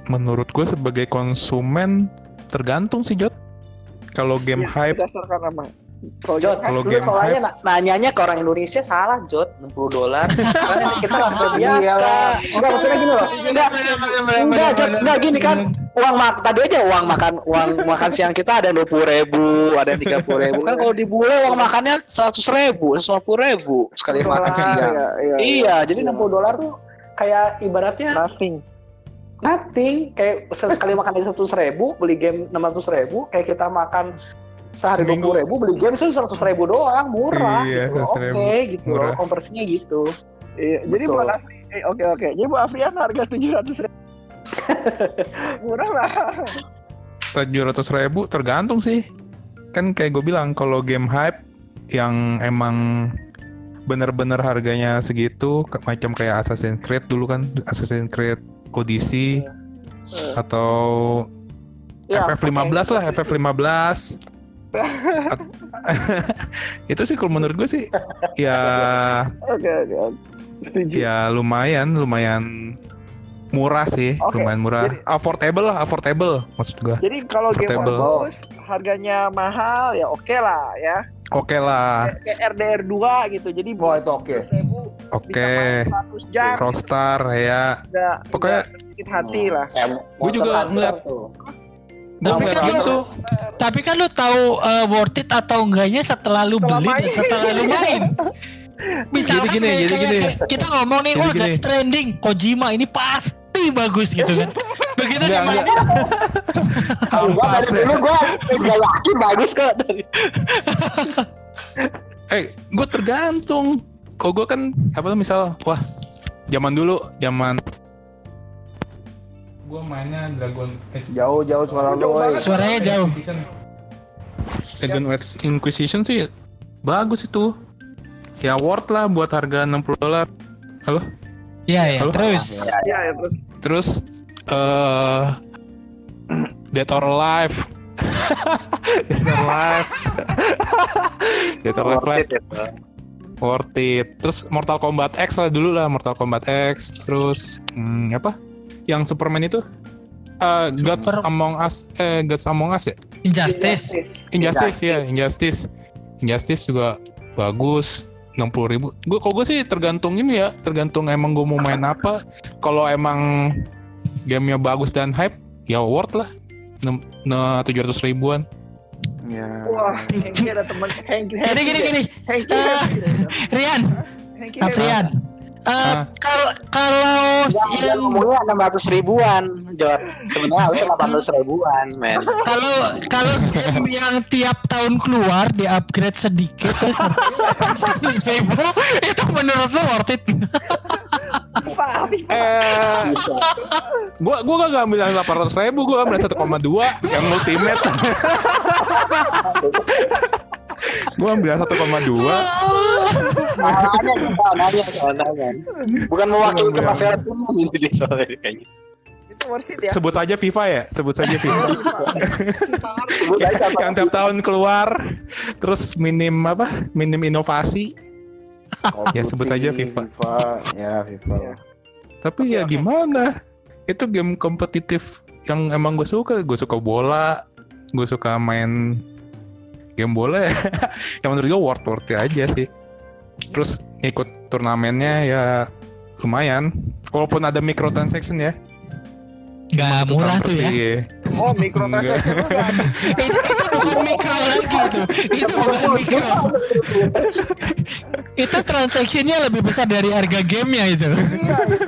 [SPEAKER 3] Menurut gue sebagai konsumen tergantung sih Jot. Kalau game
[SPEAKER 2] Iya,
[SPEAKER 3] hype,
[SPEAKER 2] berdasarkan apa kalau
[SPEAKER 8] Jod,
[SPEAKER 3] Kalau
[SPEAKER 8] lu
[SPEAKER 3] game
[SPEAKER 8] soalnya na- nanyanya ke orang Indonesia salah, Jod. 60 dolar. Karena kita nggak terbiasa.
[SPEAKER 5] Iyalah.
[SPEAKER 8] Enggak, maksudnya gini loh. Enggak, enggak, Jod. Enggak, gini kan. Uang mak tadi aja uang makan uang makan siang kita ada 20 ribu, ada 30 ribu. Kan kalau di bule uang makannya 100 ribu, 150 ribu sekali makan siang.
[SPEAKER 2] iya, iya,
[SPEAKER 8] Iya, jadi
[SPEAKER 2] Iya.
[SPEAKER 8] 60 dolar tuh kayak ibaratnya
[SPEAKER 2] nothing
[SPEAKER 8] nothing. Kayak sekali makan dari 100 ribu, beli game 600 ribu, kayak kita makan sehari
[SPEAKER 3] Seminggu.
[SPEAKER 8] 20 ribu, beli game itu 100 ribu doang, murah.
[SPEAKER 3] Iya,
[SPEAKER 8] gitu.
[SPEAKER 3] 100 ribu,
[SPEAKER 8] Oke, gitu loh.
[SPEAKER 3] murah.
[SPEAKER 8] Konversinya gitu.
[SPEAKER 2] iya jadi buat Afri eh, oke oke jadi buat Afrian harga 700 ribu murah lah
[SPEAKER 3] 700 ribu tergantung sih. Kan kayak gue bilang kalau game hype yang emang bener-bener harganya segitu macam kayak Assassin's Creed dulu kan Assassin's Creed Odyssey atau
[SPEAKER 2] Ya,
[SPEAKER 3] FF15
[SPEAKER 2] oke.
[SPEAKER 3] lah FF15 itu sih kalau menurut gue sih ya
[SPEAKER 2] oke. setuju.
[SPEAKER 3] ya lumayan lumayan murah sih
[SPEAKER 2] Oke,
[SPEAKER 3] lumayan murah.
[SPEAKER 2] jadi-
[SPEAKER 3] affordable lah affordable maksud gue
[SPEAKER 2] jadi kalau game bagus harganya mahal ya oke lah ya
[SPEAKER 3] oke lah
[SPEAKER 2] kayak RDR 2 gitu jadi
[SPEAKER 5] Wah itu oke.
[SPEAKER 3] oke
[SPEAKER 2] bisa main 100 jam
[SPEAKER 3] Rockstar ya
[SPEAKER 2] nggak
[SPEAKER 3] pokoknya
[SPEAKER 2] sakit hati lah
[SPEAKER 4] Kayak
[SPEAKER 3] Gua juga ngeliat-
[SPEAKER 4] tuh.
[SPEAKER 3] gue
[SPEAKER 6] Tapi kan lu, tapi kan lu tahu uh, worth it atau enggaknya setelah lu
[SPEAKER 2] Setelah
[SPEAKER 6] beli dan setelah lu main. Misalkan
[SPEAKER 3] Jadi gini,
[SPEAKER 6] kayak-
[SPEAKER 3] jadi
[SPEAKER 6] kayak-
[SPEAKER 3] gini.
[SPEAKER 6] kayak kita ngomong nih, wah
[SPEAKER 3] gini.
[SPEAKER 6] Death Stranding, Kojima ini pasti lagi bagus gitu kan. Begitu dia
[SPEAKER 3] Enggak,
[SPEAKER 6] main
[SPEAKER 3] enggak.
[SPEAKER 4] Kalau gua dari
[SPEAKER 3] ya.
[SPEAKER 4] dulu gua udah yakin bagus kok
[SPEAKER 3] Eh, gue tergantung. Kalau gue kan apa tuh misal, wah, zaman dulu, zaman gue mainnya Dragon Age.
[SPEAKER 5] Jauh jauh suara lu.
[SPEAKER 6] Suaranya jauh.
[SPEAKER 3] Dragon Age Inquisition sih bagus itu. Ya worth lah buat harga 60 dolar. Halo?
[SPEAKER 6] Iya ya.
[SPEAKER 3] Halo?
[SPEAKER 6] Terus
[SPEAKER 2] Iya, ya, terus
[SPEAKER 3] Terus eh Dead or Alive. Dead or Alive. Dead or Alive lah. worth it. Terus Mortal Kombat X lah dulu lah Mortal Kombat X. Terus hmm, apa? Yang Superman itu? Eh Gods
[SPEAKER 6] Super-
[SPEAKER 3] Among Us, eh Gods Among Us ya?
[SPEAKER 6] Injustice.
[SPEAKER 3] Injustice ya, Injustice. Injustice juga bagus. 60 ribu. Gue kalau gue sih tergantung ini ya, tergantung emang gue mau main apa. Kalau emang gamenya bagus dan hype, ya worth lah. Ne- 700 ribuan.
[SPEAKER 5] Ya.
[SPEAKER 2] Wah, Hengki ada teman Hengki.
[SPEAKER 6] Gini gini gini.
[SPEAKER 2] Hengki.
[SPEAKER 6] Eh, Rian,
[SPEAKER 2] Hengki.
[SPEAKER 6] Afrian. Eh,
[SPEAKER 3] Ah.
[SPEAKER 6] kalau kalau
[SPEAKER 4] Yang
[SPEAKER 6] yang
[SPEAKER 4] ngomongnya 600 ribuan, Jod. Sebenarnya harusnya 800 ribuan, men.
[SPEAKER 6] kalau kalau game yang tiap tahun keluar di upgrade sedikit terus ribu itu menurut lo worth it
[SPEAKER 2] FIFA.
[SPEAKER 3] Eh, gua gua gak ngambil yang 800 ribu, gua ambil 1,2 yang ultimate. gua ambil yang 1,2.
[SPEAKER 4] Soalnya, soalnya, soalnya. Bukan mewakili ke masyarakat umum ini soalnya kayaknya.
[SPEAKER 2] Ya.
[SPEAKER 3] Sebut aja FIFA ya, sebut saja FIFA.
[SPEAKER 4] Sebut aja
[SPEAKER 3] yang tiap tahun keluar, terus minim apa? Minim inovasi. Ya, sebut aja FIFA.
[SPEAKER 5] FIFA. Ya FIFA.
[SPEAKER 3] Tapi ya gimana? Itu game kompetitif yang emang gue suka. Gue suka bola, gue suka main game bola ya. yang menurut gue worth worth aja sih. Terus ikut turnamennya ya lumayan. Walaupun ada microtransaction ya.
[SPEAKER 6] nggak murah tuh ya
[SPEAKER 3] Iya.
[SPEAKER 2] Oh, ada.
[SPEAKER 6] itu, itu bukan mikro lagi tuh itu bukan mikro itu transaksinya lebih besar dari harga gamenya itu
[SPEAKER 2] Iya, itu.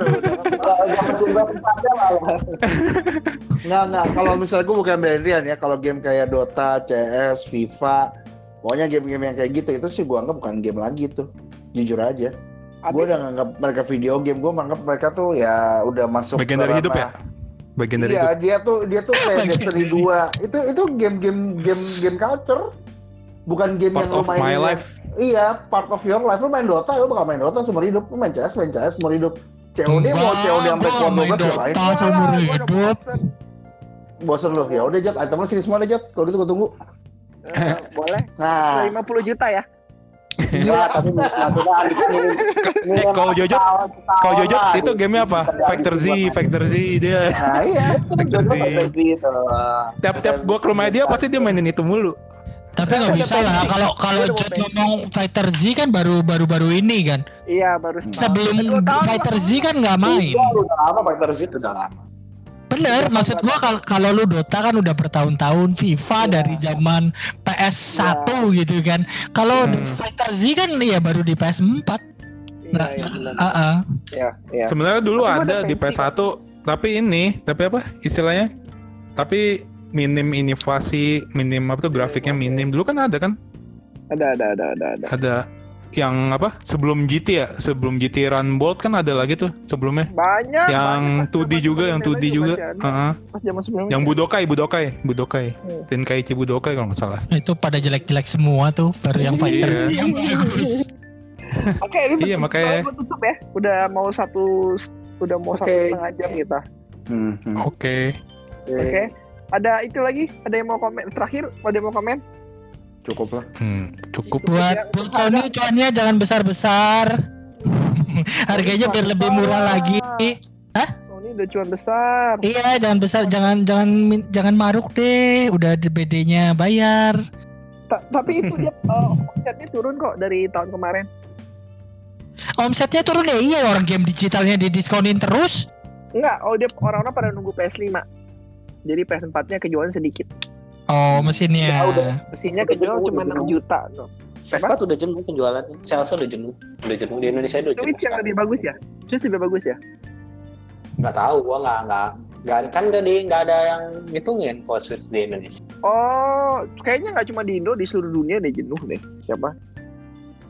[SPEAKER 5] Nggak nggak. Kalau misalnya gue bukan Rian ya. Kalau game kayak Dota, CS, FIFA, pokoknya game-game yang kayak gitu itu sih gue anggap bukan game lagi tuh. Jujur aja. Gue udah nganggap mereka video game. Gue menganggap mereka tuh ya udah masuk
[SPEAKER 3] Bagian dari hidup ya? Bagian dari
[SPEAKER 5] Iya,
[SPEAKER 3] hidup.
[SPEAKER 5] dia tuh dia tuh kayak
[SPEAKER 6] Bagian
[SPEAKER 5] Destiny 2. Itu itu game-game game game culture. Bukan game
[SPEAKER 3] Part
[SPEAKER 5] yang lu
[SPEAKER 3] of
[SPEAKER 5] mainin
[SPEAKER 3] my life.
[SPEAKER 5] Iya, part of your life. Lu main Dota, lu bakal main Dota seumur hidup. Lu main CS, main CS seumur hidup. COD mau COD sampai
[SPEAKER 6] main
[SPEAKER 5] 12 ya
[SPEAKER 6] Dota.
[SPEAKER 5] lain.
[SPEAKER 6] Ah, seumur hidup.
[SPEAKER 2] Bosen.
[SPEAKER 5] Lu. Ya udah Jat, item lu sini semua deh Jat. Kalau gitu gua tunggu.
[SPEAKER 2] Eh, boleh.
[SPEAKER 5] Nah,
[SPEAKER 2] 50 juta ya.
[SPEAKER 4] Gila, tapi
[SPEAKER 3] Eh, kalau Jojo, Kalau Jojo itu gamenya apa? Factor Z, Factor Z dia.
[SPEAKER 5] nah iya.
[SPEAKER 3] Factor Z.
[SPEAKER 4] gitu.
[SPEAKER 3] Tiap-tiap gua ke rumah dia pasti dia mainin itu mulu.
[SPEAKER 6] tapi nggak bisa lah kalau kalau Jod ngomong Fighter Z kan baru baru baru ini kan
[SPEAKER 2] Iya, baru
[SPEAKER 6] sebelum Fighter Z kan nggak main
[SPEAKER 4] Iya, udah lama Fighter Z udah lama.
[SPEAKER 6] Bener maksud gua kal- kalau lu Dota kan udah bertahun-tahun FIFA
[SPEAKER 2] Iya.
[SPEAKER 6] dari zaman PS1 gitu kan kalau
[SPEAKER 3] Hmm.
[SPEAKER 6] Fighter Z kan ya baru di PS4
[SPEAKER 2] Iya,
[SPEAKER 6] nah,
[SPEAKER 2] iya, benar.
[SPEAKER 6] ah, ah.
[SPEAKER 2] Iya, iya.
[SPEAKER 3] Sebenarnya dulu
[SPEAKER 2] Tapi
[SPEAKER 3] ada
[SPEAKER 2] ada
[SPEAKER 3] di
[SPEAKER 2] fancy
[SPEAKER 3] PS1, tapi ini, tapi apa istilahnya? Tapi minim inovasi, minim apa tuh grafiknya minim. Dulu kan ada kan?
[SPEAKER 2] Ada, ada, ada, ada, ada.
[SPEAKER 3] Ada yang apa? Sebelum GT ya, sebelum GT Run Bolt kan ada lagi tuh sebelumnya.
[SPEAKER 2] Banyak.
[SPEAKER 3] yang
[SPEAKER 2] banyak. Pas
[SPEAKER 3] 2D
[SPEAKER 2] zaman
[SPEAKER 3] juga, yang 2D juga.
[SPEAKER 2] zaman sebelumnya.
[SPEAKER 3] Yang Budokai, Budokai, Budokai.
[SPEAKER 2] Hmm.
[SPEAKER 3] Tenkaichi Budokai kalau nggak salah.
[SPEAKER 6] itu pada jelek-jelek semua tuh baru yang Fighter
[SPEAKER 3] Iya.
[SPEAKER 6] yang bagus
[SPEAKER 2] Oke, ini
[SPEAKER 3] Iya, makanya.
[SPEAKER 2] tutup ya. Udah mau satu udah mau satu
[SPEAKER 5] Oke.
[SPEAKER 2] setengah jam kita.
[SPEAKER 5] Hmm, hmm.
[SPEAKER 3] Oke.
[SPEAKER 2] Oke. Ada itu lagi? Ada yang mau komen terakhir? Ada yang mau komen?
[SPEAKER 5] Cukup lah.
[SPEAKER 3] Hmm, cukup.
[SPEAKER 6] buat buat Sony cuannya jangan besar-besar harganya biar lebih murah lagi
[SPEAKER 2] Sony udah cuan besar.
[SPEAKER 6] iya jangan besar jangan jangan jangan maruk deh udah di BD-nya bayar
[SPEAKER 2] Ta- tapi itu dia uh, omsetnya turun kok dari tahun kemarin.
[SPEAKER 6] omsetnya turun ya iya orang game digitalnya didiskonin terus
[SPEAKER 2] Enggak, oh dia orang-orang pada nunggu PS5. Jadi PS4-nya kejualan sedikit.
[SPEAKER 6] Oh mesinnya
[SPEAKER 4] Ya, udah.
[SPEAKER 2] Mesinnya
[SPEAKER 4] Udah
[SPEAKER 2] kejual cuma
[SPEAKER 4] udah
[SPEAKER 2] 6
[SPEAKER 4] jenuh.
[SPEAKER 2] juta. No.
[SPEAKER 4] Vespa tuh udah jenuh penjualannya. Salesnya udah jenuh. Udah jenuh di Indonesia udah jenuh.
[SPEAKER 2] Switch yang lebih bagus ya? Switch lebih bagus ya?
[SPEAKER 4] nggak tahu gua nggak nggak nggak kan di nggak ada yang ngitungin kalau Switch di Indonesia
[SPEAKER 2] Oh, kayaknya nggak cuma di Indo, di seluruh dunia deh jenuh deh. Siapa?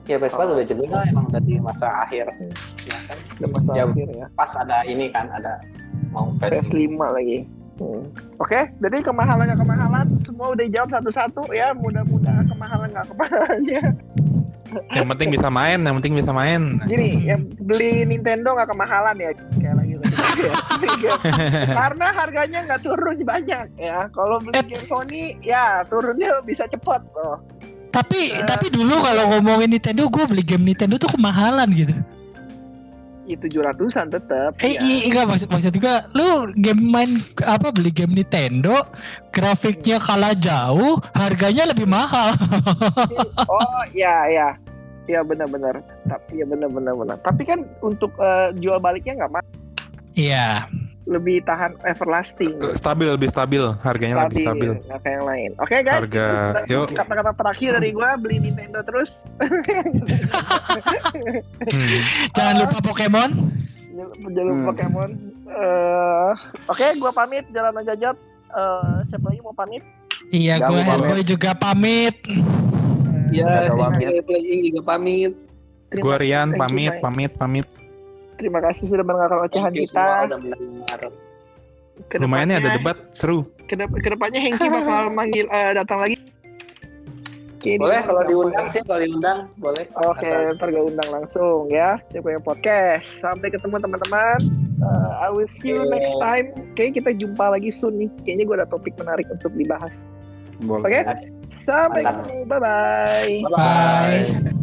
[SPEAKER 4] ya Vespa
[SPEAKER 2] Oh.
[SPEAKER 4] udah jenuh lah emang dari masa akhir ya kan
[SPEAKER 2] Udah masa
[SPEAKER 4] Ya.
[SPEAKER 2] akhir ya.
[SPEAKER 4] pas ada ini kan ada mau
[SPEAKER 2] PS5 lagi. Hmm. Oke, jadi kemahalan nggak kemahalan, semua udah dijawab satu-satu ya. Mudah-mudahan kemahalan nggak kemahalannya.
[SPEAKER 3] Yang penting bisa main, yang penting bisa main.
[SPEAKER 2] Gini, yang beli Nintendo nggak kemahalan ya, kayak lagi tadi. Ya. Karena harganya nggak turun banyak ya. Kalau beli
[SPEAKER 6] Eh.
[SPEAKER 2] game Sony, ya turunnya bisa cepet loh.
[SPEAKER 6] Tapi
[SPEAKER 2] Eh.
[SPEAKER 6] tapi dulu kalau ngomongin Nintendo, gue beli game Nintendo tuh kemahalan gitu.
[SPEAKER 2] Itu tujuh ratusan tetap.
[SPEAKER 6] Eh
[SPEAKER 2] ya.
[SPEAKER 6] iya enggak maksud maksud juga lu game main apa beli game Nintendo grafiknya kalah jauh harganya lebih mahal.
[SPEAKER 2] Oh ya ya, ya benar-benar. Tapi ya benar-benar benar. Tapi kan untuk eh, jual baliknya nggak mahal,
[SPEAKER 6] Iya.
[SPEAKER 2] Lebih tahan everlasting.
[SPEAKER 3] Stabil, lebih stabil, harganya lebih stabil.
[SPEAKER 2] kayak yang lain. Oke guys,
[SPEAKER 3] Harga,
[SPEAKER 2] kata-kata terakhir dari gua beli Nintendo terus.
[SPEAKER 3] Hmm.
[SPEAKER 6] Jangan lupa Pokemon.
[SPEAKER 2] Jalur
[SPEAKER 5] Hmm.
[SPEAKER 2] Pokemon. Eh, Oke, gua pamit jalan aja jat. Eh, siapa lagi mau pamit?
[SPEAKER 6] Iya,
[SPEAKER 5] Jangan
[SPEAKER 6] gue
[SPEAKER 5] lupa,
[SPEAKER 6] Hellboy juga pamit.
[SPEAKER 2] Ya,
[SPEAKER 5] Udah pamit.
[SPEAKER 2] playing juga pamit.
[SPEAKER 3] Gua Rian pamit, pamit, pamit.
[SPEAKER 2] Terima kasih sudah mendengarkan ocehan
[SPEAKER 4] you
[SPEAKER 2] kita.
[SPEAKER 4] mendengar
[SPEAKER 3] Lumayan nih ada
[SPEAKER 2] Kedepannya-
[SPEAKER 3] debat, seru.
[SPEAKER 2] kedep- ke depannya Hengki bakal manggil eh, datang lagi. Oke, ini
[SPEAKER 4] boleh kalau diundang sih kalau diundang boleh
[SPEAKER 2] Oke,
[SPEAKER 4] Asal-
[SPEAKER 2] ntar gue undang langsung ya. Punya podcast. Sampai ketemu teman-teman. Uh, I will see you next time. Kayaknya kita jumpa lagi soon nih. Kayaknya gue ada topik menarik untuk dibahas. Oke? Sampai
[SPEAKER 4] Mantap.
[SPEAKER 2] ketemu. Bye-bye.
[SPEAKER 4] Bye-bye.
[SPEAKER 6] Bye.